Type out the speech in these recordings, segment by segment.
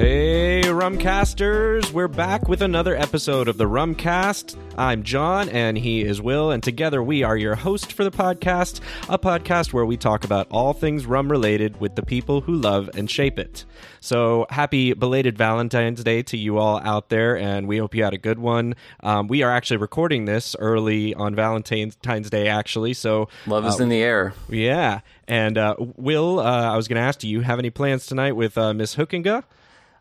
Hey, Rumcasters! We're back with another episode of the Rumcast. I'm John, and he is Will, and together we are your host for the podcast, a podcast where we talk about all things rum related with the people who love and shape it. So, happy belated Valentine's Day to you all out there, and we hope you had a good one. Um, we are actually recording this early on Valentine's Day, actually. So, love is uh, in the air. Yeah. And uh, Will, uh, I was going to ask, do you have any plans tonight with uh, Miss Hoekenga?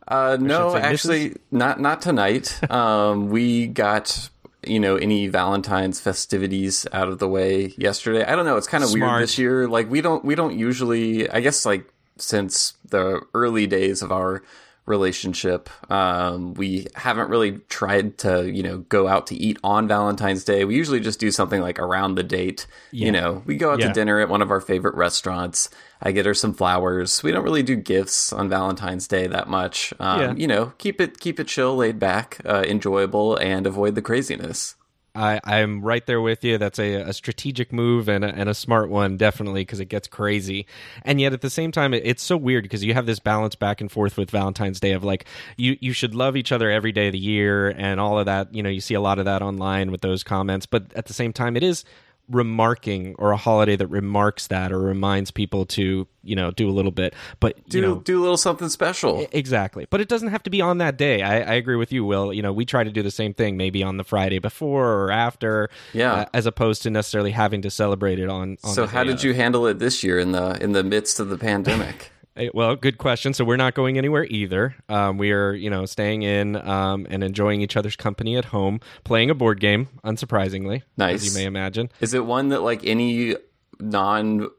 Uh, no, actually, Mrs. not not tonight. um, we got you know any Valentine's festivities out of the way yesterday. I don't know. It's kind of weird this year. Like we don't we don't usually. I guess like since the early days of our relationship. Um, we haven't really tried to, you know, go out to eat on Valentine's Day. We usually just do something like around the date. Yeah. You know, we go out yeah. to dinner at one of our favorite restaurants. I get her some flowers. We don't really do gifts on Valentine's Day that much. Um, yeah. You know, keep it keep it chill, laid back, uh, enjoyable, and avoid the craziness. I, I'm right there with you. That's a, a strategic move and a, and a smart one, definitely, because it gets crazy. And yet, at the same time, it, it's so weird because you have this balance back and forth with Valentine's Day of like you you should love each other every day of the year and all of that. You know, you see a lot of that online with those comments, but at the same time, it is remarking or a holiday that remarks that or reminds people to you know do a little bit. But do you know, do a little something special. Exactly. But it doesn't have to be on that day. I, I, agree with you will. You know we try to do the same thing maybe on the friday before or after yeah. uh, as opposed to necessarily having to celebrate it on, on so how did of. you handle it this year in the in the midst of the pandemic well, good question. So we're not going anywhere either. Um, we are, you know, staying in um, and enjoying each other's company at home, playing a board game. Unsurprisingly, nice. As you may imagine. Is it one that like any non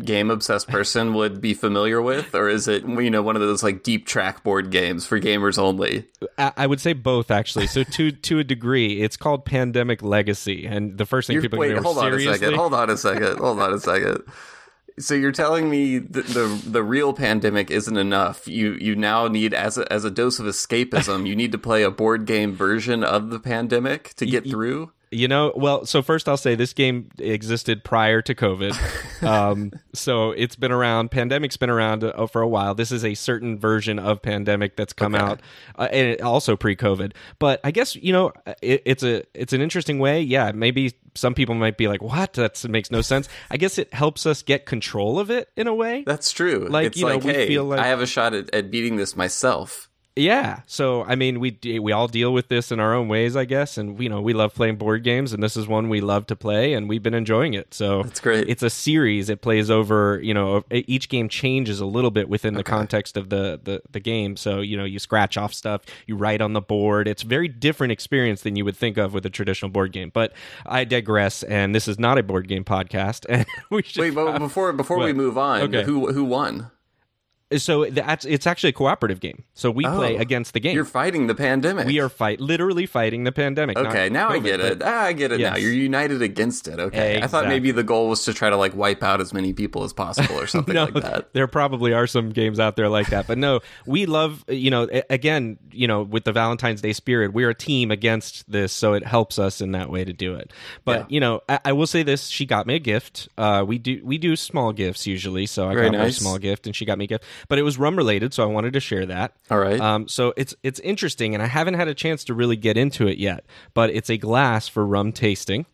game obsessed person would be familiar with, or is it you know one of those like deep track board games for gamers only? I would say both actually. So to to a degree, it's called Pandemic Legacy, and the first thing You're, people wait, hold seriously... on a second, hold on a second, hold on a second. So you're telling me the, the, the real pandemic isn't enough. You you now need as a, as a dose of escapism, you need to play a board game version of the pandemic to get through. You know, well, so first I'll say this game existed prior to COVID. um, so it's been around. Pandemic's been around uh, for a while. This is a certain version of Pandemic that's come okay. out, uh, and also pre-COVID. But I guess you know, it, it's a it's an interesting way. Yeah, maybe some people might be like, "What? That makes no sense." I guess it helps us get control of it in a way. That's true. Like it's you like, know, we hey, feel like I have a shot at, at beating this myself. Yeah. So I mean, we we all deal with this in our own ways, I guess, and you know we love playing board games, and this is one we love to play, and we've been enjoying it. So that's great. It's a series. It plays over. You know, each game changes a little bit within the context of the, the the game. So you know, you scratch off stuff, you write on the board. It's a very different experience than you would think of with a traditional board game. But I digress, and this is not a board game podcast. And we should wait. But before before we move on, okay. who who won? So that's it's actually a cooperative game. So we oh, play against the game. You're fighting the pandemic. We are fight literally fighting the pandemic. Okay, now COVID, I get it. Ah, I get it yes. now. You're united against it. Okay, exactly. I thought maybe the goal was to try to like wipe out as many people as possible or something no, like that. There probably are some games out there like that, but no, we love you know again you know with the Valentine's Day spirit, we're a team against this, so it helps us in that way to do it. But yeah. you know, I, I, will say this: she got me a gift. Uh, we do we do small gifts usually, so I Very got nice. her a small gift, and she got me a gift. But it was rum related so I wanted to share that. All right. Um, so it's it's interesting, and I haven't had a chance to really get into it yet. But it's a glass for rum tasting.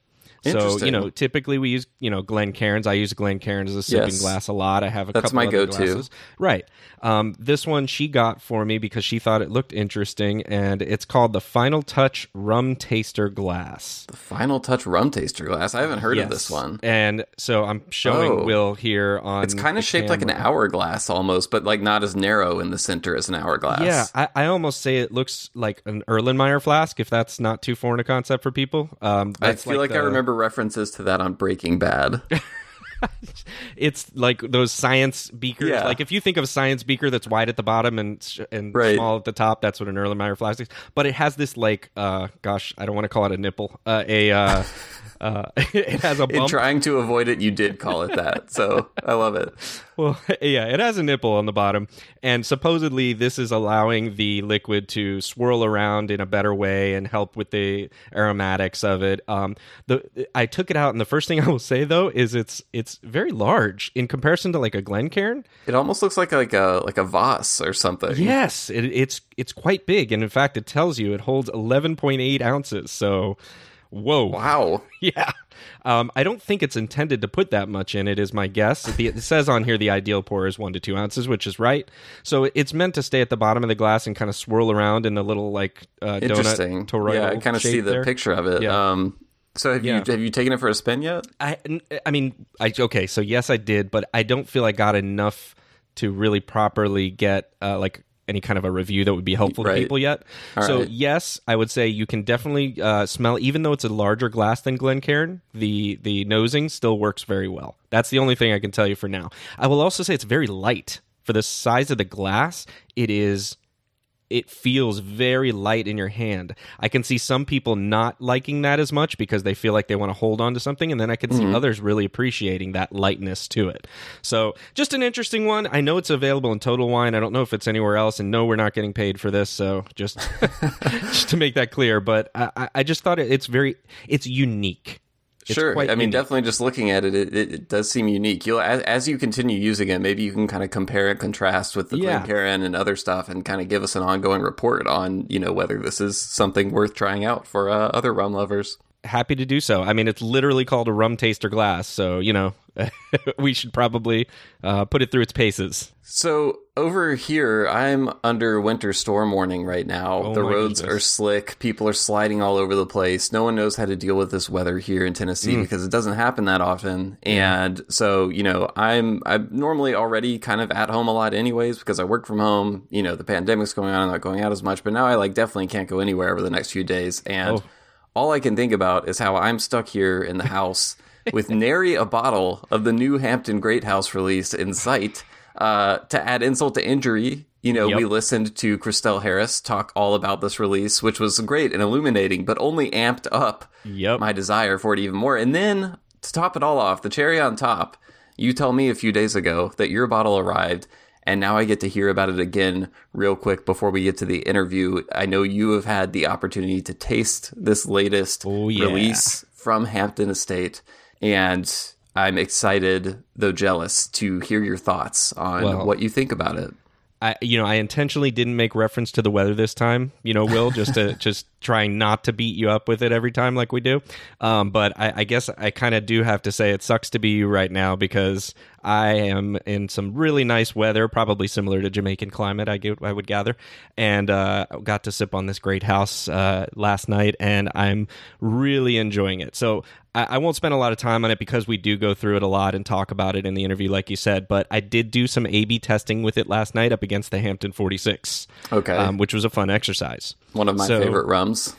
So you know, typically we use you know Glencairns. I use Glencairns as a sipping yes. glass a lot. I have a That's couple my go-to. Glasses. Right. Um, this one she got for me because she thought it looked interesting, and it's called the Final Touch Rum Taster Glass. The Final Touch Rum Taster Glass. I haven't heard yes. of this one. And so I'm showing oh. Will here on. It's kind of shaped camera. like an hourglass almost, but like not as narrow in the center as an hourglass. Yeah, I, I almost say it looks like an Erlenmeyer flask, if that's not too foreign a concept for people. Um, I feel like, like the, I remember references to that that on Breaking Bad. it's like those science beakers. Yeah. Like if you think of a science beaker that's wide at the bottom and and right. small at the top, that's what an Erlenmeyer flask is. But it has this like, uh, gosh, I don't want to call it a nipple, uh, a uh, Uh, it has a bump. In trying to avoid it, you did call it that. So I love it. Well, yeah, it has a nipple on the bottom, and supposedly this is allowing the liquid to swirl around in a better way and help with the aromatics of it. Um, the I took it out, and the first thing I will say though is it's it's very large in comparison to like a Glencairn. It almost looks like like a like a Voss or something. Yes, it, it's it's quite big, and in fact, it tells you it holds eleven point eight ounces. So Whoa. Wow. Yeah. Um, I don't think it's intended to put that much in it, is my guess. It says on here the ideal pour is one to two ounces, which is right. So it's meant to stay at the bottom of the glass and kind of swirl around in the little like uh, Interesting. donut. Yeah, I kind of see the there. picture of it. Yeah. Um, so have yeah. you have you taken it for a spin yet? I I mean I okay so yes I did but I don't feel I got enough to really properly get uh, like any kind of a review that would be helpful right. to people yet. All so right. yes, I would say you can definitely uh, smell, even though it's a larger glass than Glencairn, the the nosing still works very well. That's the only thing I can tell you for now. I will also say it's very light for the size of the glass. It is it feels very light in your hand. I can see some people not liking that as much because they feel like they want to hold on to something, and then I can see mm-hmm. others really appreciating that lightness to it. So, just an interesting one. I know it's available in Total Wine. I don't know if it's anywhere else, and no, we're not getting paid for this. So, just just to make that clear, but I, I just thought it's very it's unique. Sure. I mean, unique. definitely just looking at it, it, it, does seem unique. You'll as, as, you continue using it, maybe you can kind of compare and contrast with the yeah. Glencairn and other stuff, and kind of give us an ongoing report on you know whether this is something worth trying out for uh, other rum lovers. Happy to do so. I mean, it's literally called a rum taster glass, so you know we should probably uh, put it through its paces. So over here, I'm under winter storm warning right now. Oh the roads goodness. are slick. People are sliding all over the place. No one knows how to deal with this weather here in Tennessee mm. because it doesn't happen that often. And so, you know, I'm I'm normally already kind of at home a lot anyways because I work from home. You know, the pandemic's going on. I'm not going out as much, but now I like definitely can't go anywhere over the next few days. And oh. All I can think about is how I'm stuck here in the house with nary a bottle of the new Hampden Great House release in sight. Uh, to add insult to injury, you know, yep. we listened to Christelle Harris talk all about this release, which was great and illuminating, but only amped up yep. my desire for it even more. And then to top it all off, the cherry on top, you tell me a few days ago that your bottle arrived and now I get to hear about it again real quick before we get to the interview. I know you have had the opportunity to taste this latest oh, yeah. release from Hampden Estate and I'm excited, though jealous, to hear your thoughts on well, what you think about it. I, you know, I intentionally didn't make reference to the weather this time. You know, Will, just to just trying not to beat you up with it every time like we do. Um, but I, I guess I kind of do have to say it sucks to be you right now because I am in some really nice weather, probably similar to Jamaican climate. I get, I would gather, and uh, got to sip on this great house uh, last night, and I'm really enjoying it. So I, I won't spend a lot of time on it because we do go through it a lot and talk about it in the interview, like you said. But I did do some A/B testing with it last night up against the Hampden 46. Okay, um, which was a fun exercise. One of my so, favorite rums.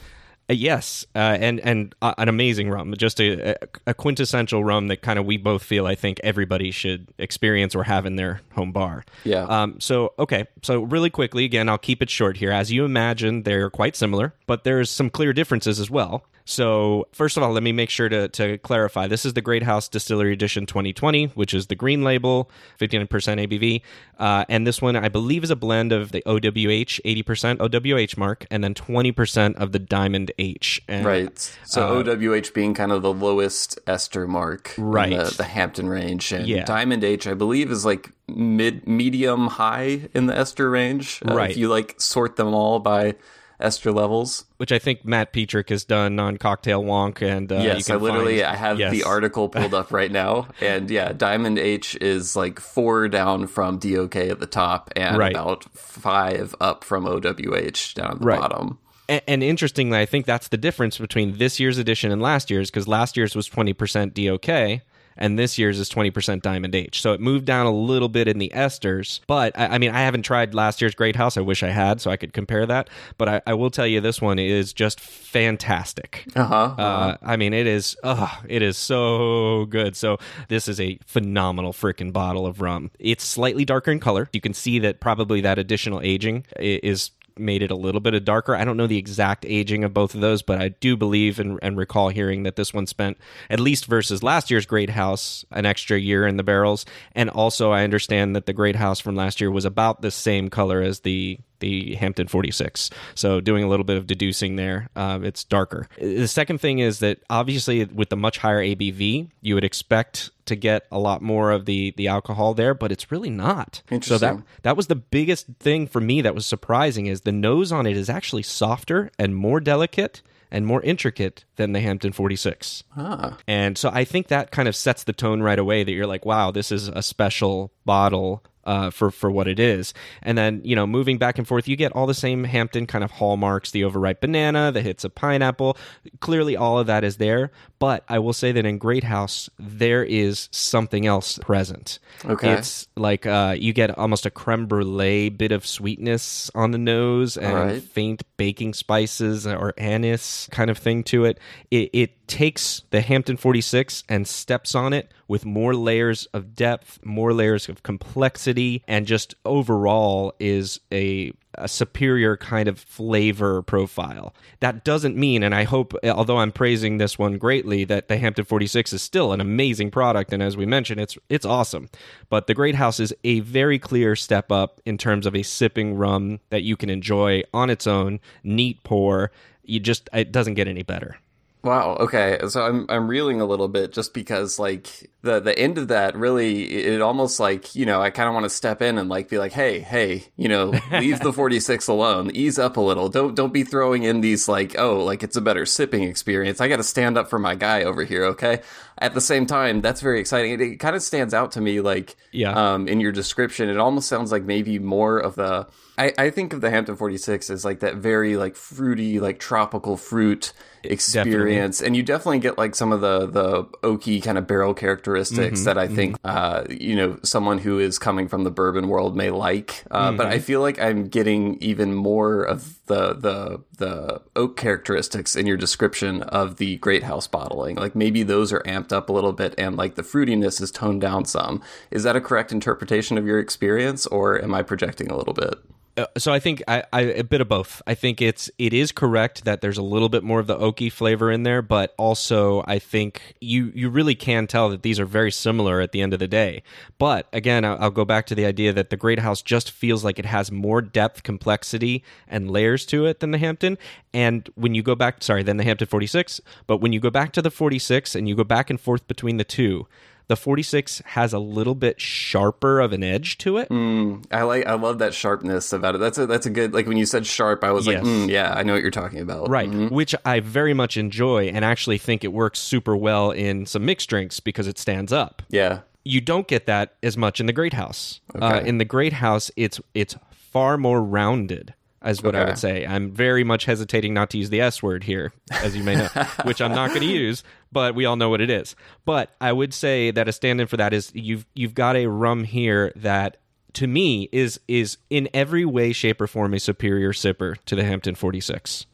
Uh, yes, uh, and and uh, an amazing rum, just a, a quintessential rum that kind of we both feel I think everybody should experience or have in their home bar. Yeah. Um. So okay. So really quickly, again, I'll keep it short here. As you imagine, they're quite similar, but there's some clear differences as well. So, first of all, let me make sure to, to clarify. This is the Great House Distillery Edition 2020, which is the green label, 59% ABV. Uh, and this one, I believe, is a blend of the OWH, 80% OWH mark, and then 20% of the Diamond H. And, right. So, uh, OWH being kind of the lowest ester mark right. the, the Hampden range. And yeah. Diamond H, I believe, is like mid, medium, high in the ester range. Uh, right. If you like sort them all by ester levels, which I think Matt Pietrek has done on Cocktail Wonk. And uh, yes, I literally find, I have yes. the article pulled up right now, and yeah, Diamond H is like four down from DOK at the top, and right. about five up from OWH down at the right. bottom. And, and interestingly, I think that's the difference between this year's edition and last year's, because last year's was twenty percent DOK and this year's is 20% Diamond H. So it moved down a little bit in the esters. But I, I mean, I haven't tried last year's Great House. I wish I had so I could compare that. But I, I will tell you, this one is just fantastic. Uh-huh, uh-huh. Uh, I mean, it is. Oh, it is so good. So this is a phenomenal freaking bottle of rum. It's slightly darker in color. You can see that probably that additional aging is made it a little bit of darker. I don't know the exact aging of both of those, but I do believe and, and recall hearing that this one spent at least versus last year's Great House an extra year in the barrels, and also I understand that the Great House from last year was about the same color as the the Hampden 46. So doing a little bit of deducing there, uh, it's darker. The second thing is that obviously with the much higher ABV, you would expect to get a lot more of the the alcohol there, but it's really not. So that that was the biggest thing for me that was surprising is the nose on it is actually softer and more delicate and more intricate than the Hampden 46. Ah. And so I think that kind of sets the tone right away that you're like, wow, this is a special bottle uh, for for what it is. And then you know, moving back and forth, you get all the same Hampden kind of hallmarks: the overripe banana, the hits of pineapple. Clearly, all of that is there. But I will say that in Great House, there is something else present. Okay, it's like uh, you get almost a creme brulee bit of sweetness on the nose and right. faint baking spices or anise kind of thing to it. It, it takes the Hampden 46 and steps on it with more layers of depth, more layers of complexity, and just overall is a, a, superior kind of flavor profile. That doesn't mean, and I hope, although I'm praising this one greatly, that the Hampden 46 is still an amazing product, and as we mentioned, it's it's awesome. But the Great House is a very clear step up in terms of a sipping rum that you can enjoy on its own, neat pour. You just it doesn't get any better. Wow. Okay. So I'm I'm reeling a little bit just because like the the end of that really it almost like you know I kind of want to step in and like be like hey hey you know leave the 46 alone. Ease up a little. Don't don't be throwing in these like oh like it's a better sipping experience. I got to stand up for my guy over here okay? At the same time that's very exciting. It, it kind of stands out to me like yeah. um in your description. It almost sounds like maybe more of the I I think of the Hampden 46 as like that very like fruity like tropical fruit experience definitely. and you definitely get like some of the the oaky kind of barrel characteristics mm-hmm, that i think mm-hmm. uh, you know someone who is coming from the bourbon world may like uh, mm-hmm. but i feel like i'm getting even more of the the the oak characteristics in your description of the great house bottling like maybe those are amped up a little bit and like the fruitiness is toned down some is that a correct interpretation of your experience or am i projecting a little bit uh, so I think I, I, a bit of both. I think it's it is correct that there's a little bit more of the oaky flavor in there, but also I think you you really can tell that these are very similar at the end of the day. But again, I'll, I'll go back to the idea that the Great House just feels like it has more depth, complexity, and layers to it than the Hampden. And when you go back, sorry, than the Hampden 46, but when you go back to the 46 and you go back and forth between the two, the 46 has a little bit sharper of an edge to it. Mm, I like I love that sharpness about it. That's a that's a good like when you said sharp, I was yes. like, mm, yeah, I know what you're talking about. Right, mm-hmm. which I very much enjoy and actually think it works super well in some mixed drinks because it stands up. Yeah. You don't get that as much in the Great House. Uh, okay. Uh, in the Great House, it's it's far more rounded as what okay. I would say. I'm very much hesitating not to use the S word here, as you may know, which I'm not going to use, but we all know what it is. But I would say that a stand-in for that is you've you've got a rum here that to me is is in every way, shape, or form a superior sipper to the Hampden 46.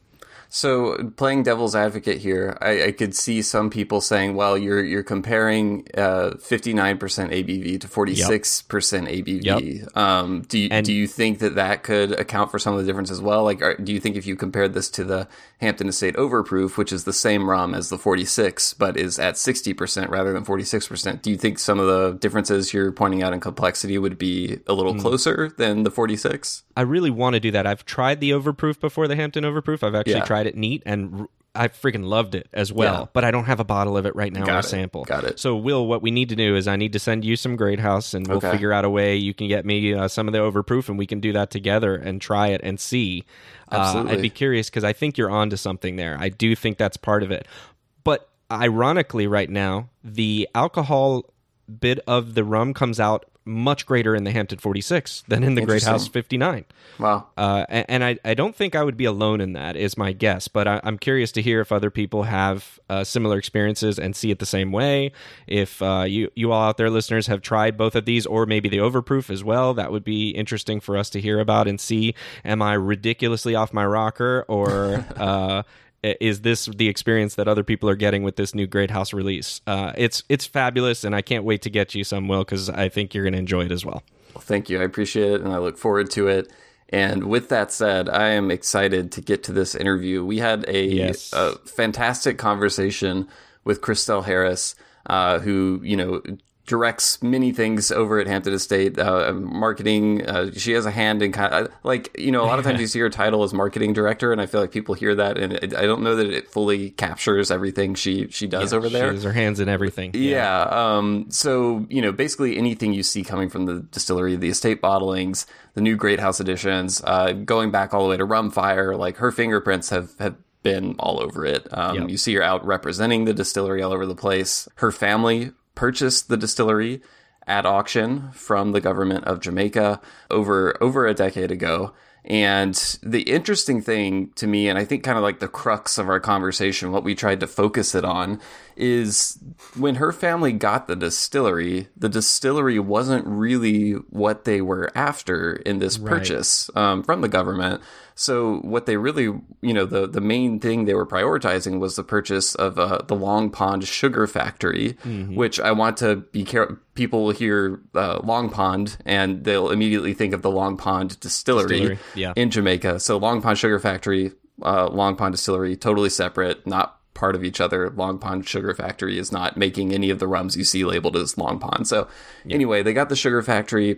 So playing devil's advocate here, I, I, could see some people saying, "Well, you're you're comparing fifty nine percent ABV to forty six percent ABV." Yep. Um, do you, and, do you think that that could account for some of the difference as well? Like, are, do you think if you compared this to the Hampden Estate Overproof, which is the same rum as the forty six, but is at sixty percent rather than forty six percent, do you think some of the differences you're pointing out in complexity would be a little mm. closer than the forty six? I really want to do that. I've tried the Overproof before the Hampden Overproof. I've actually yeah. tried it neat and I freaking loved it as well. Yeah. But I don't have a bottle of it right now Got or a sample. Got it. So, Will, what we need to do is I need to send you some Great House, and we'll okay. figure out a way you can get me uh, some of the Overproof, and we can do that together and try it and see. Absolutely. Uh, I'd be curious because I think you're onto something there. I do think that's part of it. But ironically, right now, the alcohol bit of the rum comes out much greater in the Hampden 46 than in the Great House 59. Wow. Uh, and, and I, I don't think I would be alone in that, is my guess. But I, am curious to hear if other people have uh, similar experiences and see it the same way. If uh, you, you all out there, listeners, have tried both of these or maybe the overproof as well, that would be interesting for us to hear about and see. Am I ridiculously off my rocker or. Is this the experience that other people are getting with this new Great House release? Uh, it's it's fabulous, and I can't wait to get you some, Will, because I think you're going to enjoy it as well. well. Thank you, I appreciate it, and I look forward to it. And with that said, I am excited to get to this interview. We had a, yes. a fantastic conversation with Christelle Harris, uh, who you know directs many things over at Hampden Estate, uh, marketing. Uh, she has a hand in kind of like you know a lot of times you see her title as marketing director, and I feel like people hear that, and it, I don't know that it fully captures everything she she does yeah, over there. She has her hands in everything. Yeah. yeah. Um, so you know, basically anything you see coming from the distillery, the estate bottlings, the new Great House editions, uh, going back all the way to Rum Fire, like her fingerprints have have been all over it. Um, yep. You see her out representing the distillery all over the place. Her family purchased the distillery at auction from the government of Jamaica over over a decade ago. And the interesting thing to me, and I think kind of like the crux of our conversation, what we tried to focus it on, is when her family got the distillery, the distillery wasn't really what they were after in this right. purchase um, from the government. So what they really, you know, the the main thing they were prioritizing was the purchase of uh, the Long Pond Sugar Factory, mm-hmm. which I want to be careful. People will hear uh, Long Pond and they'll immediately think of the Long Pond Distillery, Distillery. Yeah. in Jamaica. So Long Pond Sugar Factory, uh, Long Pond Distillery, totally separate, not part of each other. Long Pond Sugar Factory is not making any of the rums you see labeled as Long Pond. So yeah. anyway, they got the sugar factory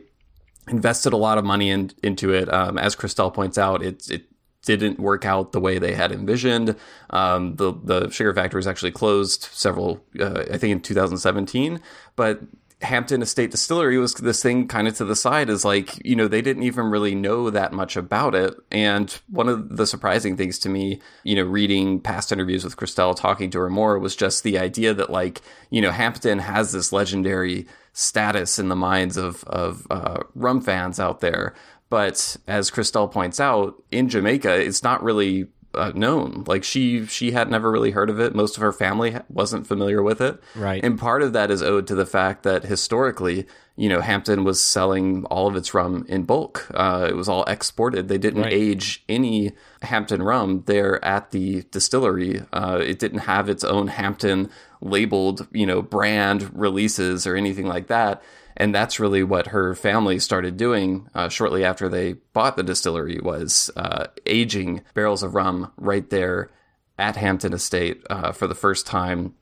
invested a lot of money in, into it. Um, as Christelle points out, it, it didn't work out the way they had envisioned. Um, the the sugar factory was actually closed several, uh, I think, in 2017. But Hampden Estate Distillery was this thing kind of to the side is like, you know, they didn't even really know that much about it. And one of the surprising things to me, you know, reading past interviews with Christelle, talking to her more, was just the idea that, like, you know, Hampden has this legendary status in the minds of of uh, rum fans out there. But as Christelle points out, in Jamaica, it's not really uh, known. Like she she had never really heard of it. Most of her family wasn't familiar with it. Right. And part of that is owed to the fact that historically, you know, Hampden was selling all of its rum in bulk. Uh, it was all exported. They didn't right. age any Hampden rum there at the distillery. Uh, it didn't have its own Hampden labeled, you know, brand releases or anything like that. And that's really what her family started doing uh, shortly after they bought the distillery was uh, aging barrels of rum right there at Hampden Estate uh, for the first time.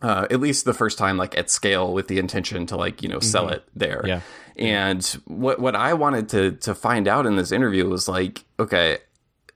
Uh, at least the first time, like at scale, with the intention to like you know sell mm-hmm. it there. Yeah. And what what I wanted to to find out in this interview was like, okay,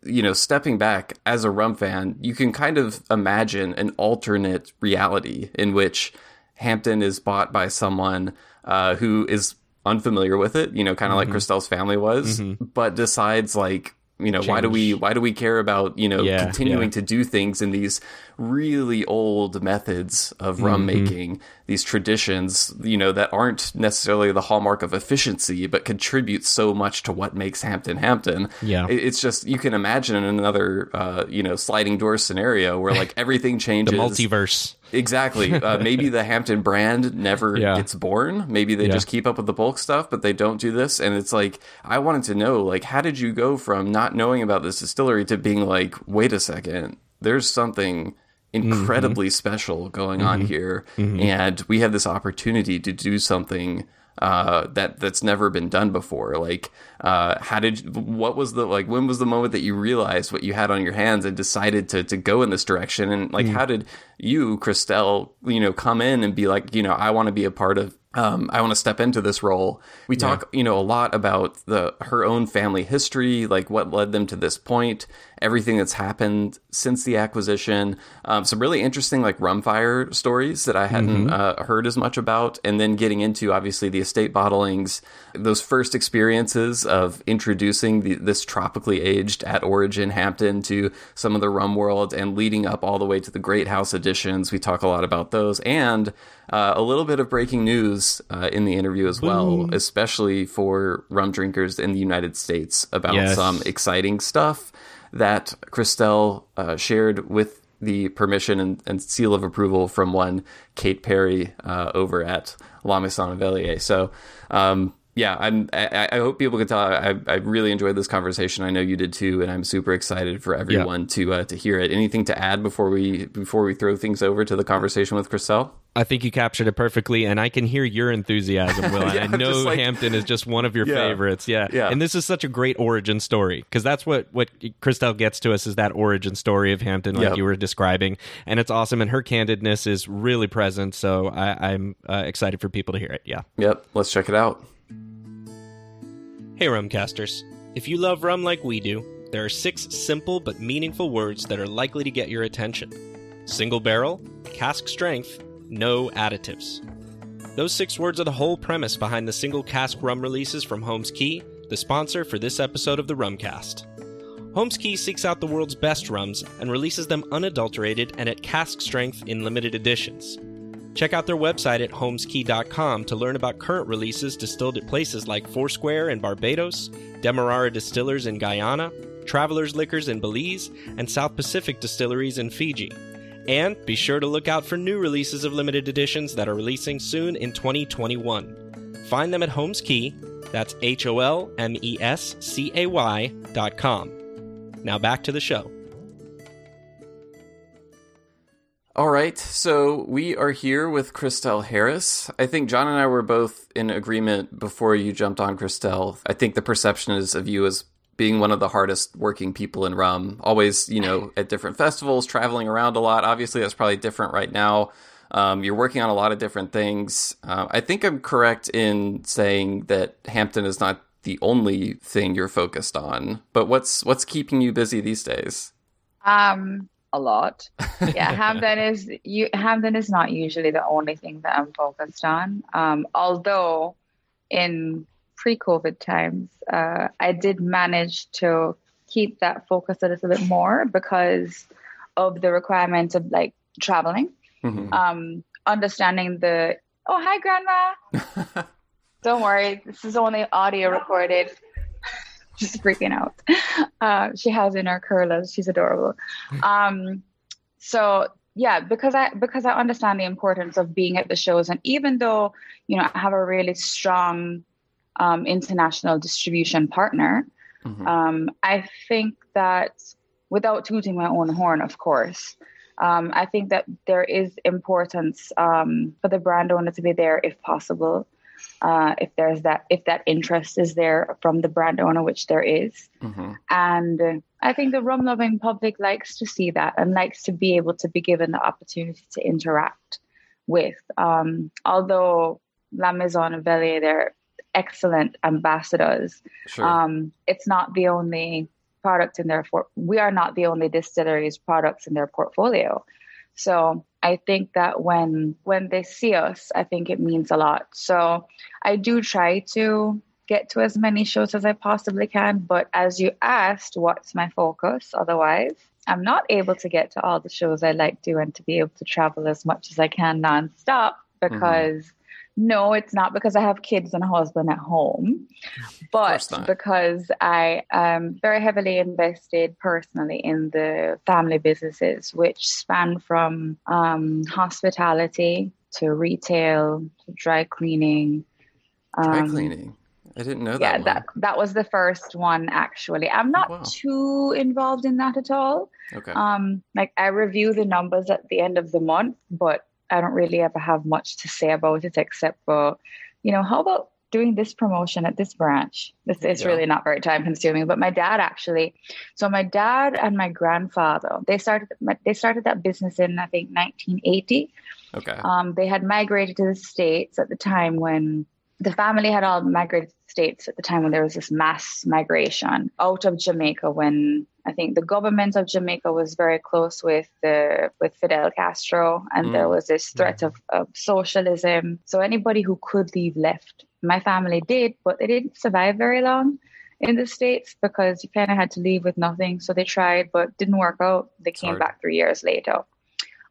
you know, stepping back as a rum fan, you can kind of imagine an alternate reality in which Hampden is bought by someone uh, who is unfamiliar with it, you know, kind of mm-hmm. like Christelle's family was, mm-hmm. but decides like, you know, Change. why do we why do we care about you know yeah, continuing yeah. to do things in these really old methods of rum mm-hmm. making, these traditions, you know, that aren't necessarily the hallmark of efficiency, but contribute so much to what makes Hampden Hampden. Yeah. It's just, you can imagine another, uh, you know, sliding door scenario where like everything changes. the multiverse. Exactly. Uh, maybe the Hampden brand never yeah. gets born. Maybe they yeah. just keep up with the bulk stuff, but they don't do this. And it's like, I wanted to know, like, how did you go from not knowing about this distillery to being like, wait a second, there's something incredibly mm-hmm. special going mm-hmm. on here, mm-hmm. and we have this opportunity to do something uh, that that's never been done before. Like, uh, how did what was the like? When was the moment that you realized what you had on your hands and decided to to go in this direction? And like, mm. how did you, Christelle, you know, come in and be like, you know, I want to be a part of um, I want to step into this role. We talk, yeah. you know, a lot about the her own family history, like what led them to this point, everything that's happened since the acquisition. Um, some really interesting, like Rumfire stories that I hadn't mm-hmm. uh, heard as much about, and then getting into obviously the estate bottlings, those first experiences of introducing the, this tropically aged at origin Hampden to some of the rum world, and leading up all the way to the Great House editions. We talk a lot about those, and uh, a little bit of breaking news uh, in the interview as well, especially for rum drinkers in the United States about yes. some exciting stuff that Christelle uh, shared with the permission and, and, seal of approval from one Kate Perry uh, over at La Maison Velier. So, um, yeah, I'm. I, I, hope people can tell. I, I really enjoyed this conversation. I know you did too, and I'm super excited for everyone yeah. to uh, to hear it. Anything to add before we before we throw things over to the conversation with Christelle? I think you captured it perfectly, and I can hear your enthusiasm, Will. yeah, I know like, Hampden is just one of your yeah, favorites. Yeah, yeah. And this is such a great origin story because that's what what Christelle gets to us is that origin story of Hampden, like yep. you were describing, and it's awesome. And her candidness is really present, so I, am uh, excited for people to hear it. Yeah. Yep. Let's check it out. Hey, Rumcasters. If you love rum like we do, there are six simple but meaningful words that are likely to get your attention single barrel, cask strength, no additives. Those six words are the whole premise behind the single cask rum releases from Holmes Cay, the sponsor for this episode of the Rumcast. Holmes Cay seeks out the world's best rums and releases them unadulterated and at cask strength in limited editions. Check out their website at holmescay.com to learn about current releases distilled at places like Foursquare in Barbados, Demerara Distillers in Guyana, Travelers Liquors in Belize, and South Pacific Distilleries in Fiji. And be sure to look out for new releases of limited editions that are releasing soon in 2021. Find them at Holmes Cay, that's H O L M E S C A Y dot com. Now back to the show. All right, so we are here with Christelle Harris. I think John and I were both in agreement before you jumped on Christelle. I think the perception is of you as being one of the hardest working people in rum. Always, you know, at different festivals, traveling around a lot. Obviously, that's probably different right now. Um, you're working on a lot of different things. Uh, I think I'm correct in saying that Hampden is not the only thing you're focused on. But what's what's keeping you busy these days? Um, a lot. Yeah, Hampden is you Hampden is not usually the only thing that I'm focused on. Um, although in pre-COVID times, uh, I did manage to keep that focus a little bit more because of the requirement of like traveling, mm-hmm. um, understanding the oh hi grandma. Don't worry, this is only audio recorded. She's freaking out. Uh, she has in her curlers. She's adorable. Um, so yeah, because I because I understand the importance of being at the shows, and even though you know I have a really strong um, international distribution partner, mm-hmm. um, I think that without tooting my own horn, of course, um, I think that there is importance um, for the brand owner to be there if possible uh, if there's that if that interest is there from the brand owner, which there is. Mm-hmm. And I think the rum loving public likes to see that and likes to be able to be given the opportunity to interact with. Um, although La Maison and Velier, they're excellent ambassadors. Sure. Um, it's not the only product in their for- we are not the only distillery's products in their portfolio. So I think that when when they see us, I think it means a lot. So I do try to get to as many shows as I possibly can. But as you asked, what's my focus? Otherwise, I'm not able to get to all the shows I like to and to be able to travel as much as I can nonstop mm-hmm. because mm-hmm. No, it's not because I have kids and a husband at home, but because I am very heavily invested personally in the family businesses, which span from um, hospitality to retail to dry cleaning. Um, dry cleaning. I didn't know that. Yeah, one. that that was the first one actually. I'm not oh, wow. too involved in that at all. Okay. Um, like I review the numbers at the end of the month, but I don't really ever have much to say about it except for, you know, how about doing this promotion at this branch? This is yeah. really not very time consuming. But my dad actually, so my dad and my grandfather, they started they started that business in I think 1980. Okay. Um, they had migrated to the states at the time when the family had all migrated to the states at the time when there was this mass migration out of Jamaica when I think the government of Jamaica was very close with the with Fidel Castro and mm. there was this threat of, of socialism. So anybody who could leave left. My family did, but they didn't survive very long in the States because you kind of had to leave with nothing. So they tried, but didn't work out. They came Sorry. back three years later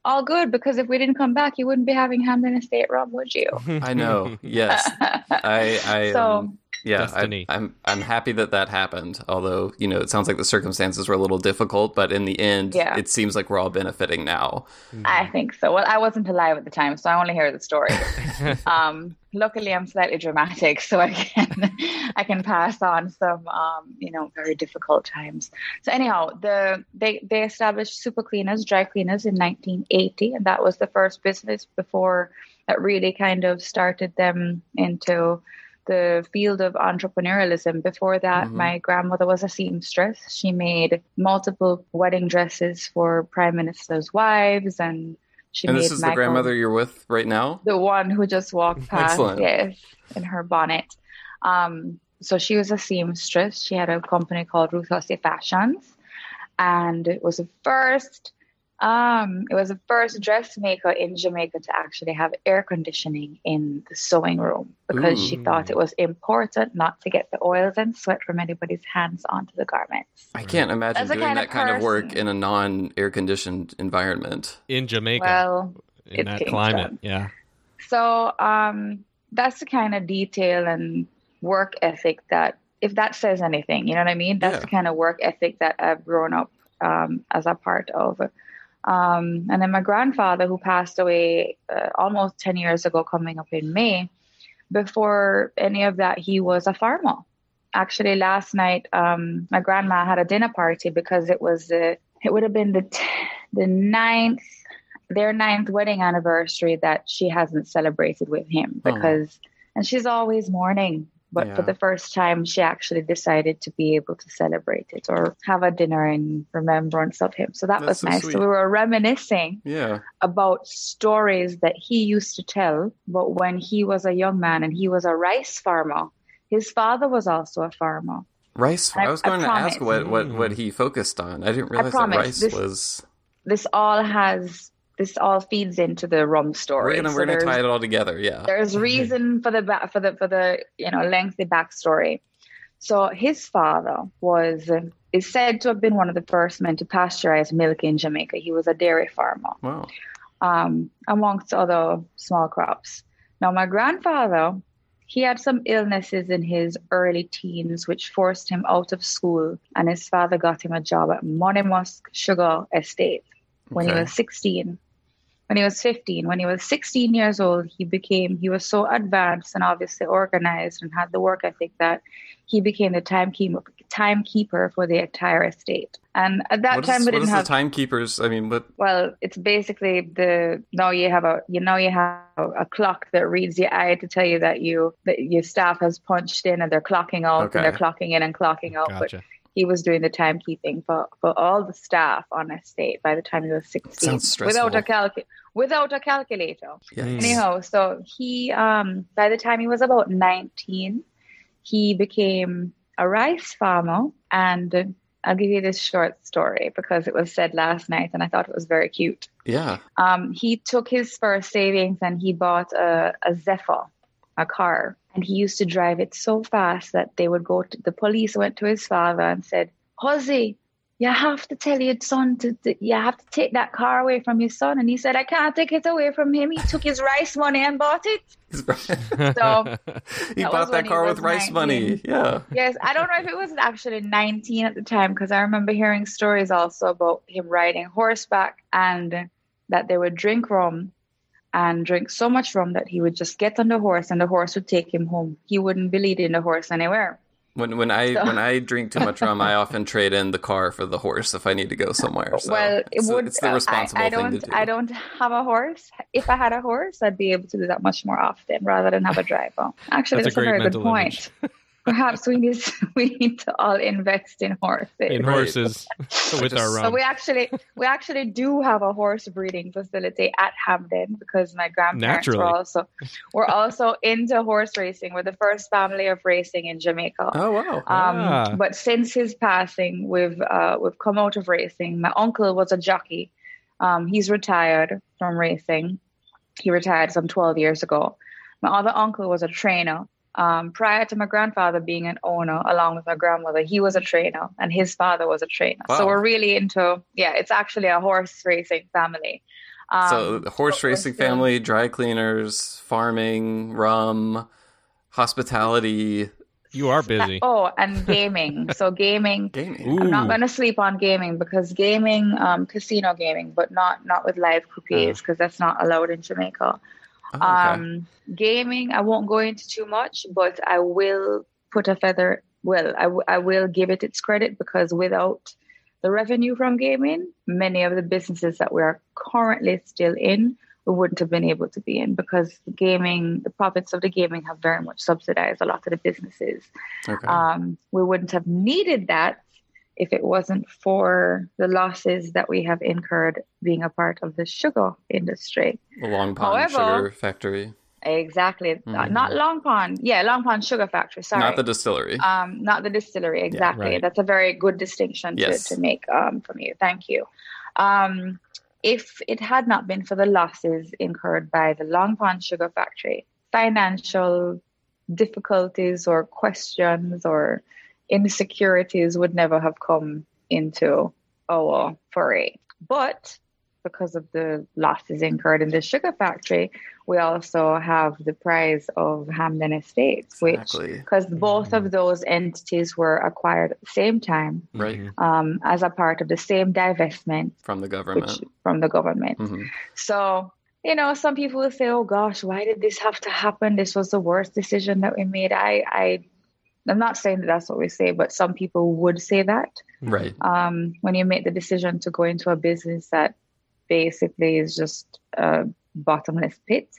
all good because if we didn't come back, you wouldn't be having Hampden Estate rum, would you? I know. Yes. I. I so um... yeah, Destiny. I, am I'm, I'm happy that that happened. Although you know, it sounds like the circumstances were a little difficult, but in the end, yeah. it seems like we're all benefiting now. I think so. Well, I wasn't alive at the time, so I only hear the story. um, luckily, I'm slightly dramatic, so I can I can pass on some um, you know very difficult times. So anyhow, the they they established Super Cleaners, dry cleaners in 1980, and that was the first business before that really kind of started them into the field of entrepreneurialism. Before that, mm-hmm. my grandmother was a seamstress. She made multiple wedding dresses for prime ministers' wives, and she and made this is the grandmother you're with right now. The one who just walked past, Excellent. yes, in her bonnet. Um, so she was a seamstress. She had a company called Ruth Hussey Fashions, and it was the first um, it was the first dressmaker in Jamaica to actually have air conditioning in the sewing room because Ooh. she thought it was important not to get the oils and sweat from anybody's hands onto the garments. I can't imagine doing kind that kind of work in a non air conditioned environment in Jamaica. Well, in that climate, yeah. So um, that's the kind of detail and work ethic that, if that says anything, you know what I mean. That's yeah. the kind of work ethic that I've grown up um, as a part of. Um, and then my grandfather, who passed away uh, almost 10 years ago, coming up in May, before any of that, he was a farmer. Actually, last night, um, my grandma had a dinner party because it was the, it would have been the, t- the ninth, their ninth wedding anniversary that she hasn't celebrated with him because, oh. and she's always mourning but yeah. for the first time, she actually decided to be able to celebrate it or have a dinner in remembrance of him. So that That's was so nice. Sweet. So we were reminiscing yeah. about stories that he used to tell, but when he was a young man and he was a rice farmer, his father was also a farmer. Rice. I, I, was going I to ask what, what, what he focused on. I didn't realize I that rice this, was. This all has this all feeds into the rum story. We're gonna, so we're gonna tie it all together. Yeah. There's reason for the back for the for the you know lengthy backstory. So his father was is said to have been one of the first men to pasteurize milk in Jamaica. He was a dairy farmer. Wow. Um, amongst other small crops. Now my grandfather, he had some illnesses in his early teens, which forced him out of school, and his father got him a job at Monymusk Sugar Estate when okay. he was 16 when he was 15 when he was 16 years old he became he was so advanced and obviously organized and had the work ethic that he became the timekeeper timekeeper for the entire estate. And at that what time is, we didn't have timekeepers? I mean what? Well it's basically the now you have a you know you have a clock that reads your eye to tell you that you that your staff has punched in and they're clocking out okay. and they're clocking in and clocking out. Gotcha. but he was doing the timekeeping for, for all the staff on estate by the time he was 16 without a calc- without a calculator. Yes. Anyhow, so he um by the time he was about 19, he became a rice farmer and I'll give you this short story because it was said last night and I thought it was very cute. Yeah. Um, he took his first savings and he bought a, a Zephyr, a car and he used to drive it so fast that they would go to the police went to his father and said, Jose, you have to tell your son to, to, you have to take that car away from your son. And he said i can't take it away from him. He took his rice money and bought it. So he bought that car with 19. rice money. yeah. Yes i don't know if it was actually 19 at the time because i remember hearing stories also about him riding horseback and that they would drink rum and drink so much rum that he would just get on the horse and the horse would take him home. He wouldn't be leading the horse anywhere. When when I so. when I drink too much rum, I often trade in the car for the horse if I need to go somewhere. So well, it it's, would. It's the responsible I, I don't, thing to do. I don't have a horse. If I had a horse, I'd be able to do that much more often rather than have a driver. Actually, that's, that's a, a, very good point. perhaps we need to, we need to all invest in horses. In horses with our rum. So we actually we actually do have a horse breeding facility at Hampden because my grandparents Naturally. were also we're also into horse racing. We're the first family of racing in Jamaica. Oh wow! Um, ah. But since his passing, we've uh, we've come out of racing. My uncle was a jockey. Um, he's retired from racing. He retired some twelve years ago. My other uncle was a trainer um, prior to my grandfather being an owner, along with my grandmother, he was a trainer and his father was a trainer. Wow. So we're really into, yeah, it's actually a horse racing family. Um, so horse racing still, family, dry cleaners, farming, rum, hospitality. You are busy. Oh, and gaming. so gaming. gaming. I'm not going to sleep on gaming because gaming, um, casino gaming, but not not with live croupiers because uh. that's not allowed in Jamaica. Oh, okay. Um, gaming, I won't go into too much, but I will put a feather. Well, I, w- I will give it its credit because without the revenue from gaming, many of the businesses that we are currently still in we wouldn't have been able to be in because gaming, the profits of the gaming have very much subsidized a lot of the businesses. Okay. Um, we wouldn't have needed that if it wasn't for the losses that we have incurred being a part of the sugar industry. The Long Pond However, Sugar Factory. Exactly. Mm-hmm. Not Long Pond. Yeah, Long Pond Sugar Factory. Sorry. Not the distillery. Um, not the distillery. Exactly. Yeah, right. That's a very good distinction yes. to, to make um, from you. Thank you. Um, if it had not been for the losses incurred by the Long Pond Sugar Factory, financial difficulties or questions or insecurities would never have come into our foray. But because of the losses incurred in the sugar factory, we also have the prize of Hampden Estates, exactly. which because both mm-hmm. of those entities were acquired at the same time, right, um, as a part of the same divestment from the government. Which, from the government. Mm-hmm. So you know, some people will say, "Oh gosh, why did this have to happen? This was the worst decision that we made." I, I, I'm not saying that that's what we say, but some people would say that. Right. Um, when you make the decision to go into a business that basically is just a bottomless pit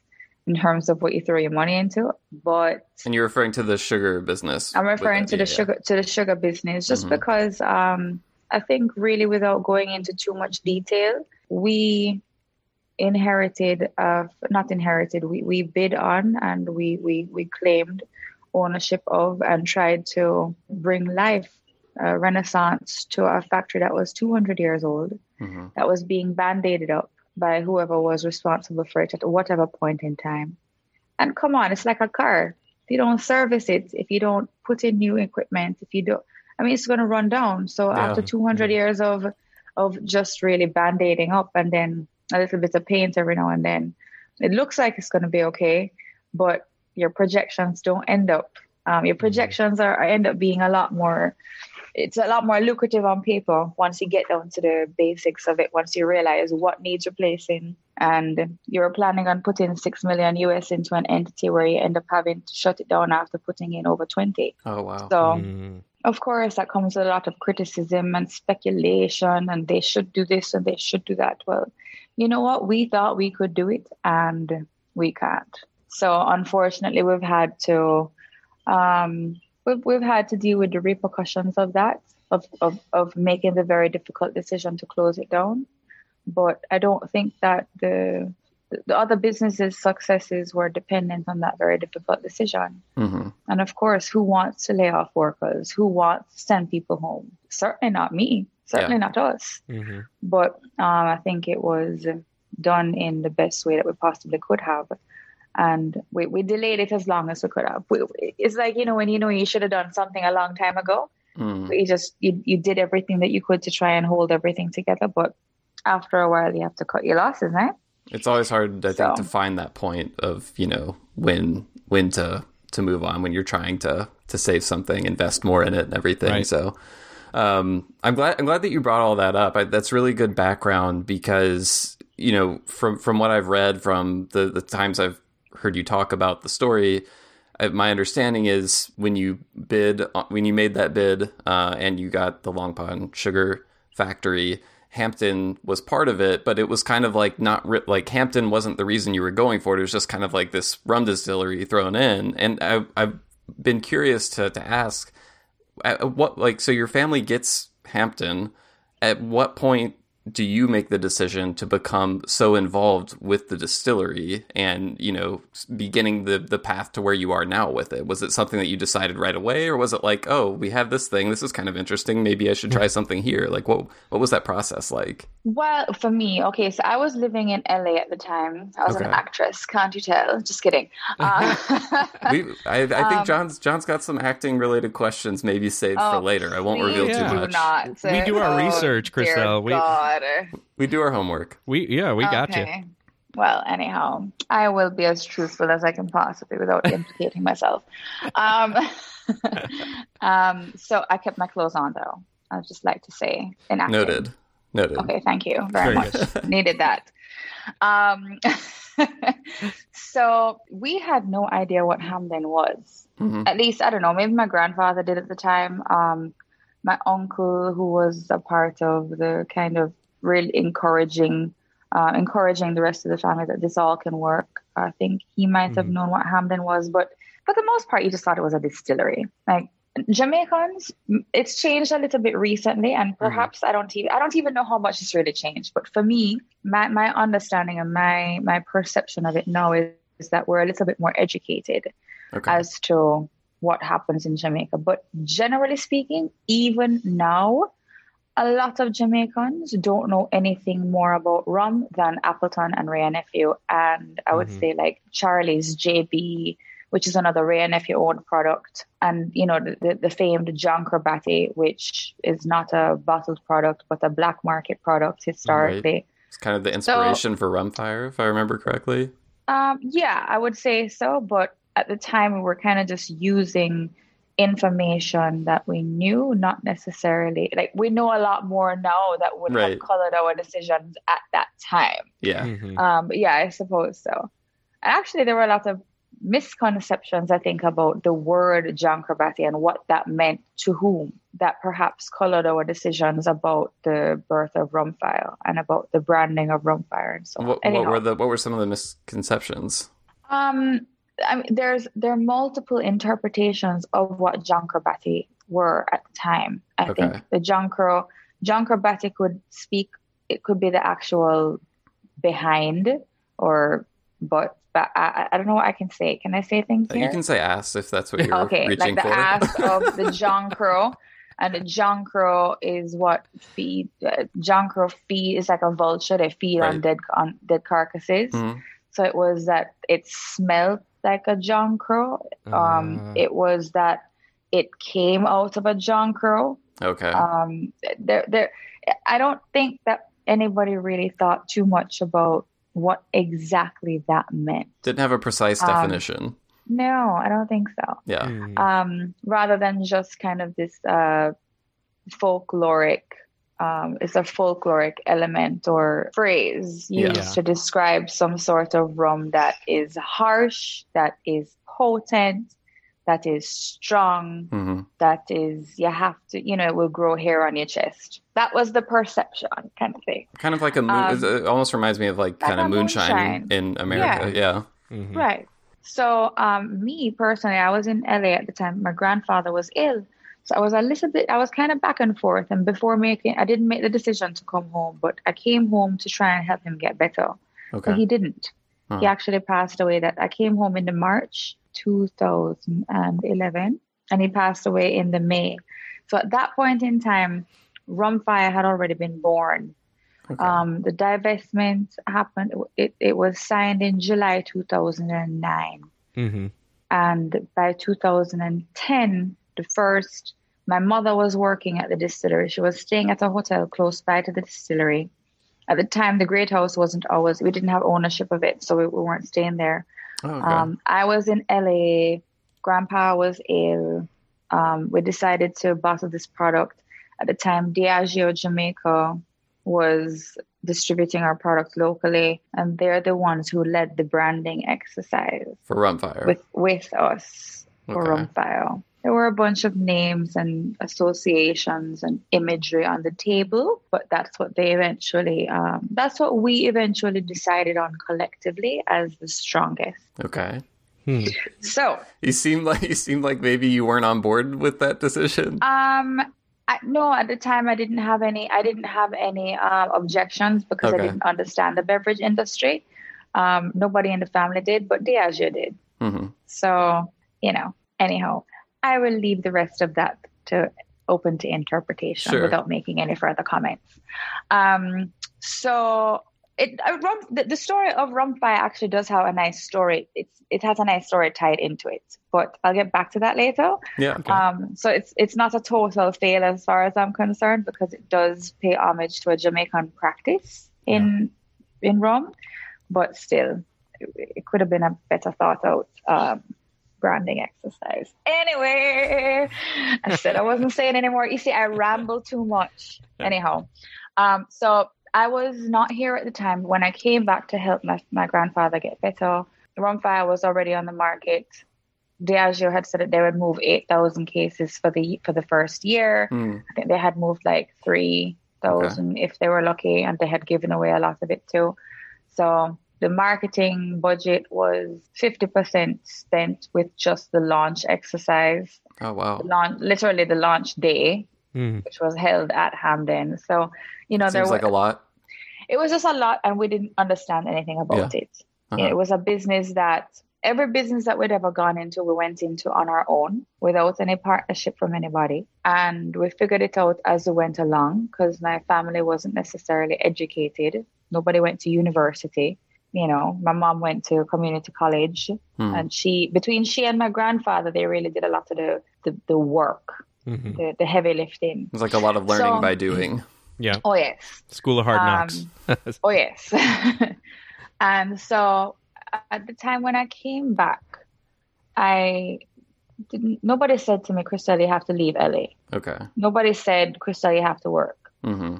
in terms of what you throw your money into. But and you're referring to the sugar business. I'm referring to the yeah. sugar to the sugar business just mm-hmm. because um, I think really without going into too much detail, we inherited of not inherited we, we bid on and we, we we claimed ownership of and tried to bring life uh, renaissance to a factory that was 200 years old mm-hmm. that was being band-aided up by whoever was responsible for it at whatever point in time. And come on, it's like a car. If you don't service it, if you don't put in new equipment, if you don't, I mean, it's going to run down. So yeah. after 200 yeah. years of of just really band-aiding up and then a little bit of paint every now and then, it looks like it's going to be okay, but your projections don't end up. Um, your mm-hmm. projections are, end up being a lot more it's a lot more lucrative on paper once you get down to the basics of it once you realize what needs replacing and you're planning on putting 6 million us into an entity where you end up having to shut it down after putting in over 20 oh wow so mm. of course that comes with a lot of criticism and speculation and they should do this and they should do that well you know what we thought we could do it and we can't so unfortunately we've had to um, we've, we've had to deal with the repercussions of that, of, of, of making the very difficult decision to close it down. But I don't think that the the other businesses' successes were dependent on that very difficult decision. Mm-hmm. And of course, who wants to lay off workers? Who wants to send people home? Certainly not me. Certainly yeah. not us. Mm-hmm. But um, I think it was done in the best way that we possibly could have and we, we delayed it as long as we could have. We, it's like you know when you know you should have done something a long time ago, mm. you just you, you did everything that you could to try and hold everything together, but after a while you have to cut your losses, right? It's always hard, I think, so. to find that point of you know when when to to move on when you're trying to to save something, invest more in it, and everything. Right. So. Um, I'm glad. I'm glad that you brought all that up. I, that's really good background because you know from from what I've read from the the times I've heard you talk about the story, uh, my understanding is when you bid, uh, when you made that bid, uh, and you got the Long Pond Sugar Factory, Hampden was part of it, but it was kind of like not ri- like Hampden wasn't the reason you were going for it. It was just kind of like this rum distillery thrown in. And I, I've been curious to to ask, what like so your family gets Hampden. At what point do you make the decision to become so involved with the distillery and you know beginning the the path to where you are now with it? Was it something that you decided right away or was it like oh we have this thing. This is kind of interesting. Maybe i should try something here. Like what what was that process like? Well for me okay so i was living in la at the time. I was okay. an actress can't you tell? Just kidding. Uh, we, I, I, think um, john's john's got some acting related questions maybe saved oh, for later. I won't reveal yeah. too much. not. We do our oh, research Christelle. We we do our homework. We yeah, we got you. Well, anyhow, I will be as truthful as I can possibly without implicating myself. Um, um, so I kept my clothes on though. I would just like to say inactive. Noted. Noted. Okay, thank you very, very much. Needed that. Um, so we had no idea what Hampden was. Mm-hmm. At least I don't know. Maybe my grandfather did at the time. Um, my uncle, who was a part of the kind of really encouraging, uh, encouraging the rest of the family that this all can work. I think he might mm-hmm. have known what Hampden was, but for the most part, he just thought it was a distillery. Like Jamaicans, it's changed a little bit recently, and mm-hmm. perhaps mm-hmm. I don't even I don't even know how much it's really changed. But for me, my my understanding and my my perception of it now is, is that we're a little bit more educated okay. as to what happens in Jamaica. But generally speaking, even now, a lot of Jamaicans don't know anything more about rum than Appleton and Wray and Nephew, and I would mm-hmm. say like Charlie's JB which is another Wray and Nephew owned product. And, you know, the, the, the famed John Batty, which is not a bottled product, but a black market product historically. Right. It's kind of the inspiration so, for Rumfire, if I remember correctly. Um, yeah, I would say so. But at the time, we were kind of just using information that we knew, not necessarily like we know a lot more now that would right. have colored our decisions at that time. Yeah. Mm-hmm. Um, yeah, I suppose so. And actually, there were a lot of misconceptions, I think, about the word John Crow Batty and what that meant to whom that perhaps colored our decisions about the birth of Rumfire and about the branding of Rumfire and so what, on. What were the what were some of the misconceptions? Um, I mean, there's there are multiple interpretations of what John Crow Batty were at the time. I okay. think the John Crow could speak. It could be the actual behind or but but I, I don't know what I can say. Can I say things here? You can say ass if that's what you're okay, reaching like the for. ass of the John Crow. And the John Crow is what feed uh, John Crow feed is like a vulture. They feed right. on dead on dead carcasses. Mm-hmm. So it was that it smelled like a John Crow. Um, uh. It was that it came out of a John Crow. Okay. Um, there, there. I don't think that anybody really thought too much about what exactly that meant. Didn't have a precise um, definition. No, I don't think so. Yeah. Mm. Um, rather than just kind of this uh, folkloric, um, it's a folkloric element or phrase used yeah. to describe some sort of rum that is harsh, that is potent, that is strong, mm-hmm. that is, you have to, you know, it will grow hair on your chest. That was the perception kind of thing. Kind of like a moon, um, it almost reminds me of like, kind of moonshine, moonshine, in America. Yeah. yeah. Mm-hmm. Right. So, um, me personally, I was in LA at the time. My grandfather was ill. So I was a little bit, I was kind of back and forth. And before making, I didn't make the decision to come home, but I came home to try and help him get better. Okay. But he didn't. Huh. He actually passed away. That I came home in the March 2011 and he passed away in the May. So at that point in time, Rumfire had already been born. Okay. Um, the divestment happened, it, it was signed in July 2009. Mm-hmm. And by 2010, the first, my mother was working at the distillery. She was staying at a hotel close by to the distillery. At the time, the Great House wasn't always, we didn't have ownership of it, so we, we weren't staying there. Oh, okay. um, I was in LA. Grandpa was ill. Um, we decided to bottle this product. At the time, Diageo Jamaica was distributing our product locally, and they're the ones who led the branding exercise for Rumfire with with us okay. for Rumfire there were a bunch of names and associations and imagery on the table, but that's what they eventually, um, that's what we eventually decided on collectively as the strongest. Okay. Hmm. So you seem like you seem like maybe you weren't on board with that decision. Um, I, no, at the time I didn't have any. I didn't have any uh, objections because okay. I didn't understand the beverage industry. Um, nobody in the family did, but Diageo did. Mm-hmm. So you know, anyhow, I will leave the rest of that to open to interpretation sure. without making any further comments. Um, so it uh, Rum, the, the, story of Rumfire actually does have a nice story. It's it has a nice story tied into it, but I'll get back to that later. Yeah. Okay. Um, so it's it's not a total fail as far as I'm concerned because it does pay homage to a Jamaican practice in yeah. in rum. but still, it, it could have been a better thought out um, branding exercise. Anyway, I said I wasn't saying anymore. You see, I ramble too much. Anyhow, um, so I was not here at the time. When I came back to help my, my grandfather get better, Rumfire was already on the market. Diageo had said that they would move 8,000 cases for the for the first year. Mm. I think they had moved like 3,000 okay. if they were lucky, and they had given away a lot of it too. So the marketing budget was 50% spent with just the launch exercise. Oh, wow. The launch, literally the launch day, mm. which was held at Hampden. So, you know, Seems there was like a lot. It was just a lot, and we didn't understand anything about yeah. it. Uh-huh. It was a business that every business that we'd ever gone into, we went into on our own without any partnership from anybody. And we figured it out as we went along because my family wasn't necessarily educated. Nobody went to university you know, my mom went to community college hmm. and she, between she and my grandfather, they really did a lot of the, the, the work, mm-hmm. the, the heavy lifting. It's like a lot of learning so, by doing. Yeah. Oh, yes. School of hard um, knocks. oh, yes. and so at the time when I came back, I didn't, nobody said to me, Christelle, you have to leave LA. Okay. Nobody said, Christelle, you have to work. Mm-hmm.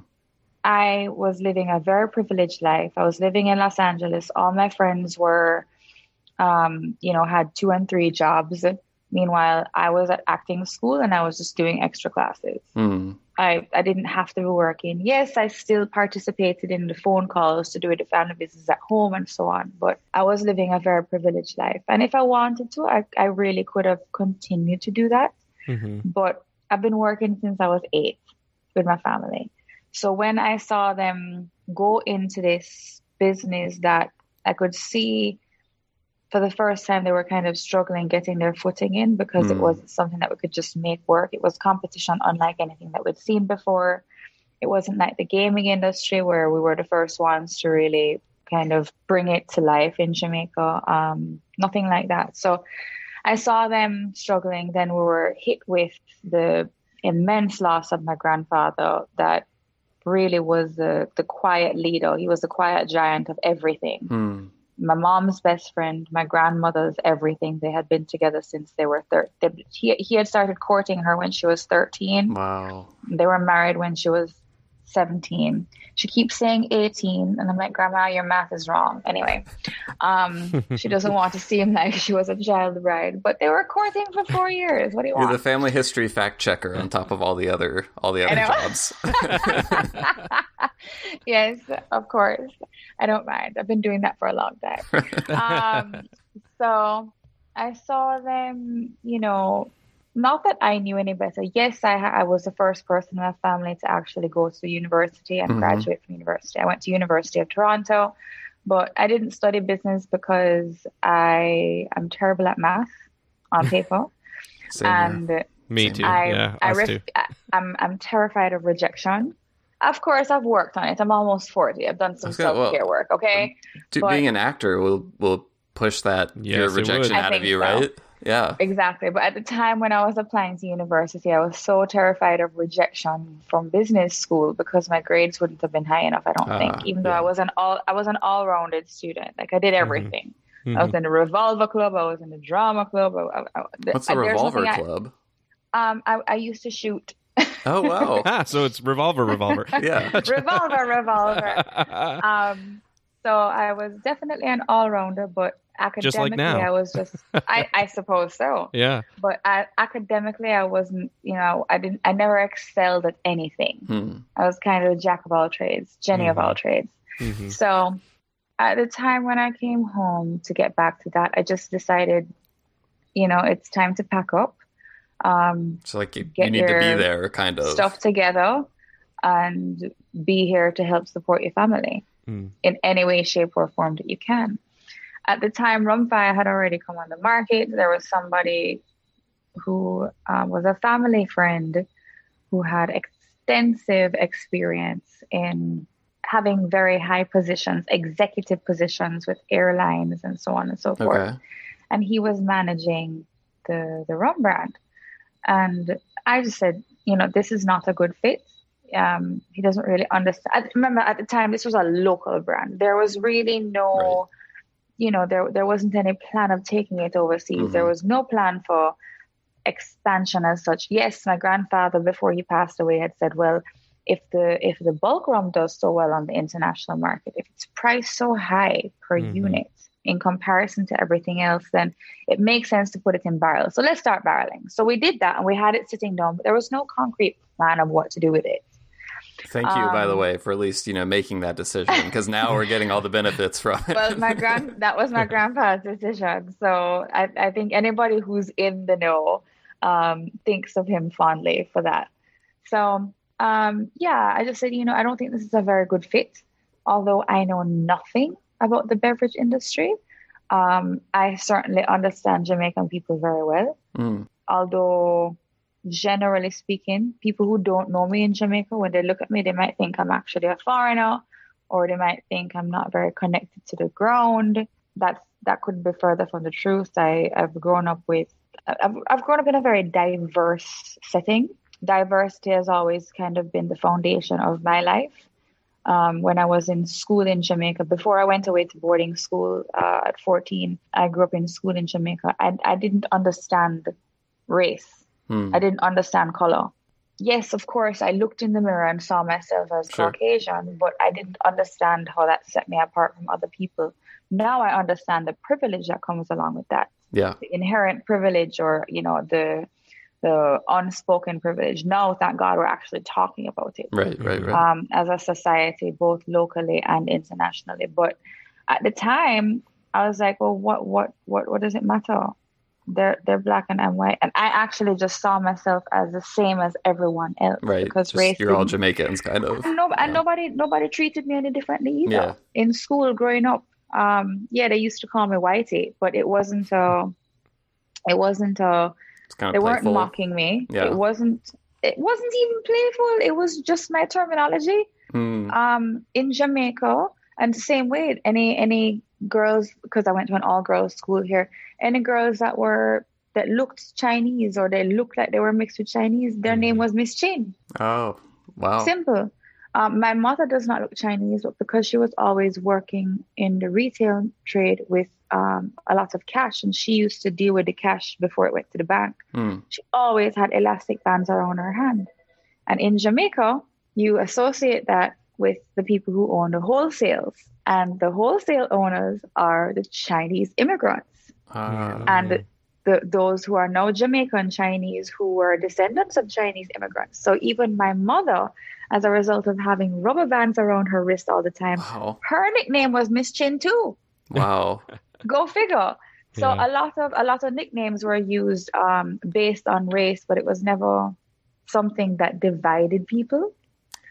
I was living a very privileged life. I was living in Los Angeles. All my friends were, um, you know, had two and three jobs. Meanwhile, I was at acting school and I was just doing extra classes. Mm. I, I didn't have to be working. Yes, I still participated in the phone calls to do the family business at home and so on, but I was living a very privileged life. And if I wanted to, I, I really could have continued to do that. Mm-hmm. But I've been working since I was eight with my family. So when I saw them go into this business that I could see for the first time they were kind of struggling getting their footing in because mm. it hmm. wasn't something that we could just make work. It was competition unlike anything that we'd seen before. It wasn't like the gaming industry where we were the first ones to really kind of bring it to life in Jamaica. Um, nothing like that. So I saw them struggling. Then we were hit with the immense loss of my grandfather that really was the, the quiet leader. He was the quiet giant of everything. Mm. My mom's best friend, my grandmother's everything. They had been together since they were 13. He, he had started courting her when she was 13. Wow. They were married when she was 17. She keeps saying 18, and I'm like, Grandma, your math is wrong. Anyway, um, she doesn't want to seem like she was a child bride, but they were courting for four years. What do you You're want? the family history fact checker on top of all the other all the other jobs. yes, of course. I don't mind. I've been doing that for a long time. Um, so I saw them, you know, not that I knew any better. Yes, I, I was the first person in my family to actually go to university and mm-hmm. graduate from university. I went to University of Toronto, but I didn't study business because I am terrible at math on paper. and here. me too. I, yeah, I ref- I, I'm I'm terrified of rejection. Of course, I've worked on it. I'm almost forty. I've done some self care well, work. Okay, but, being an actor will will push that yes, your rejection out of you, so. right? Yeah. Exactly. But at the time when I was applying to university, I was so terrified of rejection from business school because my grades wouldn't have been high enough, I don't uh, think. Even though I was an all I was an all rounded student. Like I did mm-hmm. everything. Mm-hmm. I was in the revolver club, I was in the drama club. I, I, What's the revolver club? um I, I used to shoot Oh wow! ah, so it's revolver, revolver. yeah, revolver, revolver. Um, so I was definitely an all rounder, but academically just like now. I was just I, I suppose so. Yeah. But I, academically I wasn't you know, I didn't I never excelled at anything. Hmm. I was kind of a jack of all trades, Jenny mm-hmm. of all trades. Mm-hmm. So at the time when I came home to get back to that, I just decided, you know, it's time to pack up. Um so like you, you need to be there kind of stuff together and be here to help support your family mm. in any way, shape, or form that you can. At the time, Rumfire had already come on the market. There was somebody who um, was a family friend who had extensive experience in having very high positions, executive positions with airlines and so on and so forth. Okay. And he was managing the the rum brand. And I just said, you know, this is not a good fit. Um, he doesn't really understand. I remember at the time this was a local brand. There was really no, right. you know, there there wasn't any plan of taking it overseas. Mm-hmm. There was no plan for expansion as such. Yes, my grandfather before he passed away had said, well, if the if the bulk rum does so well on the international market, if it's priced so high per mm-hmm. unit in comparison to everything else, then it makes sense to put it in barrels. So let's start barreling. So we did that and we had it sitting down, but there was no concrete plan of what to do with it. Thank you, um, by the um, way, for at least you know making that decision because now we're getting all the benefits from it. well, my grand that was my grandpa's decision, so I, I think anybody who's in the know um, thinks of him fondly for that. So um, yeah, I just said, you know, I don't think this is a very good fit. Although I know nothing about the beverage industry, um, I certainly understand Jamaican people very well. Mm. Although generally speaking, people who don't know me in Jamaica, when they look at me, they might think I'm actually a foreigner, or they might think I'm not very connected to the ground. That's that couldn't be further from the truth. I, I've grown up with I've, I've grown up in a very diverse setting. Diversity has always kind of been the foundation of my life. Um, when I was in school in Jamaica, before I went away to boarding school uh, at 14, I grew up in school in Jamaica. I, I didn't understand race Hmm. I didn't understand color. Yes, of course, I looked in the mirror and saw myself as sure. Caucasian, but I didn't understand how that set me apart from other people. Now I understand the privilege that comes along with that. Yeah. The inherent privilege or, you know, the the unspoken privilege. Now, thank God, we're actually talking about it. Right, right, right. Um, as a society, both locally and internationally. But at the time, I was like, well, what, what, what, what does it matter? They're they're black and I'm white, and I actually just saw myself as the same as everyone else. Right, because just, race. You're all Jamaicans, kind of. And, no, yeah. and nobody nobody treated me any differently either. Yeah. In school, growing up, um, yeah, they used to call me whitey, but it wasn't a, it wasn't a. Kind of they playful. weren't mocking me. Yeah. It wasn't. It wasn't even playful. It was just my terminology. Hmm. Um, in Jamaica, and the same way, any any girls because I went to an all girls school here. Any girls that were that looked Chinese or they looked like they were mixed with Chinese, their mm. name was Miss Chin. Oh, wow. Simple. Um, my mother does not look Chinese, but because she was always working in the retail trade with um, a lot of cash, and she used to deal with the cash before it went to the bank, mm. she always had elastic bands around her hand. And in Jamaica, you associate that with the people who own the wholesales and the wholesale owners are the Chinese immigrants. Uh, and the, those who are now Jamaican Chinese who were descendants of Chinese immigrants. So even my mother, as a result of having rubber bands around her wrist all the time, wow. her nickname was Miss Chin too. Wow. Go figure. So yeah. a lot of a lot of nicknames were used um, based on race, but it was never something that divided people.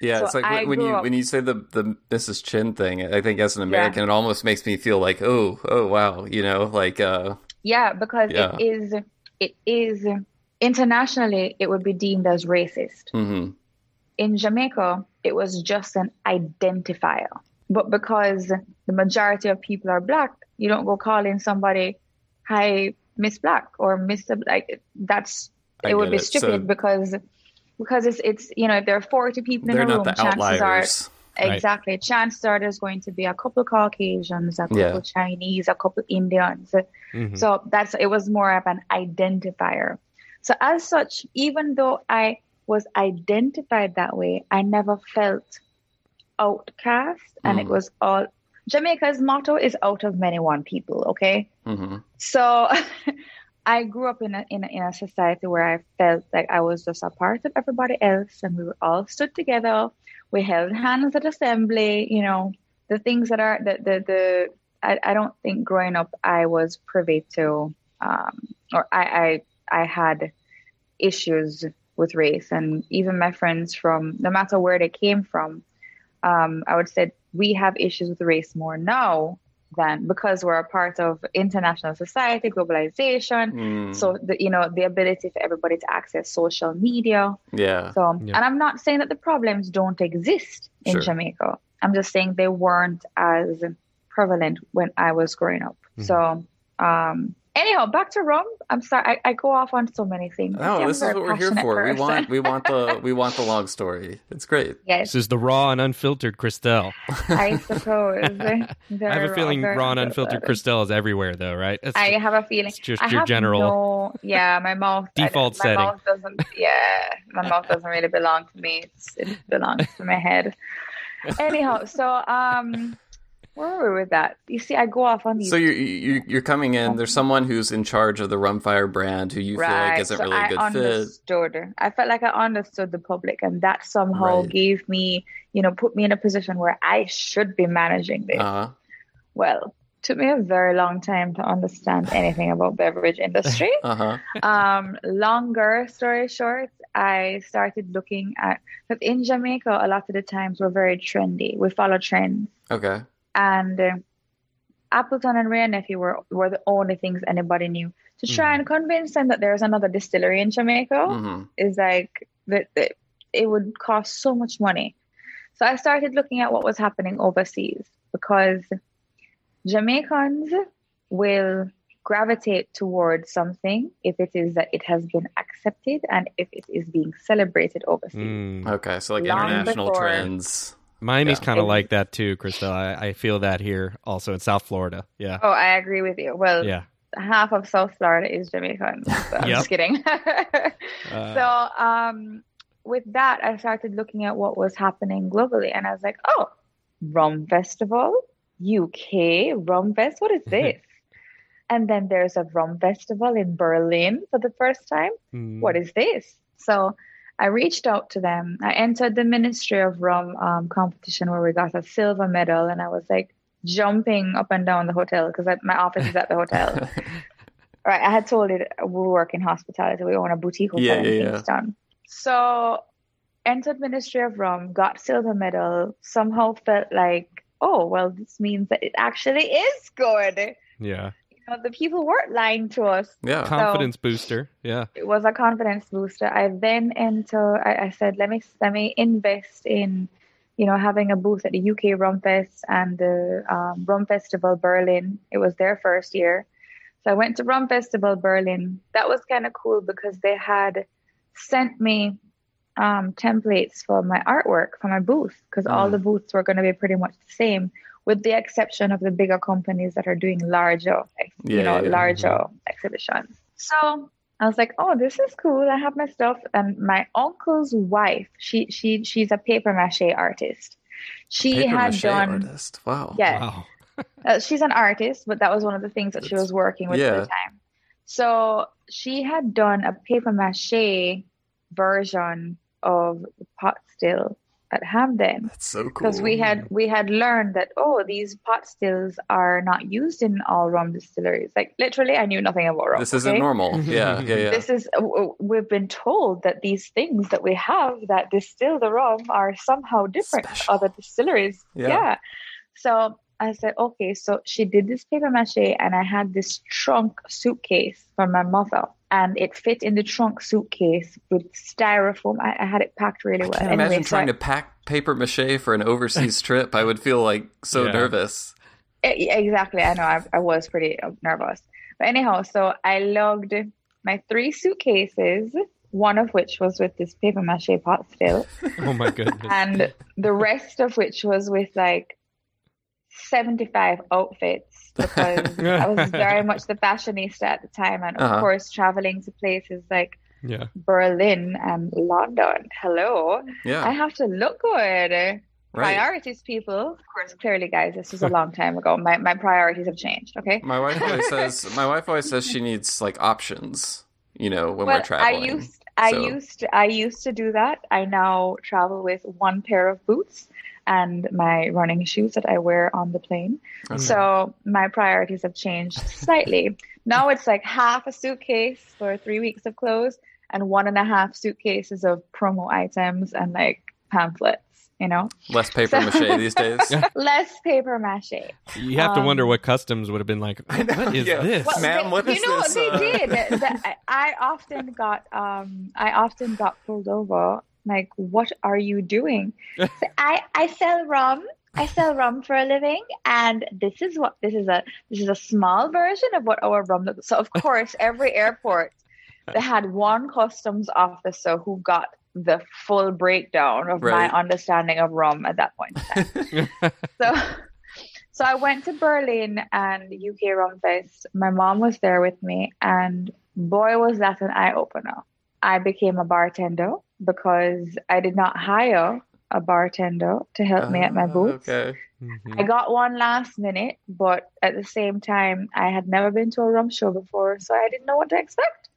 Yeah, so it's like I when you up, when you say the the Mrs. Chin thing, I think as an American, yeah. it almost makes me feel like, oh, oh, wow, you know, like, uh, yeah, because yeah. it is it is internationally it would be deemed as racist. Mm-hmm. In Jamaica, it was just an identifier, but because the majority of people are black, you don't go calling somebody, "Hi, Miss Black" or Mister like that's it would be it. stupid so, because because it's it's you know if there are 40 people in a room, chances outliers. are exactly right. chances are there's going to be a couple Caucasians, a couple yeah. Chinese, a couple Indians. Mm-hmm. So that's it was more of an identifier. So as such, even though I was identified that way, I never felt outcast, and mm. it was all Jamaica's motto is out of many one people. Okay, mm-hmm. so I grew up in a, in a, in a society where I felt like I was just a part of everybody else, and we were all stood together. We held hands at assembly. You know, the things that are the the, the I, I don't think growing up I was privy to, um, or I, I I had issues with race, and even my friends from no matter where they came from, um, I would say we have issues with race more now than because we're a part of international society, globalization. Mm. So the you know the ability for everybody to access social media. Yeah. So yeah. and I'm not saying that the problems don't exist in sure. Jamaica. I'm just saying they weren't as prevalent when I was growing up. Mm. So um, anyhow, back to rome I'm sorry, I, I go off on so many things. No, this is what we're here for. Person. We want we want the we want the long story. It's great. Yes. This is the raw and unfiltered Christelle. I suppose. I have a feeling raw and unfiltered Christelle is everywhere, though, right? It's, I have a feeling. It's just I your general. No, yeah, my mouth default my setting. Mouth doesn't. Yeah, my mouth doesn't really belong to me. It's, it belongs to my head. Anyhow, so um where were we with that? You see, I go off on these. So you're you, you're coming in. There's someone who's in charge of the Rumfire brand who you right. feel like isn't so really a good I understood. fit. I felt like I understood the public, and that somehow right. gave me, you know, put me in a position where I should be managing this. Uh-huh. Well, took me a very long time to understand anything about beverage industry. uh-huh. um, longer story short, I started looking at because in Jamaica, a lot of the times we're very trendy. We follow trends. Okay and uh, Appleton and Wray & Nephew were, were the only things anybody knew. To try mm-hmm. and convince them that there's another distillery in Jamaica mm-hmm. is like that it would cost so much money. So I started looking at what was happening overseas because Jamaicans will gravitate towards something if it is that it has been accepted and if it is being celebrated overseas. Mm. Okay, so like Long international before, trends. Miami's kind of like that too, Christelle. I, I, feel that here also in South Florida. Yeah. Oh, I agree with you. Well, yeah. half of South Florida is Jamaican. So I'm just kidding. uh, so, um, with that, I started looking at what was happening globally, and I was like, oh, Rum Festival, UK Rum Fest. What is this? and then there's a Rum Festival in Berlin for the first time. Mm. What is this? So I reached out to them. I entered the Ministry of Rum um, competition where we got a silver medal, and I was like jumping up and down the hotel because my office is at the hotel. right, I had told it we work in hospitality. We own a boutique hotel yeah, in yeah, Kingston. Yeah. So entered Ministry of Rum, got silver medal. Somehow felt like, oh well, this means that it actually is good. Yeah know, the people weren't lying to us. Yeah, confidence so booster. Yeah, it was a confidence booster. I then enter. I, I, said, let me let me invest in, you know, having a booth at the UK Rum Fest and the um, Rum Festival Berlin. It was their first year, so I went to Rum Festival Berlin. That was kind of cool because they had sent me um, templates for my artwork for my booth because mm. all the booths were going to be pretty much the same with the exception of the bigger companies that are doing larger, you know, yeah, larger mm-hmm. exhibitions. So I was like, oh, this is cool. I have my stuff. And my uncle's wife, she she she's a paper mache artist. She paper had done artist. Wow. Yeah. Wow. uh, she's an artist, but that was one of the things that That's, she was working with yeah. at the time. So she had done a paper mache version of the pot still at Hampden. That's so cool. Because we had we had learned that oh these pot stills are not used in all rum distilleries. Like literally, I knew nothing about rum. This isn't normal. yeah, yeah, yeah. This is we've been told that these things that we have that distill the rum are somehow different Special. other distilleries. Yeah. yeah. So I said, okay, so she did this paper mache, and I had this trunk suitcase for my mother, and it fit in the trunk suitcase with styrofoam. I, I had it packed really well. I can't anyway, imagine so trying I, to pack paper mache for an overseas trip. I would feel like so yeah. nervous. Exactly, I know. I, I was pretty uh, nervous, but anyhow, so I lugged my three suitcases one of which was with this paper mache pot still. oh my goodness. And the rest of which was with like 75 outfits because I was very much the fashionista at the time. And of uh-huh. course, traveling to places like yeah. Berlin and London. Hello. Yeah. I have to look good. Right. Priorities, people. Of course, clearly, guys, this was a long time ago. My, my priorities have changed. Okay. My wife always says. My wife always says she needs like options. You know, when well, we're traveling. I used I used I used to do that. I now travel with one pair of boots and my running shoes that I wear on the plane. Okay. So my priorities have changed slightly. now it's like half a suitcase for three weeks of clothes and one and a half suitcases of promo items and like pamphlets. You know, less paper so, mache these days. less paper mache. You have um, to wonder um, what customs would have been like. What is yeah. this, well, ma'am? What is you know, this? They uh... did. The, I often got, um, I often got pulled over like, what are you doing? so I, I sell rum. I sell rum for a living, and this is what this is a this is a small version of what our rum looks. So of course, every airport they had one customs officer who got the full breakdown of right. my understanding of rum at that point. so, so I went to Berlin and UK Rum Fest. My mom was there with me, and boy, was that an eye opener. I became a bartender because I did not hire a bartender to help me at my ah, booth. Okay. Mm-hmm. I got one last minute, but at the same time, I had never been to a rum show before, so I didn't know what to expect.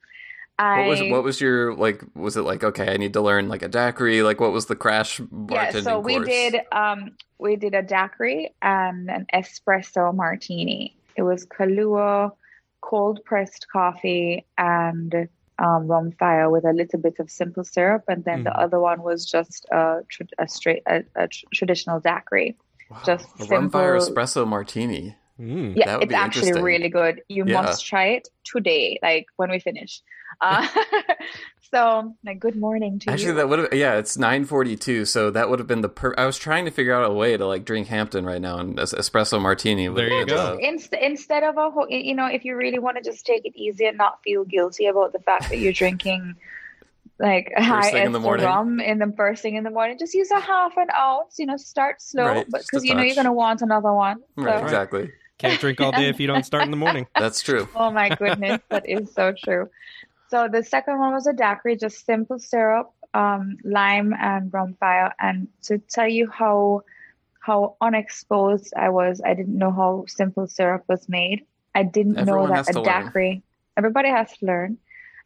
I, what was what was your like? Was it like okay? I need to learn like a daiquiri. Like what was the crash bartending Yeah, so we did um we did a daiquiri and an espresso martini. It was Kahlua, cold pressed coffee, and um, rum fire with a little bit of simple syrup, and then mm. the other one was just a, a straight a, a traditional daiquiri. Wow. Just a simple... rum fire espresso martini. Mm, yeah, it's actually really good. You yeah. must try it today, like when we finish. Uh, so, like, good morning to you. actually, you. that would have yeah, it's nine forty two. So that would have been the per. I was trying to figure out a way to like drink Hampden right now and espresso martini. There you go. Inst- instead of a whole, you know, if you really want to just take it easy and not feel guilty about the fact that you're drinking like high ester rum in the first thing in the morning. Just use a half an ounce. You know, start slow, right, but because you know you're gonna want another one. So. Right, exactly. Can't drink all day if you don't start in the morning. That's true. oh my goodness, that is so true. So the second one was a daiquiri, just simple syrup, um, lime, and rum fire. And to tell you how how unexposed I was, I didn't know how simple syrup was made. I didn't Everyone know that a daiquiri. Learn. Everybody has to learn.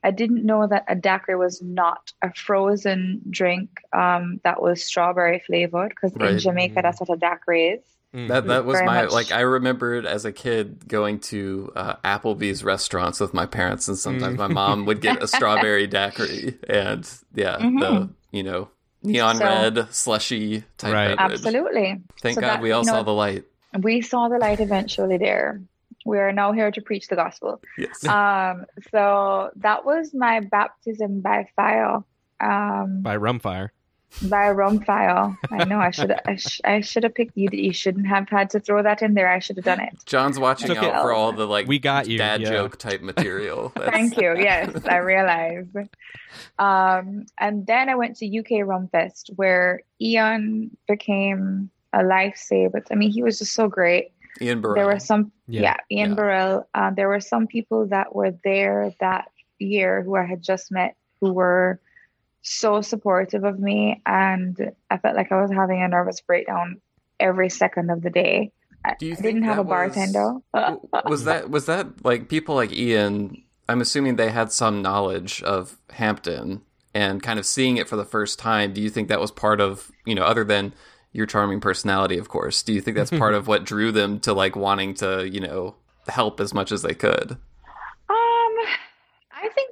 I didn't know that a daiquiri was not a frozen drink um, that was strawberry flavored because right. in Jamaica mm. that's what a daiquiri is. Mm. That that was my much. like I remembered as a kid going to uh, Applebee's restaurants with my parents, and sometimes mm. my mom would get a strawberry daiquiri, and yeah, mm-hmm. the you know neon so, red slushy type right. Beverage. Absolutely. Thank so God that, we all saw know, the light. We saw the light eventually there. We are now here to preach the gospel. Yes. Um. So that was my baptism by fire. Um. By rum fire by a rum file. I know I should I, sh- I should have picked you. You shouldn't have had to throw that in there. I should have done it. John's watching okay. out for all the like we got you dad yeah. joke type material. Thank you. Yes, I realize. Um, and then I went to UK Rum Fest where Ian became a lifesaver. I mean, he was just so great. Ian Burrell. There were some, yeah, yeah Ian yeah. Burrell. Uh, there were some people that were there that year who I had just met who were so supportive of me and I felt like I was having a nervous breakdown every second of the day. Do you I didn't have a bartender. Was, was that was that like people like Ian? I'm assuming they had some knowledge of Hampden and kind of seeing it for the first time. Do you think that was part of you know other than your charming personality, of course? Do you think that's part of what drew them to like wanting to you know help as much as they could?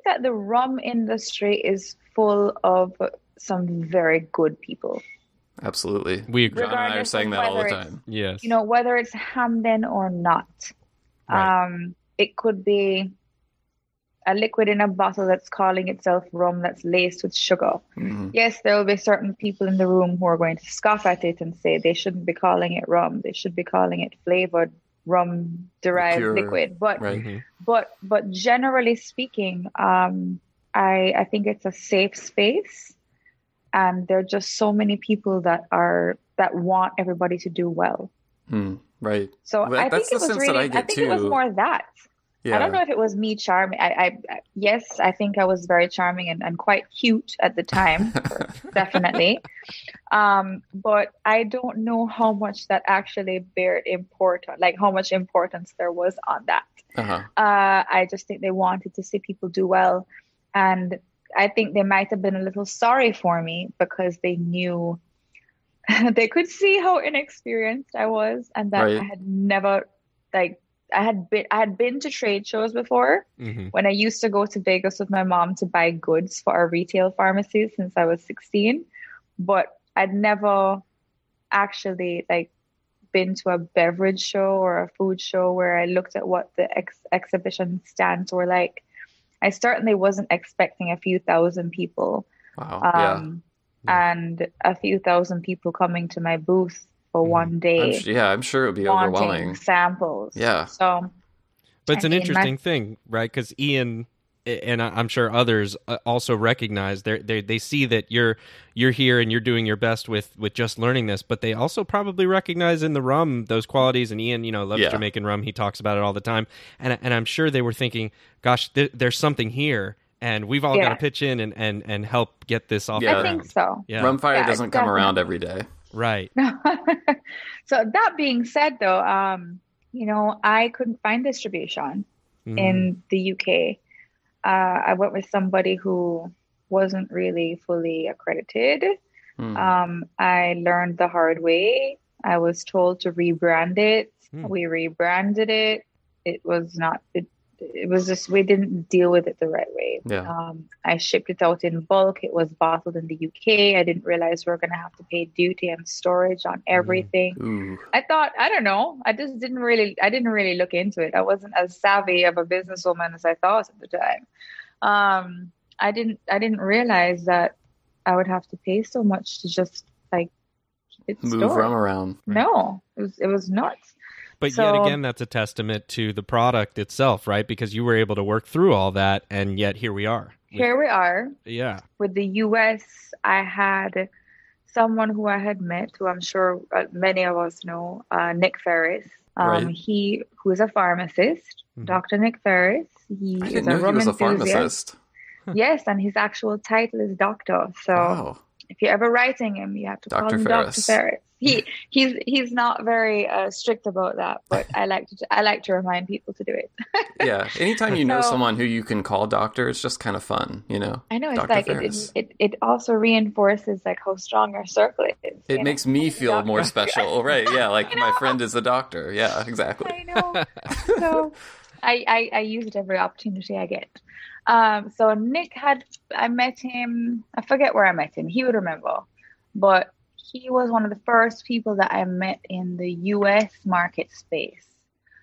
I think that the rum industry is full of some very good people. Absolutely. We agree. John and I are saying that all the time. Yes. You know, whether it's Hampden or not. Right. Um, it could be a liquid in a bottle that's calling itself rum that's laced with sugar. Mm-hmm. Yes, there will be certain people in the room who are going to scoff at it and say they shouldn't be calling it rum. They should be calling it flavored rum derived liquid. But right. Mm-hmm. but but generally speaking, um, I, I think it's a safe space. And there are just so many people that are that want everybody to do well. Hmm, right. So well, I think it was really. I, I, think too. it was more that. Yeah. I don't know if it was me charming. I, I yes, I think I was very charming and, and quite cute at the time, definitely. Um, but I don't know how much that actually bared important, like how much importance there was on that. Uh-huh. Uh, I just think they wanted to see people do well. And I think they might have been a little sorry for me because they knew they could see how inexperienced I was and that right. I had never like I had been I had been to trade shows before mm-hmm. when I used to go to Vegas with my mom to buy goods for our retail pharmacy since I was 16 but I'd never actually like been to a beverage show or a food show where I looked at what the ex- exhibition stands were like I certainly wasn't expecting a few thousand people. Wow. Um, yeah. And a few thousand people coming to my booth for mm-hmm. one day. I'm, yeah, I'm sure it would be overwhelming. Samples. Yeah. So, but it's I an interesting my... thing, right? Because Ian and I'm sure others uh, also recognize they they they see that you're you're here and you're doing your best with with just learning this, but they also probably recognize in the rum those qualities. And Ian, you know, loves yeah. Jamaican rum; he talks about it all the time. And and I'm sure they were thinking, "Gosh, th- there's something here." And we've all yeah. got to pitch in and, and, and help get this off. Yeah. I think so. Yeah. Rumfire yeah, doesn't come around every day. Right. so that being said, though, um, you know, I couldn't find distribution mm. in the UK uh, I went with somebody who wasn't really fully accredited. Mm. Um, I learned the hard way. I was told to rebrand it. Mm. We rebranded it. It was not. It it was just we didn't deal with it the right way. Yeah. Um, I shipped it out in bulk. It was bottled in the UK. I didn't realize we are going to have to pay duty and storage on everything. Mm. I thought I don't know. I just didn't really. I didn't really look into it. I wasn't as savvy of a businesswoman as I thought at the time. Um, I didn't. I didn't realize that I would have to pay so much to just like keep it move rum around. No, it was it was nuts. But so, yet again, that's a testament to the product itself, right? Because you were able to work through all that, and yet here we are. Here we are. Yeah. With the U.S., I had someone who I had met, who I'm sure uh, many of us know, uh, Nick Ferris. Um, right. He, who is a pharmacist, mm-hmm. Dr. Nick Ferris. He I is a he was a pharmacist. yes, and his actual title is doctor. So wow. If you're ever writing him, you have to Dr. call him Ferris. Dr. Ferris he he's he's not very uh, strict about that, but I like to I like to remind people to do it. yeah, anytime you know someone who you can call doctor, it's just kind of fun, you know. I know it's Dr. like it, it, it also reinforces like how strong our circle is. It makes know? me feel more special, right? Yeah, like my friend is a doctor. Yeah, exactly. I know. So I, I I use it every opportunity I get. Um, so Nick had I met him. I forget where I met him. He would remember, but he was one of the first people that I met in the US market space.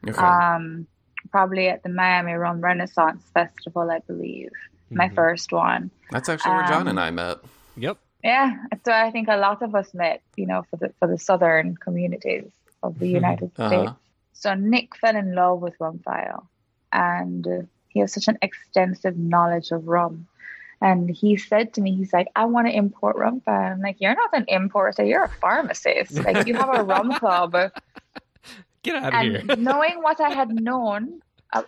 Okay. Um, probably at the Miami Rum Renaissance Festival, I believe. Mm-hmm. My first one. That's actually where John and um, I met. Yep. Yeah. So I think a lot of us met, you know, for the for the southern communities of the mm-hmm. United uh-huh. States. So Nick fell in love with Rumfire and uh, he has such an extensive knowledge of rum. And he said to me, he's like, I want to import rum. I'm like, you're not an importer, you're a pharmacist. Like you have a rum club. Get out of and here. knowing what I had known, uh,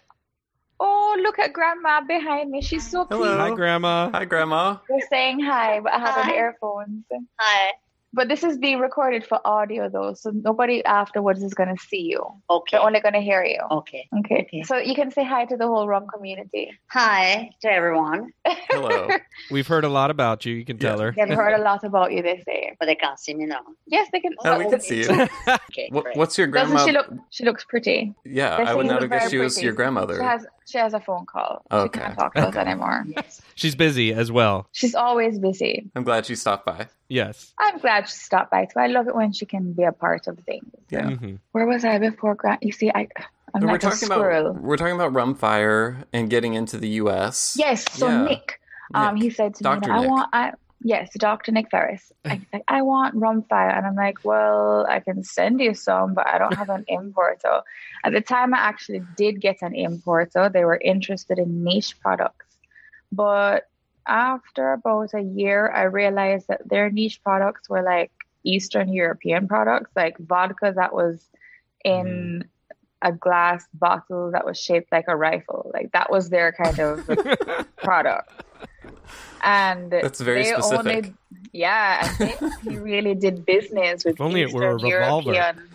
oh, look at grandma behind me. She's so Hello. cute. Hi, grandma. Hi, grandma. We're saying hi, but I have hi. on earphones. Hi. But this is being recorded for audio though, so nobody afterwards is going to see you. Okay. They're only going to hear you. Okay. okay. Okay. So you can say hi to the whole rum community. Hi to everyone. Hello. We've heard a lot about you. You can tell her. They've heard a lot about you, they say. But they can't see me now. Yes, they can. Oh, oh we can see you. okay. What, what's your grandma? Doesn't she look? She looks pretty. Yeah, I would not have guessed she was pretty. your grandmother. She has she has a phone call. Okay. She can't talk to us anymore. She's busy as well. She's always busy. I'm glad she stopped by. Yes. I'm glad she stopped by too. I love it when she can be a part of things. Yeah. Mm-hmm. Where was I before Grant? You see, I I'm like we're talking about we're talking about Rumfire and getting into the U.S. Yes. So yeah. Nick, um, he said to Dr. me, Nick. "I want I." Yes, Dr. Nick Ferris. I, like, I want Rumfire. And I'm like, well, I can send you some, but I don't have an importer. At the time, I actually did get an importer. They were interested in niche products. But after about a year, I realized that their niche products were like Eastern European products, like vodka that was in mm. a glass bottle that was shaped like a rifle. Like that was their kind of product and that's very specific. Only, yeah, he really did business with if only Eastern it were a revolver. European.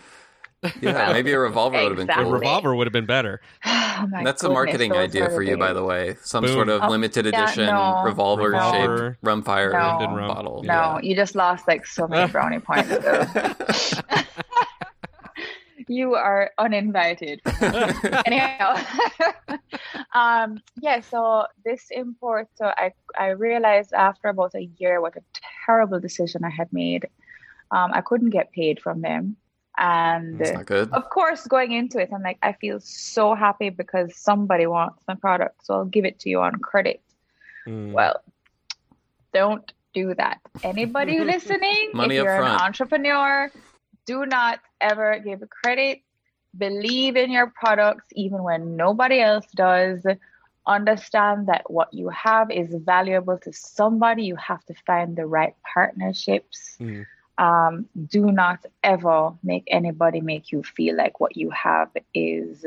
Yeah, maybe a revolver exactly. would have been cool. A revolver would have been better. Oh, That's goodness, a marketing idea for you, by the way. Some Boom. sort of oh, limited edition no. revolver, revolver shaped rumfire no, rum. bottle. No, yeah. you just lost like so many brownie points. you are uninvited. Anyhow, um, yeah. So this import, so I I realized after about a year what a terrible decision I had made. Um, I couldn't get paid from them, and of course, going into it, I'm like, I feel so happy because somebody wants my product, so I'll give it to you on credit. Mm. Well, don't do that. Anybody listening, Money if you're front. an entrepreneur, do not ever give credit. Believe in your products even when nobody else does. Understand that what you have is valuable to somebody. You have to find the right partnerships. Mm. Um, do not ever make anybody make you feel like what you have is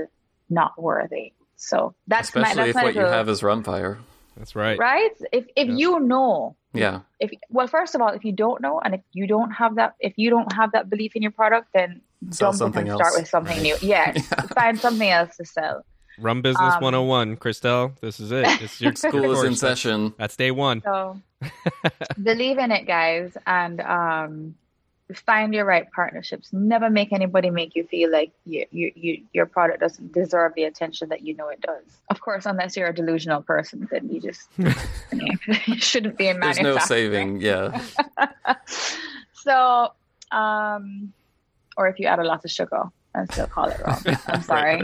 not worthy. So that's especially my, that's if what you have is Rumfire. That's right. Right? If if yeah. you know, yeah. If well, first of all, if you don't know, and if you don't have that, if you don't have that belief in your product, then sell dump something and else. start with something new. Yeah, yeah. find something else to sell. Rum Business um, 101, Christelle. This is it. It's your school is in session. That's day one. So believe in it, guys, and um, find your right partnerships. Never make anybody make you feel like you, you, you, your product doesn't deserve the attention that you know it does. Of course, unless you're a delusional person, then you just you shouldn't be in There's no saving, yeah. so, um, or if you add a lot of sugar and still call it wrong. I'm sorry.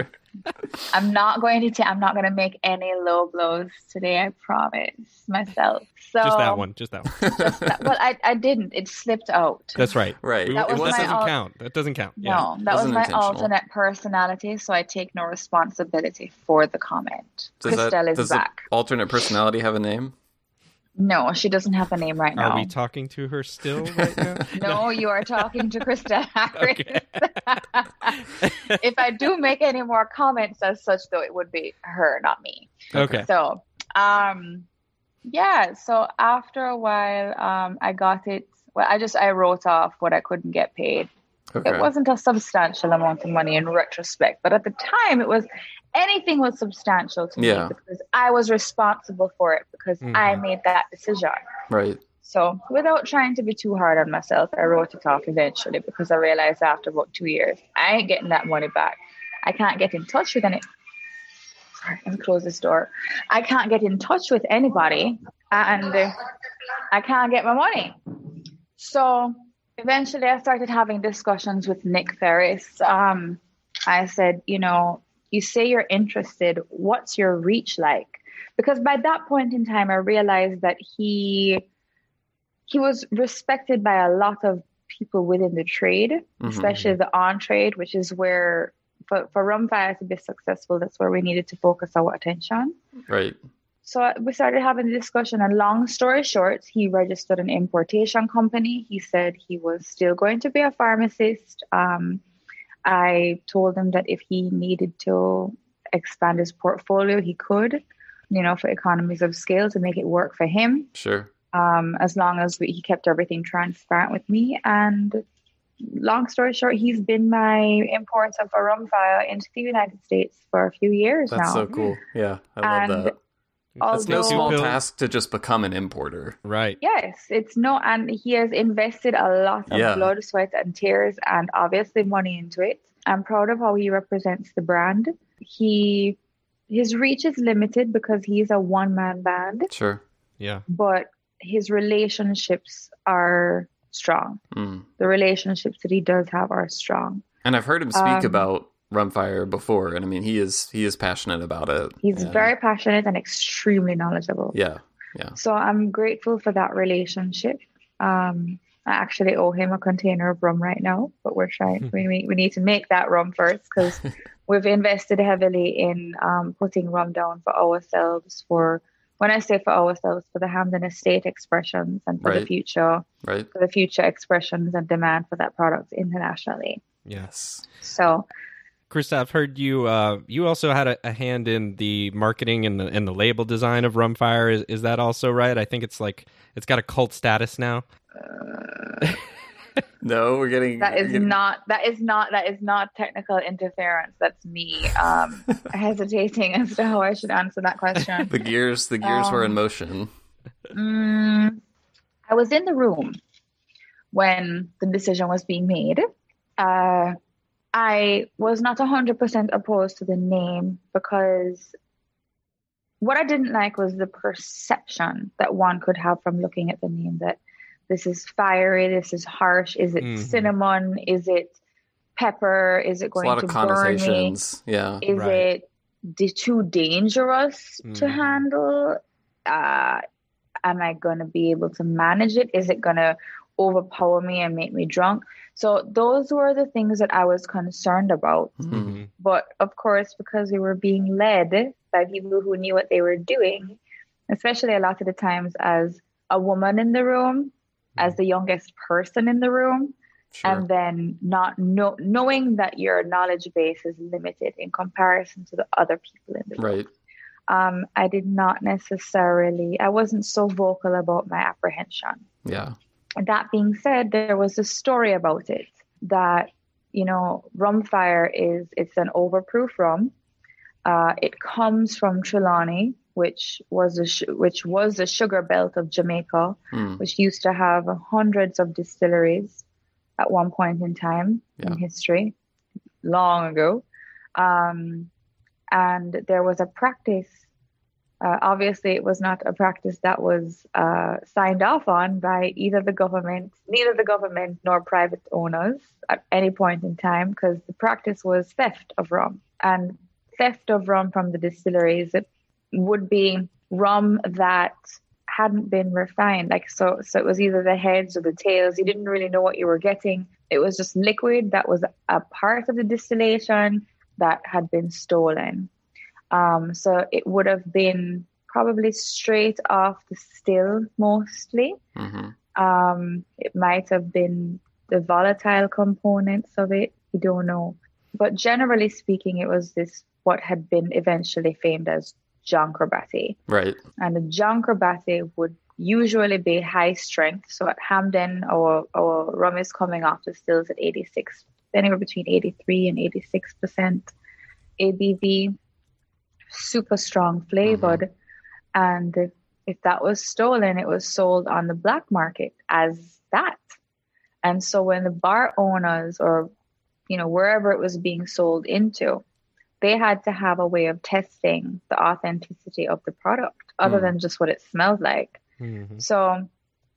I'm not going to. T- I'm not going to make any low blows today. I promise myself. So just that one. Just that one. just that, well, I, I didn't. It slipped out. That's right. Right. That, was that doesn't al- count. That doesn't count. No, yeah. that was my alternate personality. So I take no responsibility for the comment. Does Christelle that, is back. alternate personality have a name? No, she doesn't have a name right now. Are we talking to her still right now? no, you are talking to Christelle Harris. if I do make any more comments as such, though, it would be her, not me. Okay. So, um, yeah. So after a while, um, I got it. Well, I just I wrote off what I couldn't get paid. Okay. It wasn't a substantial amount of money in retrospect, but at the time, it was anything was substantial to yeah. me because I was responsible for it because mm-hmm. I made that decision. Right. So without trying to be too hard on myself, I wrote it off eventually because I realized after about two years, I ain't getting that money back. I can't get in touch with any. Sorry, let me close this door. I can't get in touch with anybody, and I can't get my money. So eventually, I started having discussions with Nick Ferris. Um, I said, you know, you say you're interested, what's your reach like? Because by that point in time, I realized that he he was respected by a lot of people within the trade, mm-hmm. especially the on trade, which is where for, for Rumfire to be successful, that's where we needed to focus our attention. Right. So we started having the discussion, and long story short, he registered an importation company. He said he was still going to be a pharmacist. Um, I told him that if he needed to expand his portfolio, he could, you know, for economies of scale to make it work for him. Sure. Um, as long as we, he kept everything transparent with me. And long story short, he's been my importer for Rumfire into the United States for a few years That's now. so cool. Yeah, I love that. Although, it's no small task to just become an importer. Right. Yes, it's no, and he has invested a lot of yeah. blood, sweat, and tears, and obviously money into it. I'm proud of how he represents the brand. He his reach is limited because he's a one man band. Sure. Yeah. But his relationships are strong. Mm. The relationships that he does have are strong. And I've heard him speak um, about Rumfire before, and I mean he is he is passionate about it. He's very passionate and extremely knowledgeable. Yeah, yeah. So I'm grateful for that relationship. Um, I actually owe him a container of rum right now, but we're trying. we we need to make that rum first because we've invested heavily in um, putting rum down for ourselves. For when I say for ourselves, for the Hampden Estate expressions and for right. the future, right? For the future expressions and demand for that product internationally. Yes. So Christelle, I've heard you. Uh, you also had a, a, hand in the marketing and the and the label design of Rumfire. Is is that also right? I think it's like it's got a cult status now. Uh, no, we're getting that is getting... not that is not that is not technical interference. That's me um, hesitating as to how I should answer that question. the gears, the gears um, were in um, motion. Mm, I was in the room when the decision was being made. Uh, I was not 100% opposed to the name because what I didn't like was the perception that one could have from looking at the name that this is fiery, this is harsh. Is it mm-hmm. cinnamon? Is it pepper? Is it going to burn me? Yeah. Is right. it too dangerous mm. to mm-hmm. handle? Uh, am I going to be able to manage it? Is it going to overpower me and make me drunk. So those were the things that I was concerned about. Mm-hmm. But of course, because we were being led by people who knew what they were doing, especially a lot of the times as a woman in the room, mm-hmm. as the youngest person in the room, sure. and then not know, knowing that your knowledge base is limited in comparison to the other people in the room. Right. Um, I did not necessarily, I wasn't so vocal about my apprehension. Yeah. That being said, there was a story about it that, you know, rum fire is, it's an overproof rum. Uh, it comes from Trelawny, which was a sh- which was the sugar belt of Jamaica, mm. which used to have hundreds of distilleries at one point in time yeah. in history, long ago. Um, and there was a practice. Uh, obviously, it was not a practice that was uh, signed off on by either the government, neither the government nor private owners at any point in time, because the practice was theft of rum and theft of rum from the distilleries. It would be rum that hadn't been refined. Like so, so it was either the heads or the tails. You didn't really know what you were getting. It was just liquid that was a part of the distillation that had been stolen. Um, so it would have been probably straight off the still mostly. Mm-hmm. Um, it might have been the volatile components of it. We don't know. But generally speaking, it was this what had been eventually famed as Batty. Right. And the John Batty would usually be high strength. So at Hampden, our, our rum is coming off the stills at 86, anywhere between 83 and 86% ABV, super strong flavored. Mm-hmm. And if that was stolen, it was sold on the black market as that. And so when the bar owners or, you know, wherever it was being sold into, they had to have a way of testing the authenticity of the product other mm. than just what it smelled like. Mm-hmm. So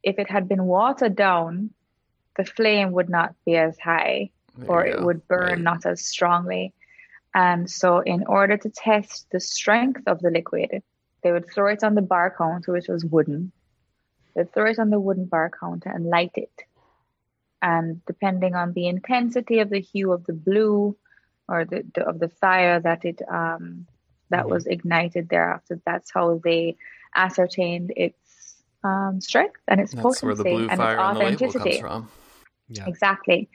if it had been watered down, the flame would not be as high or it would burn right. not as strongly. And so, in order to test the strength of the liquid, they would throw it on the bar counter, which was wooden. They'd throw it on the wooden bar counter and light it. And depending on the intensity of the hue of the blue or the, the of the fire that it um, that mm-hmm. was ignited thereafter. That's how they ascertained its um, strength and its That's potency and its authenticity. Yeah. Exactly.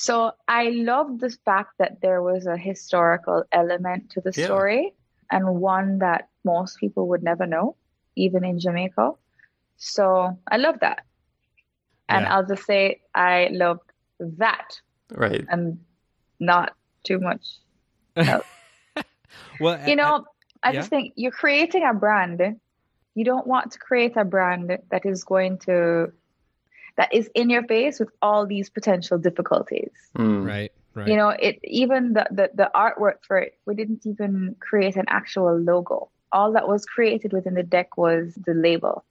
So I love the fact that there was a historical element to the yeah. story and one that most people would never know, even in Jamaica. So I love that. And yeah. I'll just say I loved that. Right. And not too much. well, you know, I, I, I just think you're creating a brand. You don't want to create a brand that is going to that is in your face with all these potential difficulties. Mm. Right. Right. You know, it even the, the the artwork for it, we didn't even create an actual logo. All that was created within the deck was the label.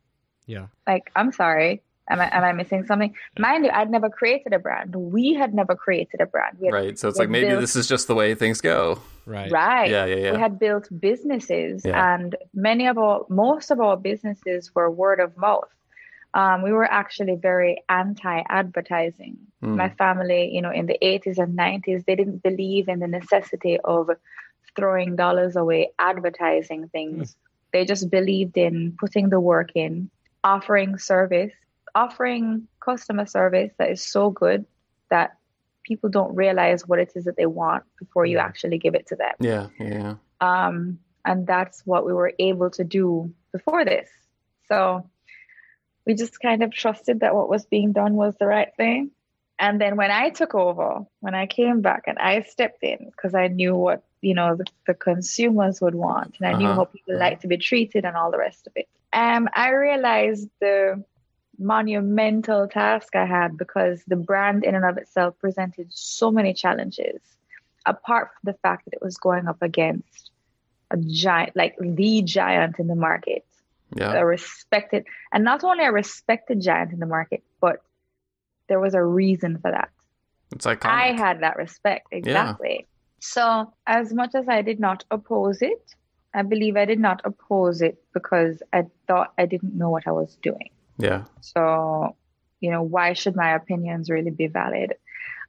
Yeah. Like, I'm sorry. Am I, am I missing something? Mind you, I'd never created a brand. We had never created a brand. Had, right. So it's like maybe built, this is just the way things go. Right. Right. Yeah, yeah, yeah. We had built businesses, yeah. and many of our, most of our businesses were word of mouth. Um, we were actually very anti-advertising. Mm. My family, you know, in the 80s and 90s, they didn't believe in the necessity of throwing dollars away advertising things. Mm. They just believed in putting the work in, offering service, offering customer service that is so good that people don't realize what it is that they want before you actually give it to them. Yeah, yeah. Um, and that's what we were able to do before this. So we just kind of trusted that what was being done was the right thing. And then when I took over, when I came back and I stepped in because I knew what you know the, the, consumers would want and I uh-huh. knew how people like to be treated and all the rest of it. Um, I realized the monumental task I had because the brand in and of itself presented so many challenges. Apart from the fact that it was going up against a giant, like the giant in the market, yeah. a respected, and not only a respected giant in the market, but there was a reason for that. It's like I had that respect exactly. Yeah. So as much as I did not oppose it, I believe I did not oppose it because I thought I didn't know what I was doing. Yeah. So you know, why should my opinions really be valid?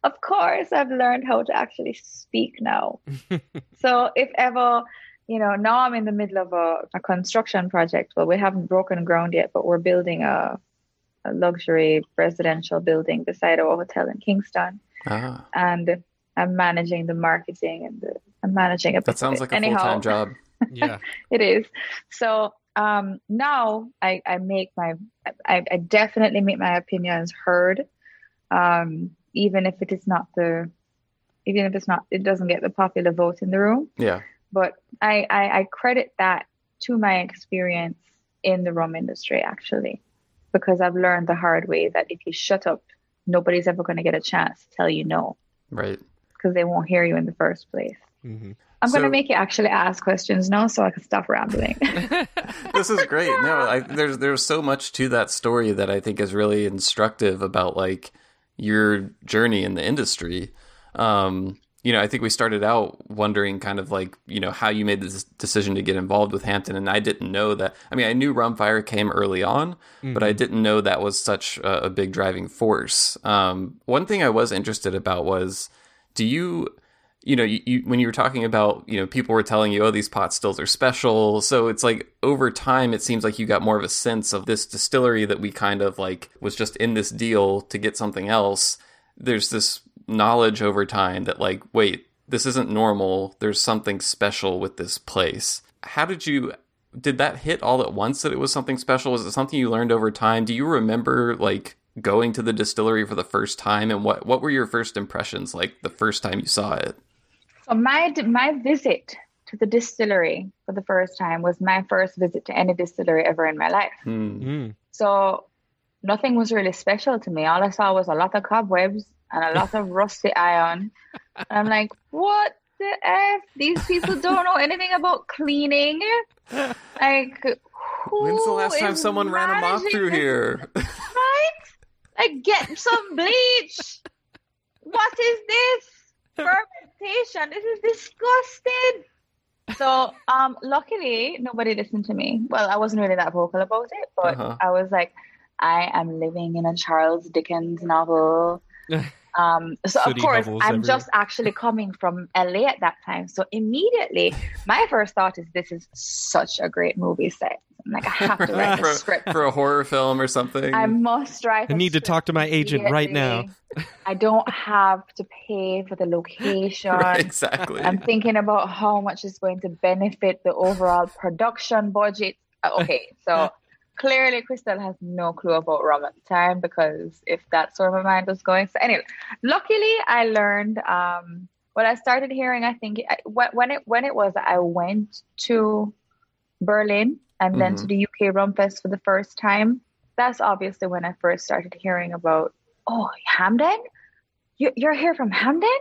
Of course, I've learned how to actually speak now. so if ever, you know, now I'm in the middle of a, a construction project. Well, we haven't broken ground yet, but we're building a, a luxury residential building beside our hotel in Kingston. Ah. And I'm managing the marketing and the, I'm managing a That sounds like a full time job. yeah. it is. So um, now I, I make my I, I definitely make my opinions heard. Um, even if it is not the even if it's not it doesn't get the popular vote in the room. Yeah. But I, I, I credit that to my experience in the rum industry actually. Because I've learned the hard way that if you shut up, nobody's ever going to get a chance to tell you no. Right. Because they won't hear you in the first place. Mm-hmm. I'm so, going to make you actually ask questions now, so I can stop rambling. this is great. No, I, there's there's so much to that story that I think is really instructive about like your journey in the industry. Um, you know, I think we started out wondering kind of like, you know, how you made this decision to get involved with Hampden. And I didn't know that. I mean, I knew Rumfire came early on, mm-hmm. but I mm-hmm. didn't know that was such a, a big driving force. Um, one thing I was interested about was do you you know, you, you, when you were talking about, you know, people were telling you, oh, these pot stills are special. So it's like over time, it seems like you got more of a sense of this distillery that we kind of like was just in this deal to get something else. There's this knowledge over time that, like, wait, this isn't normal. There's something special with this place. How did you, did that hit all at once that it was something special? Was it something you learned over time? Do you remember, like, going to the distillery for the first time and what what were your first impressions like the first time you saw it so my my visit to the distillery for the first time was my first visit to any distillery ever in my life. Mm-hmm. So nothing was really special to me. All I saw was a lot of cobwebs and a lot of rusty iron. And I'm like, what the f? These people don't know anything about cleaning. Like, when's the last time someone ran a mop through here? right? Like, get some bleach. What is this? fermentation. This is disgusting. So, um, luckily, nobody listened to me. Well, I wasn't really that vocal about it, but uh-huh. I was like, I am living in a Charles Dickens novel. Um, so of course, I'm everywhere. just actually coming from LA at that time. So immediately, my first thought is, this is such a great movie set. I'm like, I have to write a script for a horror film or something. I must write. I need to talk to my agent right now. I don't have to pay for the location. Right, exactly. I'm thinking about how much is going to benefit the overall production budget. Uh, okay, so clearly Christelle has no clue about rum at the time because if that's where my mind was going. So anyway, luckily I learned. Um, what I started hearing, I think when it when it was, I went to Berlin and mm-hmm. then to the UK Rum Fest for the first time. That's obviously when I first started hearing about, oh, Hampden? You're here from Hampden.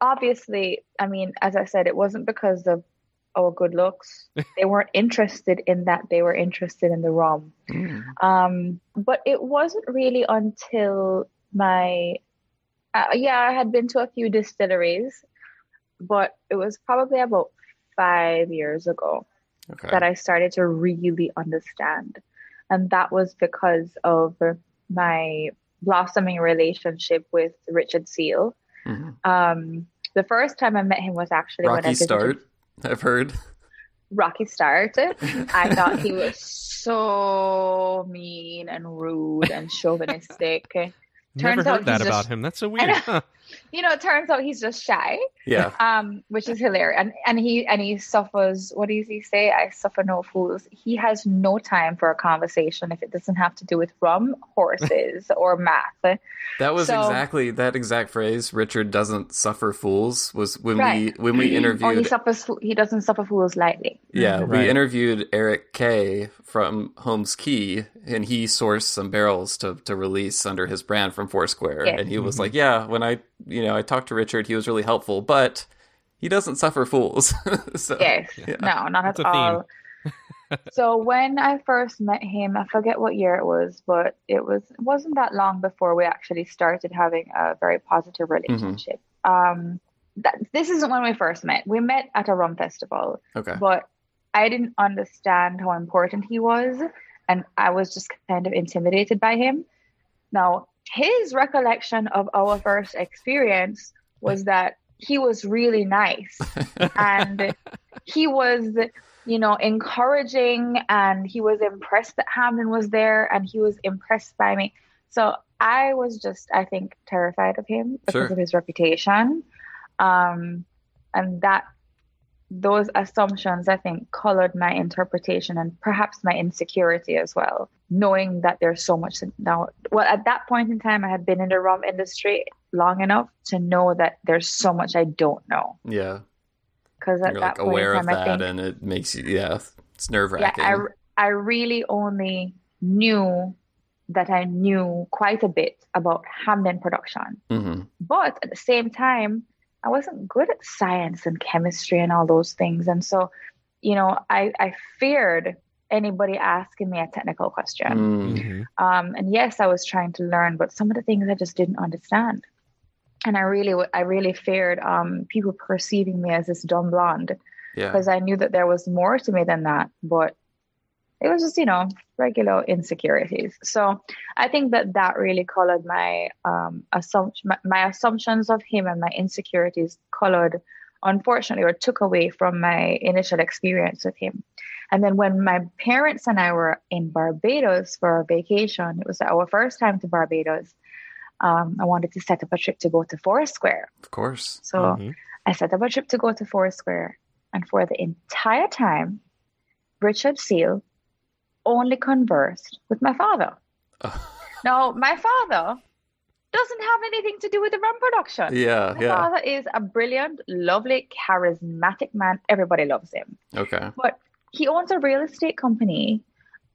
Obviously, I mean, as I said, it wasn't because of our good looks. they weren't interested in that. They were interested in the rum. Mm. Um, but it wasn't really until my, uh, yeah, I had been to a few distilleries, but it was probably about five years ago okay. that I started to really understand. And that was because of my blossoming relationship with Richard Seale. Mm-hmm. Um, the first time I met him was actually Rocky when I visited, start. I've heard. Rocky started. I thought he was so mean and rude and chauvinistic. Turns Never heard that about him. That's so weird. Huh? you know, it turns out he's just shy. Yeah. Um, which is hilarious. And and he and he suffers. What does he say? I suffer no fools. He has no time for a conversation if it doesn't have to do with rum, horses, or math. That was so, exactly that exact phrase. Richard doesn't suffer fools was when right. we when we interviewed. Or he suffers. He doesn't suffer fools lightly. Yeah, mm-hmm. we interviewed Eric Kaye from Holmes Cay, and he sourced some barrels to to release under his brand from Foursquare, and he was mm-hmm. like, "Yeah, when I you know, I talked to Richard. He was really helpful, but he doesn't suffer fools. so, yes, yeah. no, not That's at all. so when I first met him, I forget what year it was, but it was it wasn't that long before we actually started having a very positive mm-hmm. relationship. Mm-hmm. Um, that this isn't when we first met. We met at a rum festival. Okay. But I didn't understand how important he was, and I was just kind of intimidated by him. Now, his recollection of our first experience was that he was really nice. And he was you know encouraging and he was impressed that hampden was there and he was impressed by me. So i was just i think terrified of him because sure. of his reputation. Um, and that those assumptions i think colored my interpretation and perhaps my insecurity as well knowing that there's so much now well at that point in time i had been in the rum industry long enough to know that there's so much i don't know. Yeah. Because at You're that like point aware in time, of that think, and it makes you yeah it's nerve-wracking. Yeah, I, I really only knew that i knew quite a bit about hampden production. Mm-hmm. but at the same time i wasn't good at science and chemistry and all those things and so you know i i feared anybody asking me a technical question. Mm-hmm. Um, and yes, I was trying to learn, but some of the things I just didn't understand. And I really, I really feared um, people perceiving me as this dumb blonde because yeah. I knew that there was more to me than that. But it was just, you know, regular insecurities. So I think that that really colored my um, assumption, my, my assumptions of him and my insecurities colored, unfortunately, or took away from my initial experience with him. And then when my parents and I were in Barbados for a vacation, it was our first time to Barbados. Um, I wanted to set up a trip to go to Foursquare. Of course. So mm-hmm. I set up a trip to go to Foursquare. And for the entire time, Richard Seale only conversed with my father. now, my father doesn't have anything to do with the rum production. Yeah, my yeah. father is a brilliant, lovely, charismatic man. Everybody loves him. Okay. But he owns a real estate company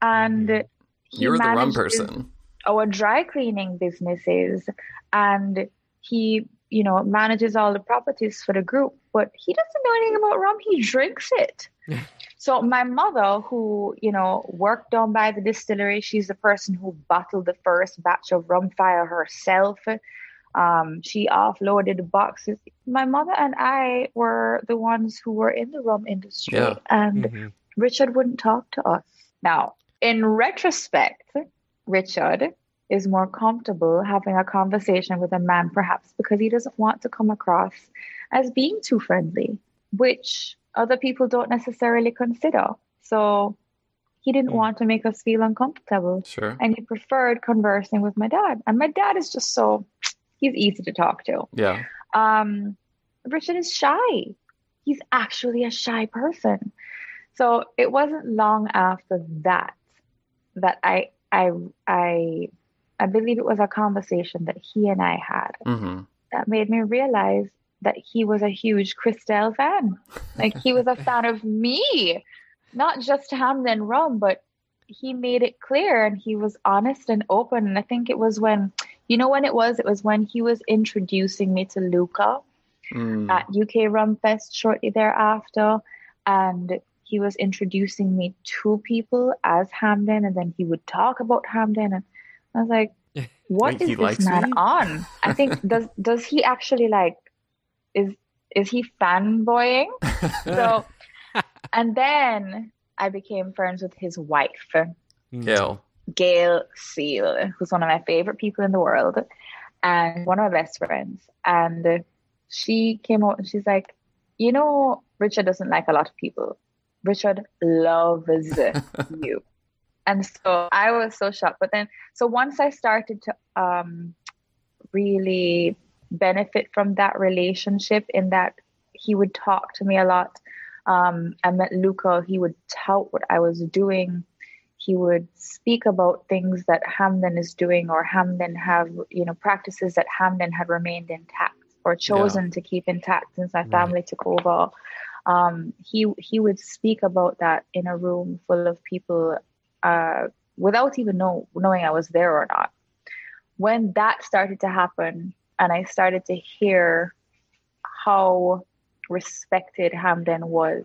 and mm-hmm. you're the rum person our dry cleaning businesses and he you know manages all the properties for the group but he doesn't know anything about rum he drinks it so my mother who you know worked down by the distillery she's the person who bottled the first batch of rum fire herself um, she offloaded the boxes. My mother and I were the ones who were in the rum industry, yeah. and Mhm. Richard wouldn't talk to us. Now, in retrospect, Richard is more comfortable having a conversation with a man, perhaps because he doesn't want to come across as being too friendly, which other people don't necessarily consider. So he didn't Mm. want to make us feel uncomfortable. Sure. And he preferred conversing with my dad. And my dad is just so, he's easy to talk to. Yeah. Um, Richard is shy. He's actually a shy person. So it wasn't long after that that I I I I believe it was a conversation that he and I had Mm-hmm. that made me realize that he was a huge Christelle fan. Like he was a fan of me, not just Hampden Rum, but he made it clear and he was honest and open. And I think it was when, you know, when it was, it was when he was introducing me to Luca Mm. at UK Rum Fest shortly thereafter. And he was introducing me to people as Hampden, and then he would talk about Hampden. And I was like, what is this man me? on? I think does does he actually like is is he fanboying? So and then I became friends with his wife, Gail. Gail Seale, who's one of my favorite people in the world and one of my best friends. And she came out and she's like, You know, Richard doesn't like a lot of people. Richard loves you. And so I was so shocked. But then, so once I started to um, really benefit from that relationship, in that he would talk to me a lot. Um, I met Luca, he would tout what I was doing. He would speak about things that Hampden is doing or Hampden have, you know, practices that Hampden had remained intact or chosen to keep intact since my family took over. Um, he he would speak about that in a room full of people uh, without even know, knowing I was there or not. When that started to happen, and I started to hear how respected Hampden was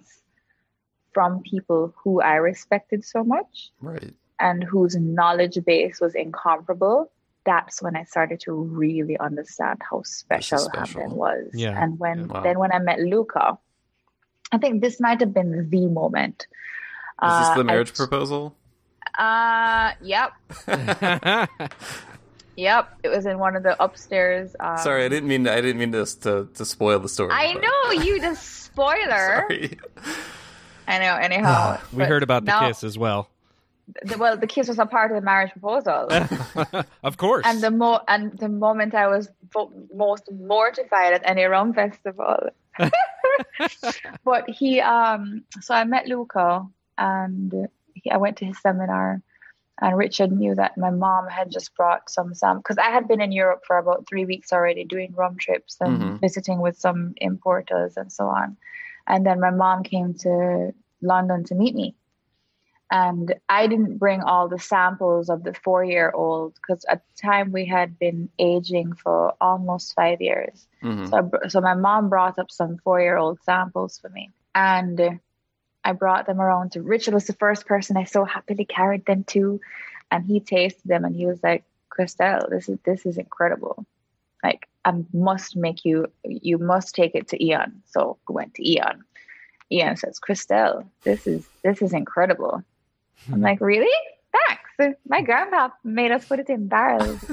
from people who I respected so much Right. and whose knowledge base was incomparable, that's when I started to really understand how special, special. Hampden was. Yeah. And when Wow. then when I met Luca, I think this might have been the moment. Is this Uh, the marriage t- proposal? Uh, yep. Yep, it was in one of the upstairs. Um, Sorry, I didn't mean to, I didn't mean to to, to spoil the story. I but... know you just spoiler. Sorry. I know. Anyhow, we heard about the now, kiss as well. The, well, the kiss was a part of the marriage proposal. of course. And the mo- and the moment I was most mortified at any rum festival. but he, um, so I met Luca, and he, I went to his seminar and Richard knew that my mom had just brought some some because I had been in Europe for about three weeks already doing rum trips and mm-hmm. visiting with some importers and so on. And then my mom came to London to meet me. And I didn't bring all the samples of the four year old because at the time we had been aging for almost five years. Mm-hmm. So, I, so my mom brought up some four year old samples for me. And I brought them around to Richard was the first person I so happily carried them to, and he tasted them and he was like, Christelle, this is this is incredible. Like I must make you you must take it to Ian. So we went to Ian. Ian says, Christelle, this is this is incredible. I'm like, really? Thanks. My grandpa made us put it in barrels.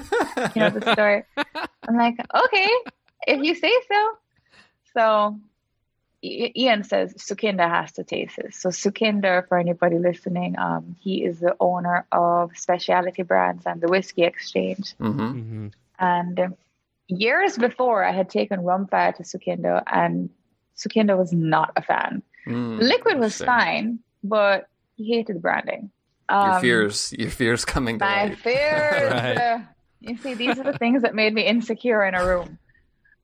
you know the story. I'm like, okay, if you say so. So Ian says Sukhinder has to taste this. So Sukhinder, for anybody listening, um, he is the owner of Specialty Brands and the Whisky Exchange. Mm-hmm. Mm-hmm. And um, years before, I had taken Rumfire to Sukhinder, and Sukhinder was not a fan. Mm, Liquid was fine, but he hated the branding. Um, your fears, your fears coming to my light. fears. right. uh, you see, these are the things that made me insecure in a room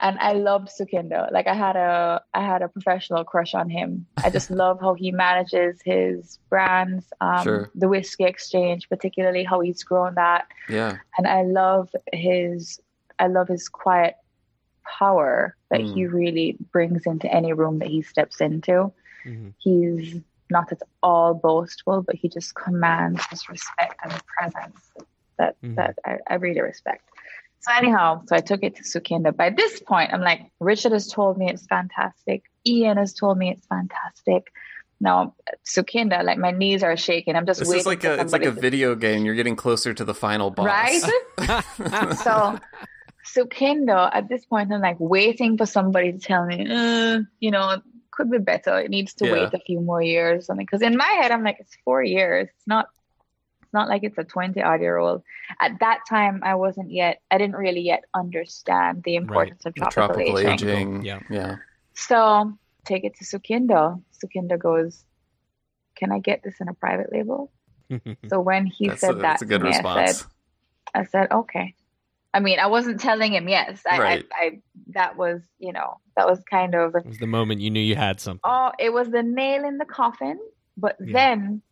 and I loved Sukhinder. Like I had a I had a professional crush on him. I just love how he manages his brands, um, sure. the whiskey exchange, particularly how he's grown that. Yeah, and I love his I love his quiet power that mm. he really brings into any room that he steps into. Mm-hmm. He's not at all boastful, but he just commands this respect and presence that mm. that I, I really respect. So anyhow, so I took it to Sukhinder. By this point, I'm like, Richard has told me it's fantastic. Ian has told me it's fantastic. Now, Sukhinder, like my knees are shaking. I'm just this waiting. Like a, it's like a video game. You're getting closer to the final boss, right? so, Sukhinder, at this point, I'm like waiting for somebody to tell me, uh, you know, could be better. It needs to yeah. wait a few more years, or something. Because in my head, I'm like, it's four years. It's not not like it's a 20 odd year old. At that time, I wasn't yet, I didn't really yet understand the importance right. of tropical, tropical aging. aging. Yeah. Yeah. So take it to Sukhinder. Sukhinder goes, Can I get this in a private label? so when he that's said a, that, a good me, response. I said, I said, Okay. I mean, I wasn't telling him yes. I, right. I, I, that was, you know, that was kind of. It was the moment you knew you had something. Oh, it was the nail in the coffin. But yeah. then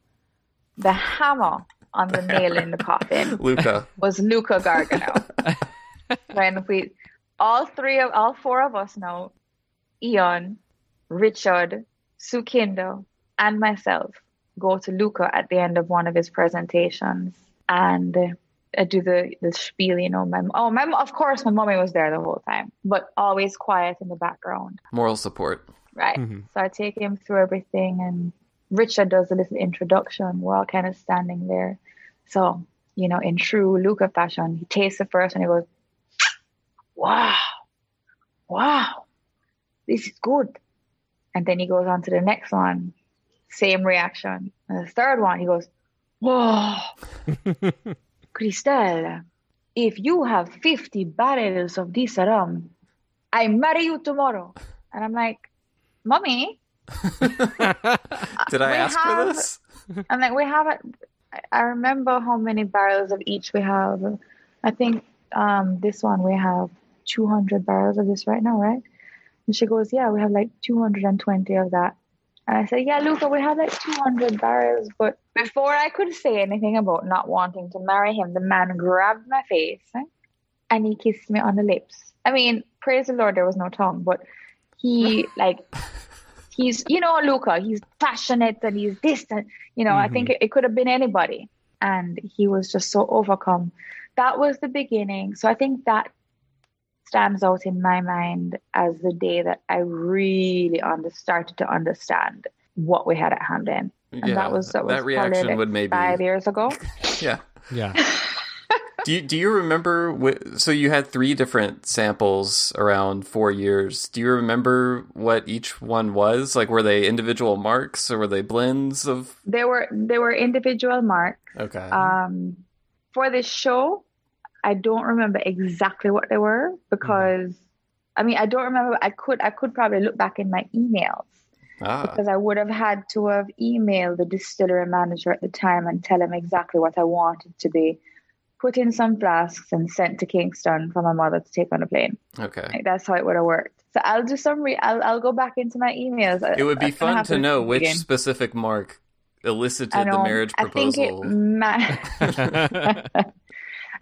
the hammer on the nail in the coffin Luca was Luca Gargano. when we all three of all four of us now, Ian, Richard, Sukhinder, and myself go to Luca at the end of one of his presentations and uh, do the the spiel. You know, my oh my of course my mommy was there the whole time, but always quiet in the background. Moral support. Right. Mm-hmm. So I take him through everything and Richard does a little introduction. We're all kind of standing there. So, you know, in true Luca fashion, he tastes it first and he goes, Wow, wow, this is good. And then he goes on to the next one, same reaction. And the third one, he goes, Whoa, Christelle, if you have 50 barrels of this rum, I marry you tomorrow. And I'm like, Mommy, Did I ask have, for this? I'm like, we have it. I remember how many barrels of each we have. I think um, this one we have 200 barrels of this right now, right? And she goes, Yeah, we have like 220 of that. And I said, Yeah, Luca, we have like 200 barrels. But before I could say anything about not wanting to marry him, the man grabbed my face right? and he kissed me on the lips. I mean, praise the Lord, there was no tongue, but he like he's you know Luca, he's passionate and he's distant. You know, mm-hmm. I think mm-hmm. it, it could have been anybody, and he was just so overcome. That was the beginning. So I think that stands out in my mind as the day that I really under, started to understand what we had at hand in. And yeah, that was that, was that reaction like would maybe five years ago. yeah. Yeah. do you do you remember? What, so you had three different samples around four years. Do you remember what each one was? Like, were they individual marks or were they blends of? They were they were individual marks. Okay. Um, for this show, I don't remember exactly what they were because, mm. I mean, I don't remember. I could I could probably look back in my emails ah. because I would have had to have emailed the distillery manager at the time and tell him exactly what I wanted to be put in some flasks and sent to Kingston for my mother to take on a plane. Okay, like, that's how it would have worked. So I'll do some. Re- I'll I'll go back into my emails. It would be fun to know which again. specific mark elicited the marriage proposal. I think it might.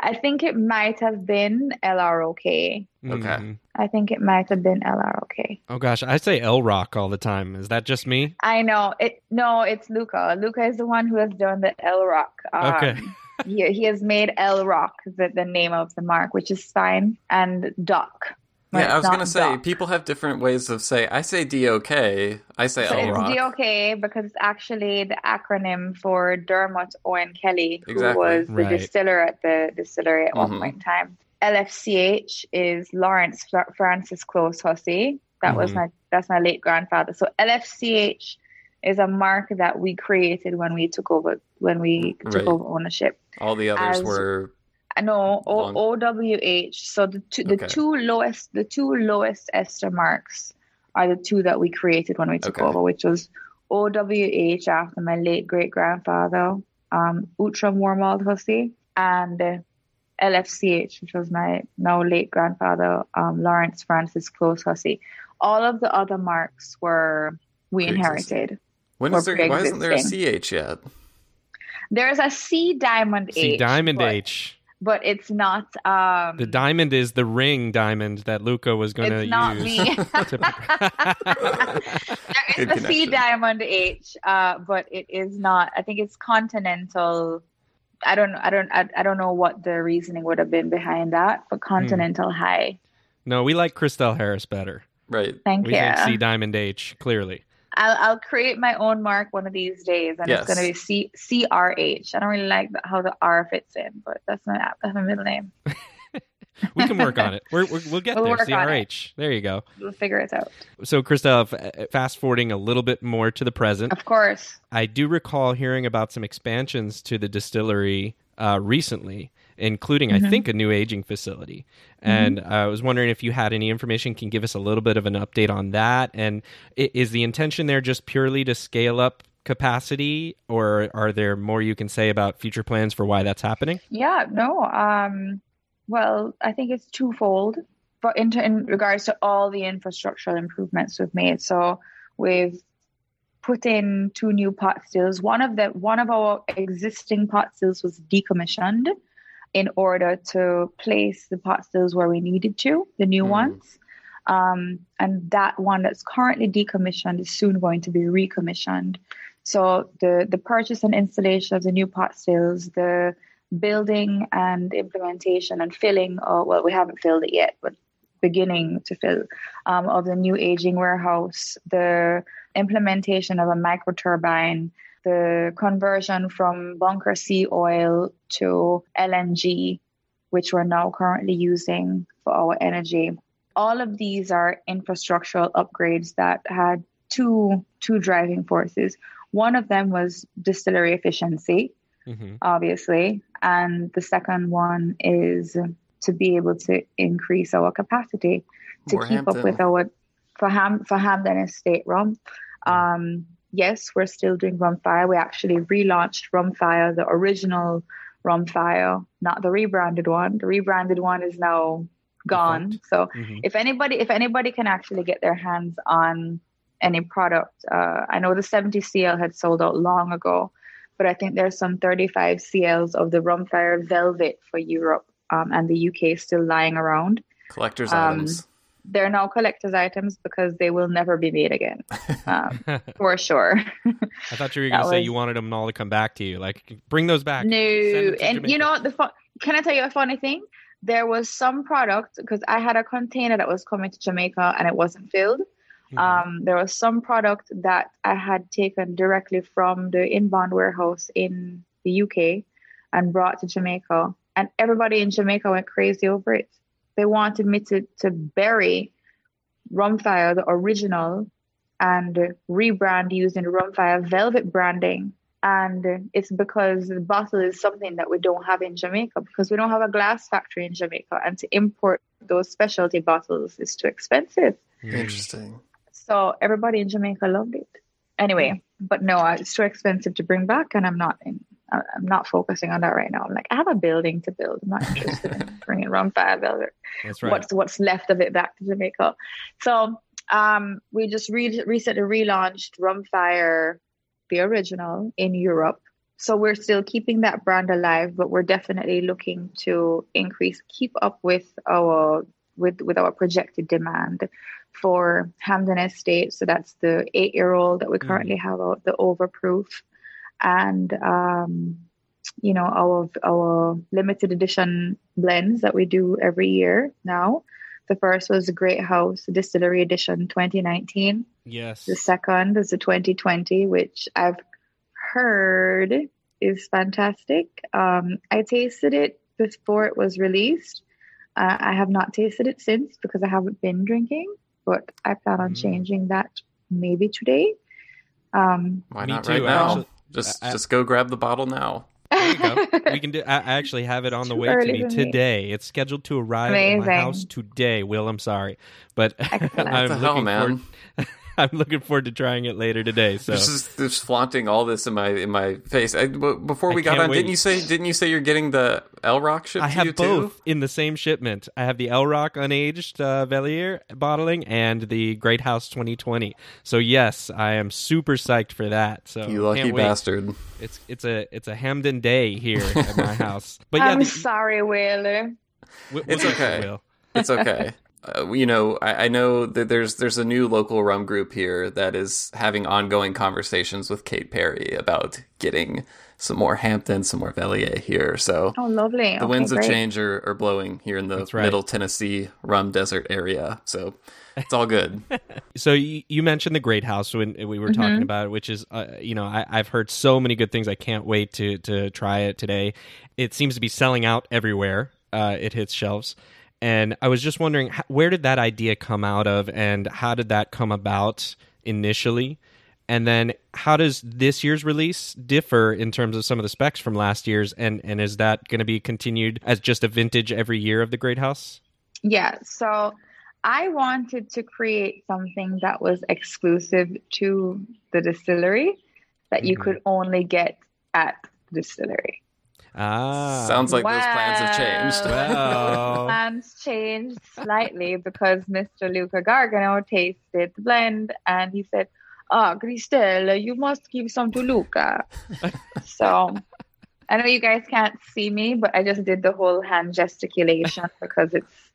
I think it might have been LROK. Okay. Mm-hmm. I think it might have been LROK. Oh gosh, I say L Rock all the time. Is that just me? I know it. No, it's Luca. Luca is the one who has done the L Rock. Um, okay. he, he has made L Rock the, the name of the mark, which is fine, and Doc yeah, I was gonna say doc. people have different ways of say. I say DOK. I say so L Rock. It's DOK because it's actually the acronym for Dermot Owen Kelly, who exactly. was the right. distiller at the distillery at mm-hmm. one point in time. LFCH is Lawrence Francis Close Hussey. That mm-hmm. was my that's my late grandfather. So LFCH is a mark that we created when we took over when we took right. over ownership. All the others As, were no, o- OWH. So the two, the okay. two lowest the two lowest ester marks are the two that we created when we took okay. over, which was OWH after my late great grandfather, um, Outram Warmald Hussey, and uh, LFCH, which was my now late grandfather, um, Lawrence Francis Close Hussey. All of the other marks were we inherited. When is there, why isn't there a CH yet? There's a C Diamond C H. Diamond H but it's not. Um, the diamond is the ring diamond that Luca was going to use. Not me. it's the C diamond H, uh, but it is not. I think it's continental. I don't. I don't. I, I don't know what the reasoning would have been behind that, but hmm. continental hmm. high. No, we like Christelle Harris better. Right. Thank we you. think C diamond H clearly. I'll, I'll create my own mark one of these days, and yes. it's going to be C C R H. I don't really like how the R fits in, but that's my that's my middle name. we can work on it. we will get we'll there. CRH. There you go. We'll figure it out. So, Christelle, fast forwarding a little bit more to the present. Of course. I do recall hearing about some expansions to the distillery uh, recently including mm-hmm. I think a new aging facility. Mm-hmm. And I was wondering if you had any information can give us a little bit of an update on that. And is the intention there just purely to scale up capacity, or are there more you can say about future plans for why that's happening? Yeah, no. Um, well, I think it's twofold. But in, in regards to all the infrastructural improvements we've made, so we've put in two new pot stills. One of the one of our existing pot stills was decommissioned, in order to place the pot stills where we needed to, the new mm. ones. Um, and that one that's currently decommissioned is soon going to be recommissioned. So the the purchase and installation of the new pot stills, the building and implementation and filling, or well, we haven't filled it yet, but beginning to fill um, of the new aging warehouse, the implementation of a micro turbine the conversion from bunker C oil to LNG, which we're now currently using for our energy. All of these are infrastructural upgrades that had two two driving forces. One of them was distillery efficiency, mm-hmm. obviously, and the second one is to be able to increase our capacity to More keep Hampden. up with our for Ham for Hampden Estate rum. Um, yes, we're still doing Rumfire. We actually relaunched Rumfire, the original Rumfire, not the rebranded one. The rebranded one is now gone. So mm-hmm. if anybody if anybody can actually get their hands on any product, uh, I know the 70 CL had sold out long ago, but I think there's some 35 CLs of the Rumfire Velvet for Europe um, and the UK still lying around. Collector's um, items they're now collector's items because they will never be made again, um, for sure. I thought you were going to say was... you wanted them all to come back to you. Like, bring those back. No, and you know the fun. Can I tell you a funny thing? There was some product because I had a container that was coming to Jamaica and it wasn't filled. Mm-hmm. Um, there was some product that I had taken directly from the inbound warehouse in the UK and brought to Jamaica and everybody in Jamaica went crazy over it. They wanted me to to bury Rumfire, the original, and rebrand using Rumfire Velvet branding. And it's because the bottle is something that we don't have in Jamaica because we don't have a glass factory in Jamaica. And to import those specialty bottles is too expensive. Hmm. Interesting. So everybody in Jamaica loved it. Anyway, but no, it's too expensive to bring back, and I'm not in. I'm not focusing on that right now. I'm like, I have a building to build. I'm not interested in bringing Rumfire Velvet. That's right. What's what's left of it back to Jamaica? So um, we just re- recently relaunched Rumfire, the original, in Europe. So we're still keeping that brand alive, but we're definitely looking to increase, keep up with our with with our projected demand for Hampden Estate. So that's the eight year old that we mm. currently mm. have out, the overproof, and um, you know our our limited edition blends that we do every year now. The first was the Great House Distillery Edition 2019. Yes. The second is the 2020, which I've heard is fantastic. Um, I tasted it before it was released. Uh, I have not tasted it since because I haven't been drinking, but I plan on mm. changing that maybe today. Um, Why not right now? Actually, just I, just go grab the bottle now. There you go. we can do. I actually have it on the way to me today. Me. It's scheduled to arrive Amazing. at my house today. Will, I'm sorry, but I'm looking hell, man. forward. I'm looking forward to trying it later today. So just, just flaunting all this in my in my face. I, before we I got on, wait. didn't you say didn't you say you're getting the L Rock shipped? I have you both too? in the same shipment. I have the L Rock unaged uh, Velier bottling and the Great House 2020. So yes, I am super psyched for that. So you lucky bastard. It's it's a it's a Hampden day here at my house. But yeah, I'm the, sorry, Wheeler. it's okay. It's okay uh, you know, I, I, know that there's there's a new local rum group here that is having ongoing conversations with Kate Perry about getting some more Hampden, some more Velier here. So, oh, lovely! The okay, winds great. of change are, are blowing here in the right. Middle Tennessee rum desert area. So. It's all good. so you, you, mentioned the Great House when we were mm-hmm. talking about it, which is, uh, you know, I, I've heard so many good things. I can't wait to to try it today. It seems to be selling out everywhere. Uh, it hits shelves. And I was just wondering, where did that idea come out of, and how did that come about initially? And then, how does this year's release differ in terms of some of the specs from last year's? And and is that going to be continued as just a vintage every year of the Great House? Yeah. So I wanted to create something that was exclusive to the distillery that mm-hmm. you could only get at the distillery. Ah, sounds like well, those plans have changed. Well. plans changed slightly because Mr. Luca Gargano tasted the blend and he said, "Ah, oh, Cristela, you must give some to Luca." so I know you guys can't see me, but I just did the whole hand gesticulation because it's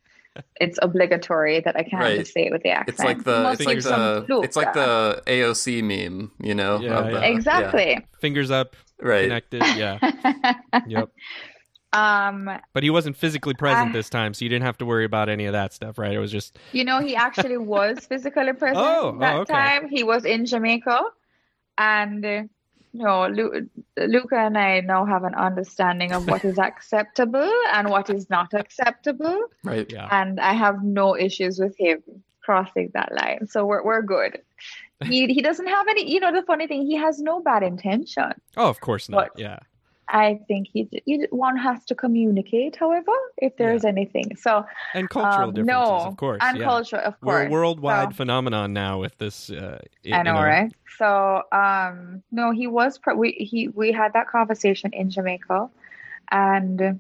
it's obligatory that I can't right. just say it with the accent. It's like the it's like the it's like the AOC meme, you know? Yeah, yeah. exactly. Yeah. Fingers up, right. connected. Yeah. yep. Um, but he wasn't physically present this time, so you didn't have to worry about any of that stuff, right? It was just you know he actually was physically present oh, that oh, okay. time. He was in Jamaica, and no, Lu- Luca and I now have an understanding of what is acceptable and what is not acceptable. Right. Yeah. And I have no issues with him crossing that line. So we're we're good. He he doesn't have any. You know, the funny thing, he has no bad intention. Oh, of course not. But yeah. I think he, he, one has to communicate, however, if there is yeah. anything. So and cultural um, differences, no, of course, and yeah. culture, of course. We're a worldwide so, phenomenon now with this. Uh, I know, know, right? So, um, no, he was. Pre- we he we had that conversation in Jamaica, and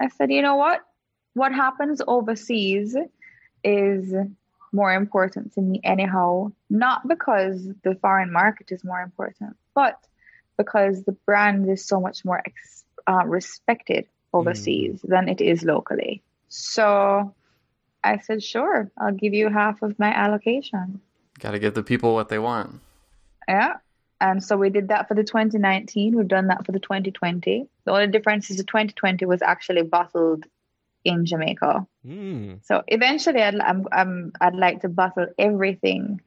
I said, you know what? What happens overseas is more important to me anyhow. Not because the foreign market is more important, but because the brand is so much more ex- uh, respected overseas mm. than it is locally. So I said, sure, I'll give you half of my allocation. Got to give the people what they want. Yeah. And so we did that for the 2019. We've done that for the 2020. The only difference is the 2020 was actually bottled in Jamaica. Mm. So eventually, I'd, I'm, I'm, I'd like to bottle everything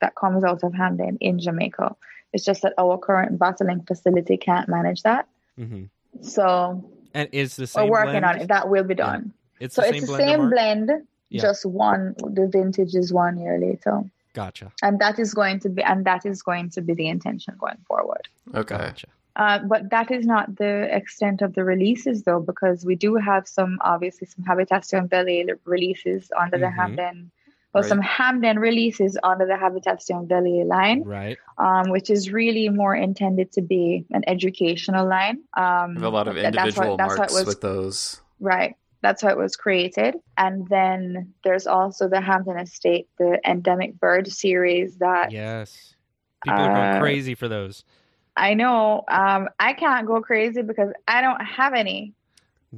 that comes out of Hampden in Jamaica. It's just that our current bottling facility can't manage that. Mm-hmm. So And is the same. We're working blend? on it. That will be done. Yeah. It's so the it's same the blend. same Mark? blend, Yeah. just one. The vintage is one year later, Gotcha. and that is going to be and that is going to be the intention going forward. Okay. Gotcha. Uh, but that is not the extent of the releases, though, because we do have some, obviously, some Habitation Velier releases under the Mhm. Hampden, or Right. some Hampden releases under the Habitation Velier line, Right. um, which is really more intended to be an educational line. Um, a lot of that- that's what- individual that's what marks was- with those. Right. That's how it was created. And then there's also the Hampden Estate, the Endemic Bird series that Yes. People are going Uh, crazy for those. I know um, I can't go crazy because I don't have any.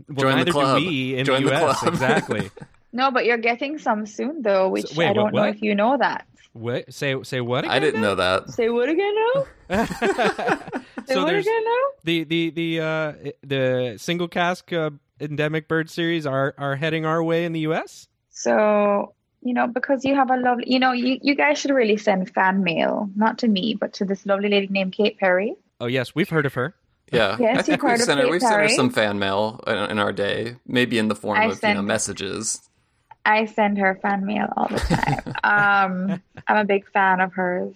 Well, Join the club. do we in Join the the US. club. exactly. No, but you're getting some soon though, which wait, I don't know what? if you know that. What? Say say what? I didn't know that. Say what again now? Say so what again now? the the the uh the single cask uh, endemic bird series are are heading our way in the US. So, you know, because you have a lovely, you know, you, you guys should really send fan mail, not to me, but to this lovely lady named Kate Perry. Oh yes, we've heard of her. Yes, Yeah, I you've think we've of sent her. Kate We've sent her some fan mail in, in our day, maybe in the form I of you know messages. I send her fan mail all the time. um, I'm a big fan of hers.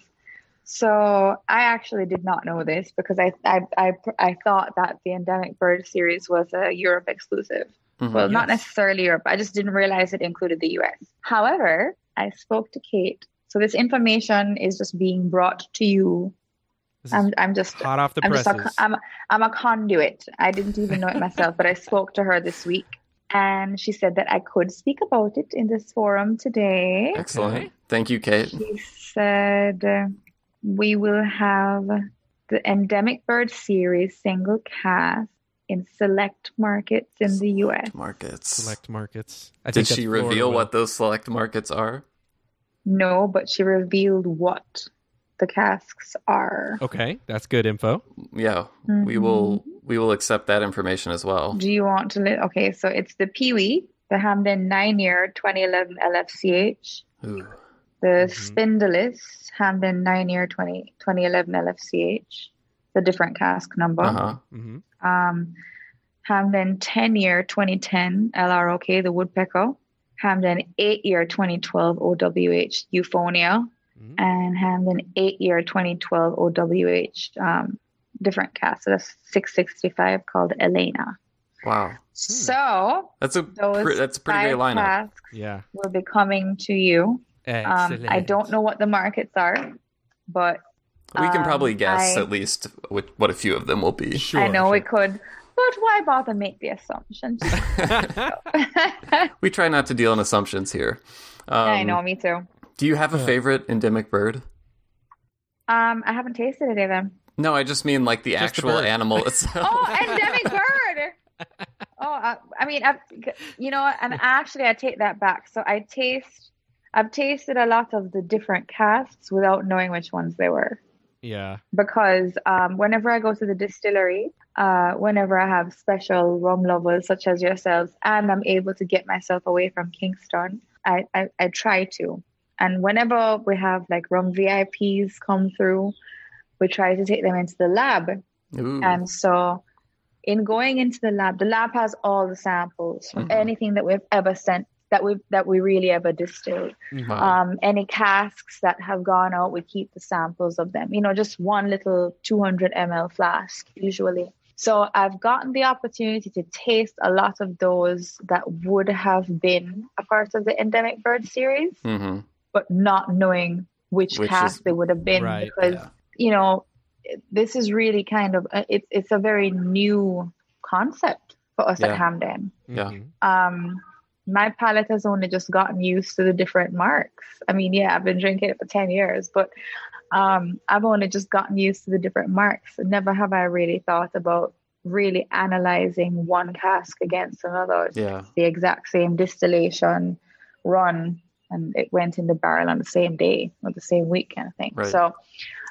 So I actually did not know this because I I, I, I thought that the Endemic Bird series was a Europe exclusive. Mhm. Well, not necessarily Europe. I just didn't realize it included the US. However, I spoke to Kate. So this information is just being brought to you. I'm, I'm just hot off the I'm just presses. a, I'm, I'm a conduit. I didn't even know it myself, but I spoke to her this week. And she said that I could speak about it in this forum today. Excellent. Okay. Thank you, Kate. She said uh, we will have the Endemic Bird series single cast in select markets in the US. Markets. select markets. I Did she that's Florida reveal will. what those select markets are? No, but she revealed what the casks are. Okay, that's good info. Yeah, we will. We will accept that information as well. Do you want to? Li- okay, so it's the Peewee, the Hampden nine year 2011 LFCH, Ooh. the Mhm. Spindalis Hampden nine year 20, 2011 LFCH, the different cask number. Uh huh. hmm Um, Hampden 10 year 2010 LROK, the Woodpecker. Hampden 8 year 2012 OWH Euphonia. hmm And Hampden 8 year 2012 OWH um, different cast. So that's 665 called Elaenia. Wow, So that's a those pre- that's a pretty great five lineup. casks Yeah. will be coming to you. Um, I don't know what the markets are, but We can um, probably guess I- at least what, what a few of them will be. Sure, I know sure. we could. But why bother make the assumptions? we try not to deal in assumptions here. Um, I know, me too. Do you have a favorite endemic bird? Um, I haven't tasted any of them. No, I just mean like the Just actual bird. animal itself. Oh, endemic bird. Oh, uh, I mean, I've, you know, and actually, I take that back. So I taste, I've tasted a lot of the different casts without knowing which ones they were. Yeah. Because um, whenever I go to the distillery, uh, whenever I have special rum lovers such as yourselves, and I'm able to get myself away from Kingston, I, I, I try to. And whenever we have like rum VIPs come through, we try to take them into the lab Ooh. and so, in going into the lab, the lab has all the samples from Mhm. anything that we've ever sent, that we that we really ever distilled. Wow. Um, any casks that have gone out, we keep the samples of them. You know, just one little 200 ml flask usually. So I've gotten the opportunity to taste a lot of those that would have been a part of the endemic bird series, hmm but not knowing which, Which cask is- they would have been Right, because yeah. You know this is really kind of uh, it's it's a very new concept for us Yeah. at Hampden. Yeah. Mhm. Um, my palate has only just gotten used to the different marks. I mean, yeah, I've been drinking it for ten years, but um, I've only just gotten used to the different marks. Never have I really thought about really analyzing one cask against another. It's Yeah. the exact same distillation run and it went in the barrel on the same day or the same week kind of thing Right. so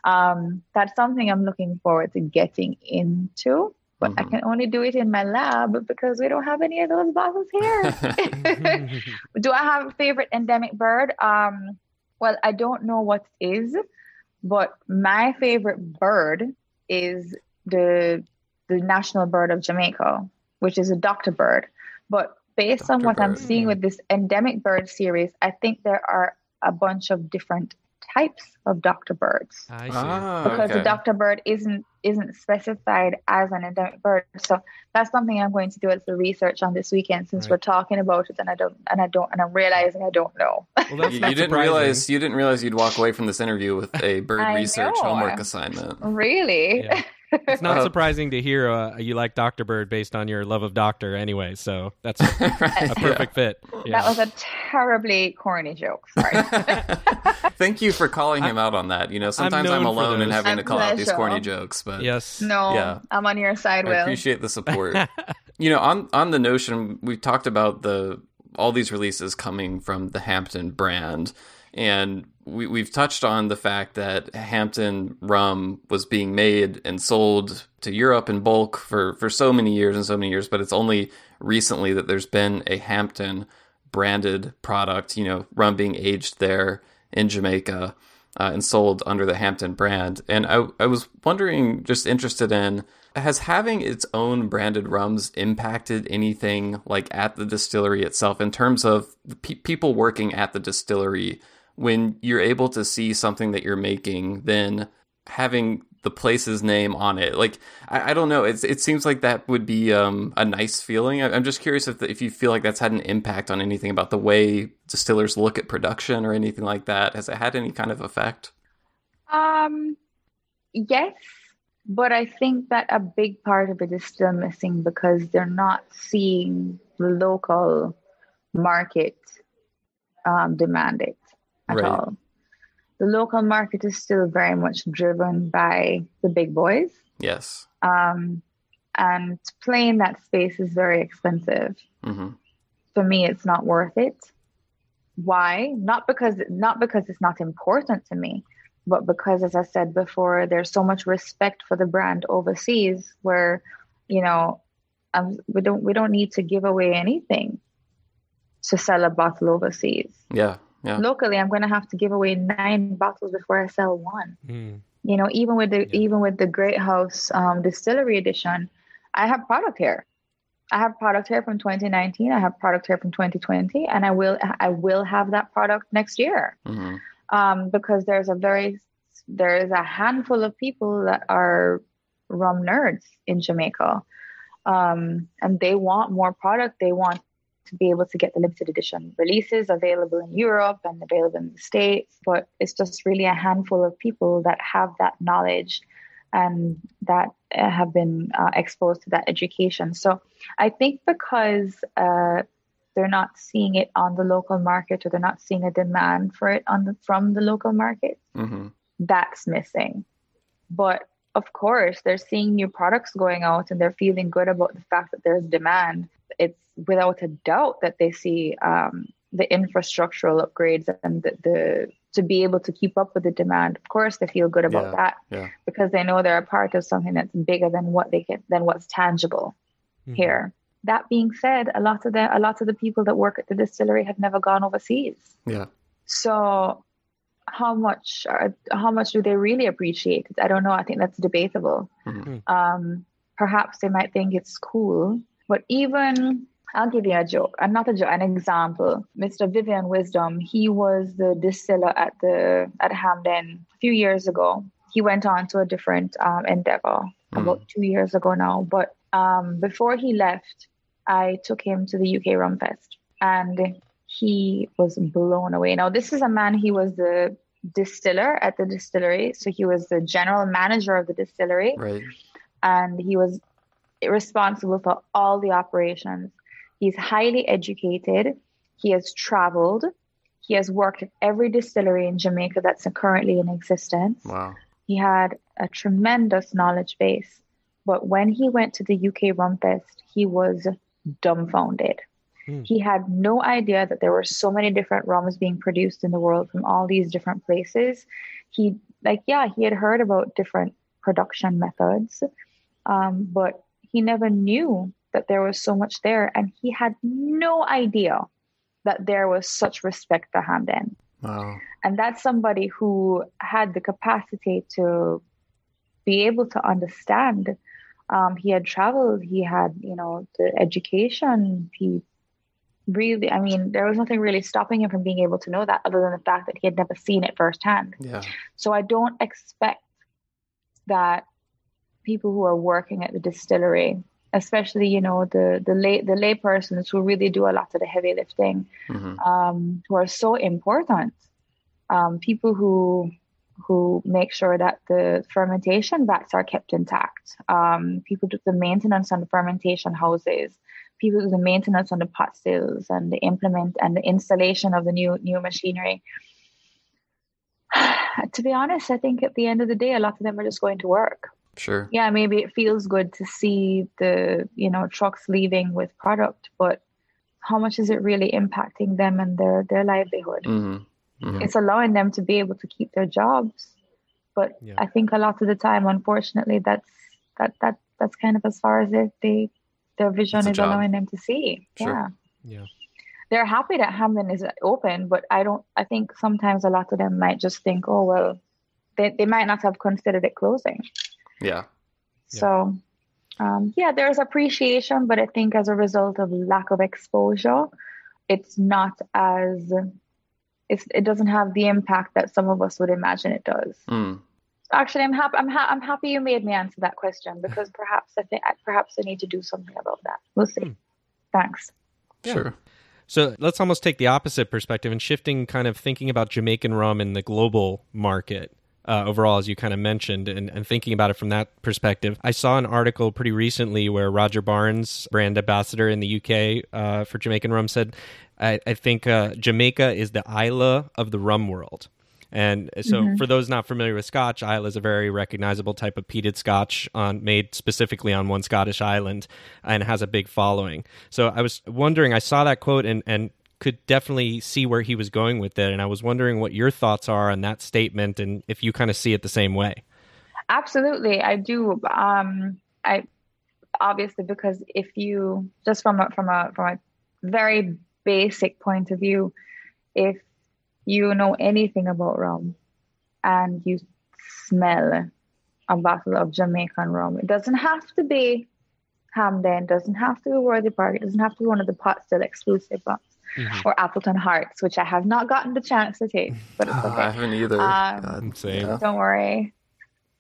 um, that's something i'm looking forward to getting into but i Mhm. can only do it in my lab because we don't have any of those bottles here do i have a favorite endemic bird um, well i don't know what it is but my favorite bird is the the national bird of jamaica which is a Dr. Bird. But based Dr. on what Bird. I'm seeing with this endemic bird series, I think there are a bunch of different types of Dr. Birds. I see. Ah, because okay. the Dr. Bird isn't isn't specified as an endemic bird. So that's something I'm going to do as the research on this weekend since right. we're talking about it and I don't and I don't and I'm realizing I don't know. Well, you, you didn't realize you didn't realize you'd walk away from this interview with a bird research know. homework assignment. Really? Yeah. It's not surprising to hear uh, you like Doctor Bird based on your love of Doctor, anyway. So that's a, right, a perfect yeah. fit. Yeah. That was a terribly corny joke. Sorry. Thank you for calling him out on that. You know, sometimes I'm, I'm alone and having I'm to call out these corny jokes, but yes, no, yeah, I'm on your side. Will I appreciate the support. you know, on on the notion we've talked about the all these releases coming from the Hampden brand and we, we've touched on the fact that Hampden rum was being made and sold to Europe in bulk for, for so many years and so many years, but it's only recently that there's been a Hampden branded product, you know, rum being aged there in Jamaica uh, and sold under the Hampden brand. And I, I was wondering, just interested in, has having its own branded rums impacted anything like at the distillery itself in terms of pe- people working at the distillery? When you're able to see something that you're making, then having the place's name on it. Like I, I don't know, it's, it seems like that would be um, a nice feeling. I, am just curious if the, if you feel like that's had an impact on anything about the way distillers look at production or anything like that. Has it had any kind of effect? Um, yes, but I think that a big part of it is still missing because they're not seeing the local market um, demand it at right. all. The local market is still very much driven by the big boys. Yes. Um, and playing that space is very expensive. Mm-hmm. For me, it's not worth it. Why? Not because not because it's not important to me, but because, as I said before, there's so much respect for the brand overseas, where you know um, we don't we don't need to give away anything to sell a bottle overseas. Yeah. Yeah. Locally, I'm going to have to give away nine bottles before I sell one. Mm. You know, even with the yeah. even with the Great House um, Distillery Edition, I have product here. I have product here from 2019. I have product here from 2020, and I will I will have that product next year mm-hmm. um, because there's a very there is a handful of people that are rum nerds in Jamaica, um, and they want more product. They want to be able to get the limited edition releases available in Europe and available in the States. But it's just really a handful of people that have that knowledge and that uh, have been uh, exposed to that education. So I think because uh, they're not seeing it on the local market or they're not seeing a demand for it on the, from the local market, mm-hmm. that's missing. But of course, they're seeing new products going out and they're feeling good about the fact that there's demand. It's without a doubt that they see um, the infrastructural upgrades and the, the, to be able to keep up with the demand. Of course, they feel good about yeah, that yeah. because they know they're a part of something that's bigger than what they get than what's tangible mm-hmm. here. That being said, a lot of the a lot of the people that work at the distillery have never gone overseas. Yeah. So how much are, how much do they really appreciate it? I don't know. I think that's debatable. Mm-hmm. Um, perhaps they might think it's cool, but even I'll give you a joke. I'm not a joke. An example. Mr. Vivian Wisdom. He was the distiller at the at Hampden a few years ago. He went on to a different um, endeavor mm. about two years ago now. But um, before he left, I took him to the UK Rum Fest, and he was blown away. Now, this is a man, he was the distiller at the distillery. So he was the general manager of the distillery. Right. And he was responsible for all the operations. He's highly educated. He has traveled. He has worked at every distillery in Jamaica that's currently in existence. Wow. He had a tremendous knowledge base. But when he went to the UK Rum Fest, he was dumbfounded. Hmm. He had no idea that there were so many different rums being produced in the world from all these different places. He, like, yeah, he had heard about different production methods, um, but he never knew that there was so much there. And he had no idea that there was such respect for Hampden. Wow. And that's somebody who had the capacity to be able to understand Um, he had traveled. He had, you know, the education. He really, I mean, there was nothing really stopping him from being able to know that, other than the fact that he had never seen it firsthand. Yeah. So I don't expect that people who are working at the distillery especially you know the the lay the lay persons who really do a lot of the heavy lifting mm-hmm. um, who are so important. Um, people who who make sure that the fermentation vats are kept intact. Um, people do the maintenance on the fermentation houses. People do the maintenance on the pot stills and the implement and the installation of the new new machinery. To be honest i think at the end of the day a lot of them are just going to work Sure. Yeah, maybe it feels good to see the, you know, trucks leaving with product, but how much is it really impacting them and their their livelihood? Mm-hmm. Mm-hmm. It's allowing them to be able to keep their jobs, but yeah. I think a lot of the time, unfortunately, that's that that that's kind of as far as they, they their vision is job. allowing them to see. Sure. Yeah. Yeah. They're happy that Hampden is open, but I don't. I think sometimes a lot of them might just think, oh well, they they might not have considered it closing. Yeah. So, um, yeah, there's appreciation, but I think as a result of lack of exposure, it's not as it's, it doesn't have the impact that some of us would imagine it does. Mm. Actually, I'm happy. I'm, ha- I'm happy you made me answer that question because perhaps I think perhaps I need to do something about that. We'll see. Mm. Thanks. Yeah. Sure. So let's almost take the opposite perspective and shifting kind of thinking about Jamaican rum in the global market uh, overall, as you kind of mentioned, and, and, thinking about it from that perspective. I saw an article pretty recently where Roger Barnes, brand ambassador in the UK uh, for Jamaican rum, said, I, I think uh, Jamaica is the Islay of the rum world. And so, mm-hmm. for those not familiar with Scotch, Islay is a very recognizable type of peated Scotch on, made specifically on one Scottish island and has a big following. So, I was wondering, I saw that quote and, and could definitely see where he was going with it. And I was wondering what your thoughts are on that statement and if you kind of see it the same way. Absolutely, I do. Um, I obviously because if you just from a, from a from a very basic point of view, if you know anything about rum and you smell a bottle of Jamaican rum, it doesn't have to be Hampden, doesn't have to be Worthy Park, it doesn't have to be one of the pot still exclusive ones mm-hmm. or Appleton Hearts, which I have not gotten the chance to taste, but it's okay. I haven't either. Um, same. Don't worry.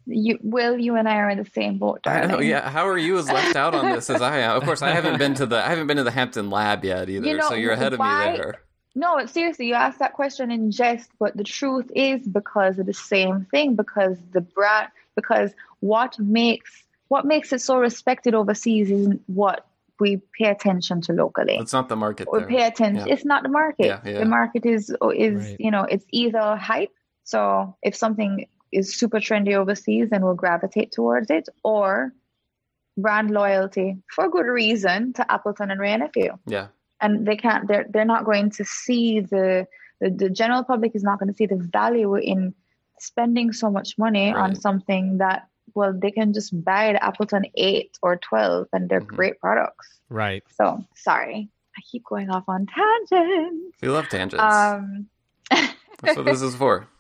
You, Will, you and I are in the same boat, darling. I know, yeah. How are you as left out on this as I am? Of course, I haven't been to the I haven't been to the Hampden Lab yet either. You know, so you're ahead why, of me there. No, but seriously, you asked that question in jest, but the truth is because of the same thing. Because the brand, because what makes what makes it so respected overseas isn't what we pay attention to locally. It's not the market. We pay attention. Yeah. It's not the market. Yeah, yeah. The market is is right. you know it's either hype. So if something is super trendy overseas, then we'll gravitate towards it, or brand loyalty for good reason to Appleton and Wray Nephew. Yeah. And they can't. They're they're not going to see the the, the general public is not going to see the value in spending so much money right. on something that well, they can just buy the Appleton 8 or 12 and they're mm-hmm. great products. Right. So, sorry. I keep going off on tangents. We love tangents. Um, That's what this is for.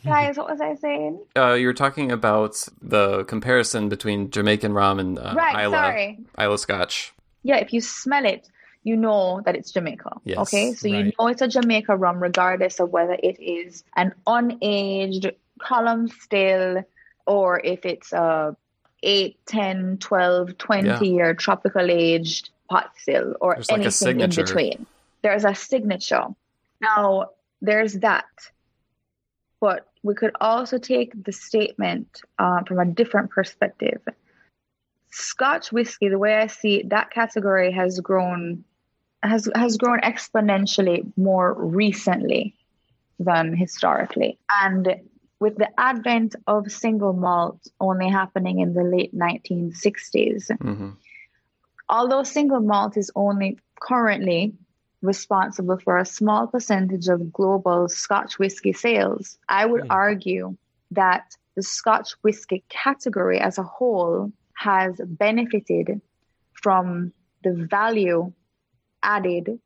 Guys, what was I saying? Uh, you were talking about the comparison between Jamaican rum and uh, right, Islay, sorry. Islay Scotch. Yeah, if you smell it, you know that it's Jamaica. Yes, okay, so right. you know it's a Jamaica rum, regardless of whether it is an unaged, column still, or if it's a 8, 10, 12, 20 yeah. year tropical aged pot still or there's anything like in between. There's a signature. Now, there's that. But we could also take the statement uh, from a different perspective. Scotch whiskey, the way I see it, that category has grown has has grown exponentially more recently than historically. And with the advent of single malt only happening in the late 1960s, mm-hmm. although single malt is only currently responsible for a small percentage of global Scotch whisky sales, I would mm-hmm. argue that the Scotch whisky category as a whole has benefited from the value added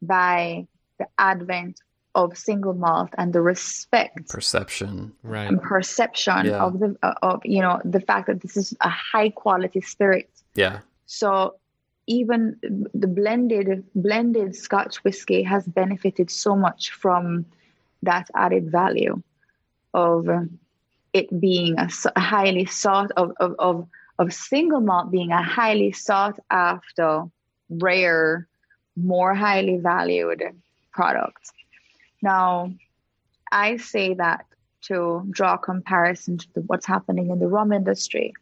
by the advent of single malt and the respect perception. Right. and perception yeah. of the uh, of you know the fact that this is a high quality spirit. Yeah. So even the blended blended scotch whiskey has benefited so much from that added value of it being a, a highly sought of, of, of, of single malt being a highly sought after rare more highly valued product now i say that to draw comparison to the, what's happening in the rum industry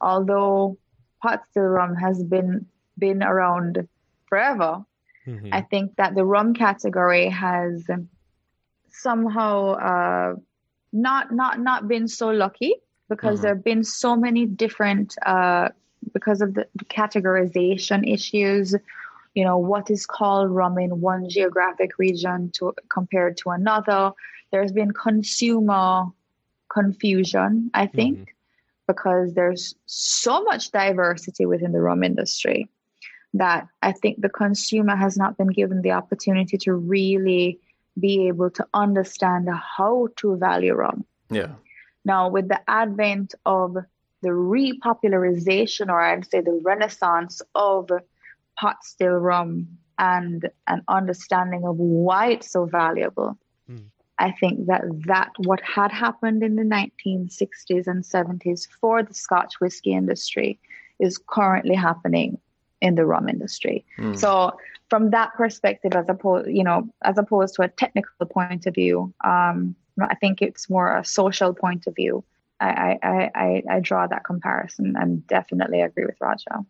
although pot still rum has been been around forever mm-hmm. i think that the rum category has somehow uh, not not not been so lucky because mm-hmm. there have been so many different uh, because of the categorization issues you know what is called rum in one geographic region to compared to another there's been consumer confusion i think mm-hmm. because there's so much diversity within the rum industry that i think the consumer has not been given the opportunity to really be able to understand how to value rum. Yeah. Now, with the advent of the repopularization, or I'd say the renaissance of pot still rum and an understanding of why it's so valuable, mm. I think that that what had happened in the 1960s and 70s for the Scotch whiskey industry is currently happening in the rum industry. Mm. So from that perspective, as opposed, you know, as opposed to a technical point of view, um, I think it's more a social point of view. I, I, I, I draw that comparison and definitely agree with Raja.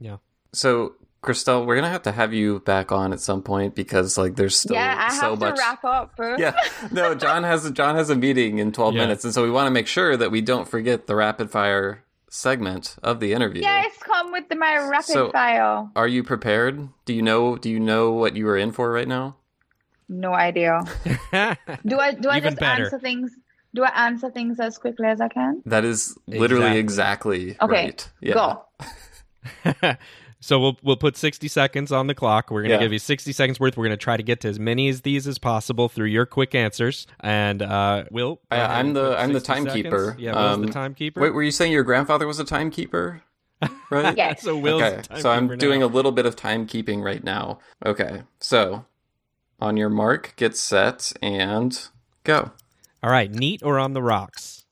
Yeah. So Christelle, we're gonna have to have you back on at some point because like there's still yeah, I so have much. To wrap up. yeah, no, John has John has a meeting in 12 yeah. minutes, and so we want to make sure that we don't forget the rapid fire segment of the interview. Yes, come with the, my rapid so, fire. Are you prepared? Do you know? Do you know what you are in for right now? No idea. do I? Do I just better. answer things? Do I answer things as quickly as I can? That is literally exactly, exactly okay, right. Yeah. Go. So we'll we'll put 60 seconds on the clock. We're going to yeah. give you 60 seconds worth. We're going to try to get to as many of these as possible through your quick answers. And uh, Will, I, am the I'm the timekeeper. Yeah, um, the timekeeper. Wait, were you saying your grandfather was a timekeeper? Right. yeah. So Will's okay. So I'm doing a little bit of timekeeping right now. Okay. So on your mark, get set, and go. All right. Neat or on the rocks?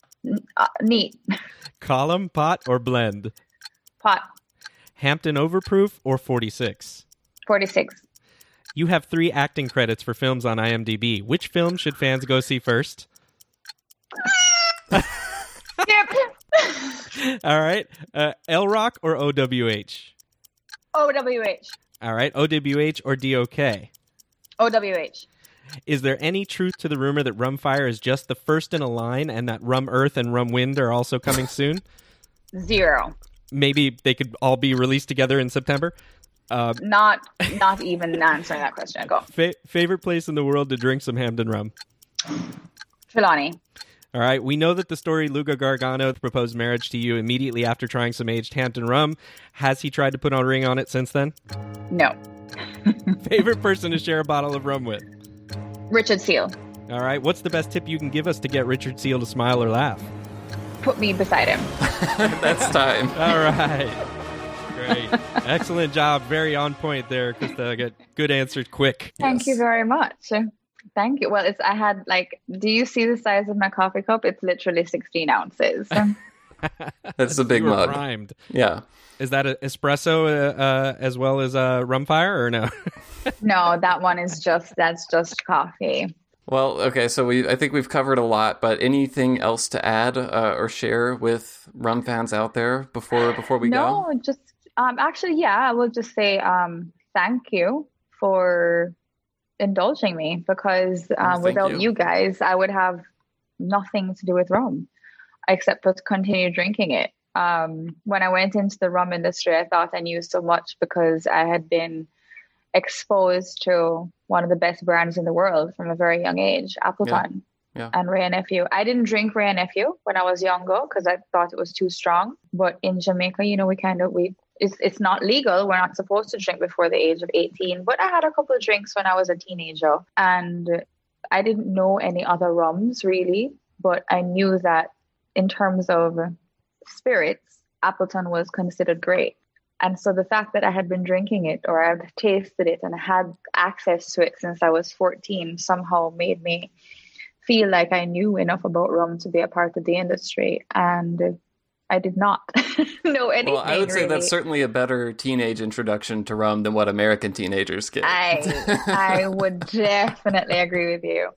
Uh, neat. Column, pot, or blend? Pot. Hampden Overproof or 46? 46. You have three acting credits for films on IMDb. Which film should fans go see first? All right. Uh, L Rock or OWH? OWH. All right. OWH or DOK? OWH. Is there any truth to the rumor that Rumfire is just the first in a line and that Rum Earth and Rum Wind are also coming soon? Zero maybe they could all be released together in September. Uh, not not even answering that question. Go. Fa- favorite place in the world to drink some Hampden rum? Trelawny. All right. We know that the story Luca Gargano proposed marriage to you immediately after trying some aged Hampden rum. Has he tried to put a ring on it since then? No. favorite person to share a bottle of rum with? Richard Seale. All right. What's the best tip you can give us to get Richard Seale to smile or laugh? Put me beside him. That's time. All right. Great. Excellent job. Very on point there, Krista. Get good answers quick. Thank yes. you very much. Thank you. Well, it's I had like, do you see the size of my coffee cup? It's literally 16 ounces. That's a big mug. Primed. Yeah. Is that an espresso uh, uh, as well as a rum fire or no? no, that one is just that's just coffee. Well, okay, so we I think we've covered a lot, but anything else to add uh, or share with rum fans out there before before we no, go? No, just um, actually, yeah, I will just say um, thank you for indulging me because uh, without you. you. guys, I would have nothing to do with rum except to continue drinking it. Um, when I went into the rum industry, I thought I knew so much because I had been exposed to one of the best brands in the world from a very young age, Appleton. Yeah. And Wray and Nephew. I didn't drink and Nephew when I was younger because I thought it was too strong. But in Jamaica, you know, we kind of we it's it's not legal. We're not supposed to drink before the age of 18. But I had a couple of drinks when I was a teenager, and I didn't know any other rums really, but I knew that in terms of spirits, Appleton was considered great. And so the fact that I had been drinking it or I had tasted it and had access to it since I was 14 somehow made me feel like I knew enough about rum to be a part of the industry. And I did not know anything. Well, I would say really. that's certainly a better teenage introduction to rum than what American teenagers get. I I would definitely agree with you.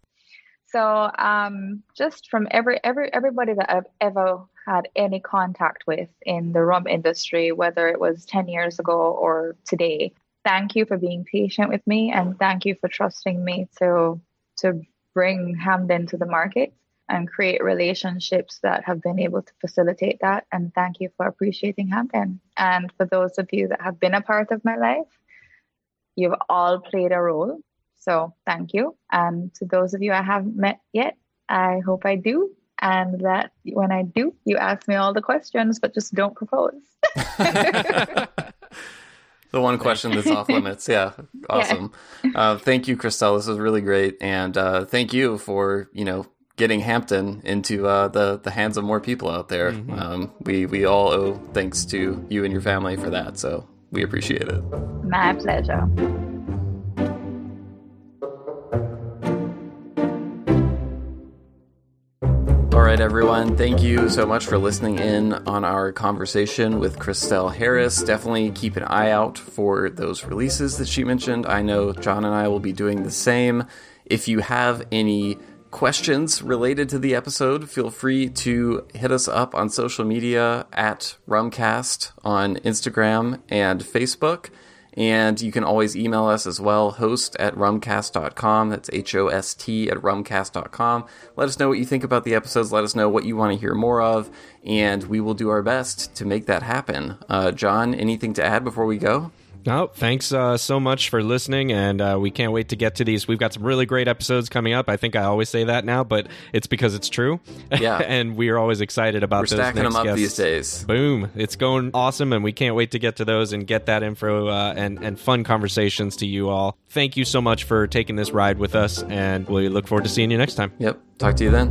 So, um, just from every every everybody that I've ever had any contact with in the rum industry, whether it was ten years ago or today, thank you for being patient with me, and thank you for trusting me to to bring Hampden to the market and create relationships that have been able to facilitate that. And thank you for appreciating Hampden. And for those of you that have been a part of my life, you've all played a role. So thank you. And to those of you I haven't met yet, I hope I do. And that when I do, you ask me all the questions, but just don't propose. the one question that's off limits. Yeah, awesome. Yeah. Uh, thank you, Christelle. This was really great, and uh, thank you for you know getting Hampden into uh, the the hands of more people out there. Mm-hmm. Um, we we all owe thanks to you and your family for that. So we appreciate it. My pleasure. Right, everyone. Thank you so much for listening in on our conversation with Christelle Harris. Definitely keep an eye out for those releases that she mentioned. I know John and I will be doing the same. If you have any questions related to the episode, feel free to hit us up on social media at Rumcast on Instagram and Facebook. And you can always email us as well, host at rumcast.com. That's H O S T at rumcast.com. Let us know what you think about the episodes. Let us know what you want to hear more of. And we will do our best to make that happen. Uh, John, anything to add before we go? No, thanks uh, so much for listening, and uh, we can't wait to get to these. We've got some really great episodes coming up. I think I always say that now, but it's because it's true. Yeah, and we are always excited about We're those. Stacking them up guests. these days. Boom! It's going awesome, and we can't wait to get to those and get that info uh, and and fun conversations to you all. Thank you so much for taking this ride with us, and we look forward to seeing you next time. Yep. Talk to you then.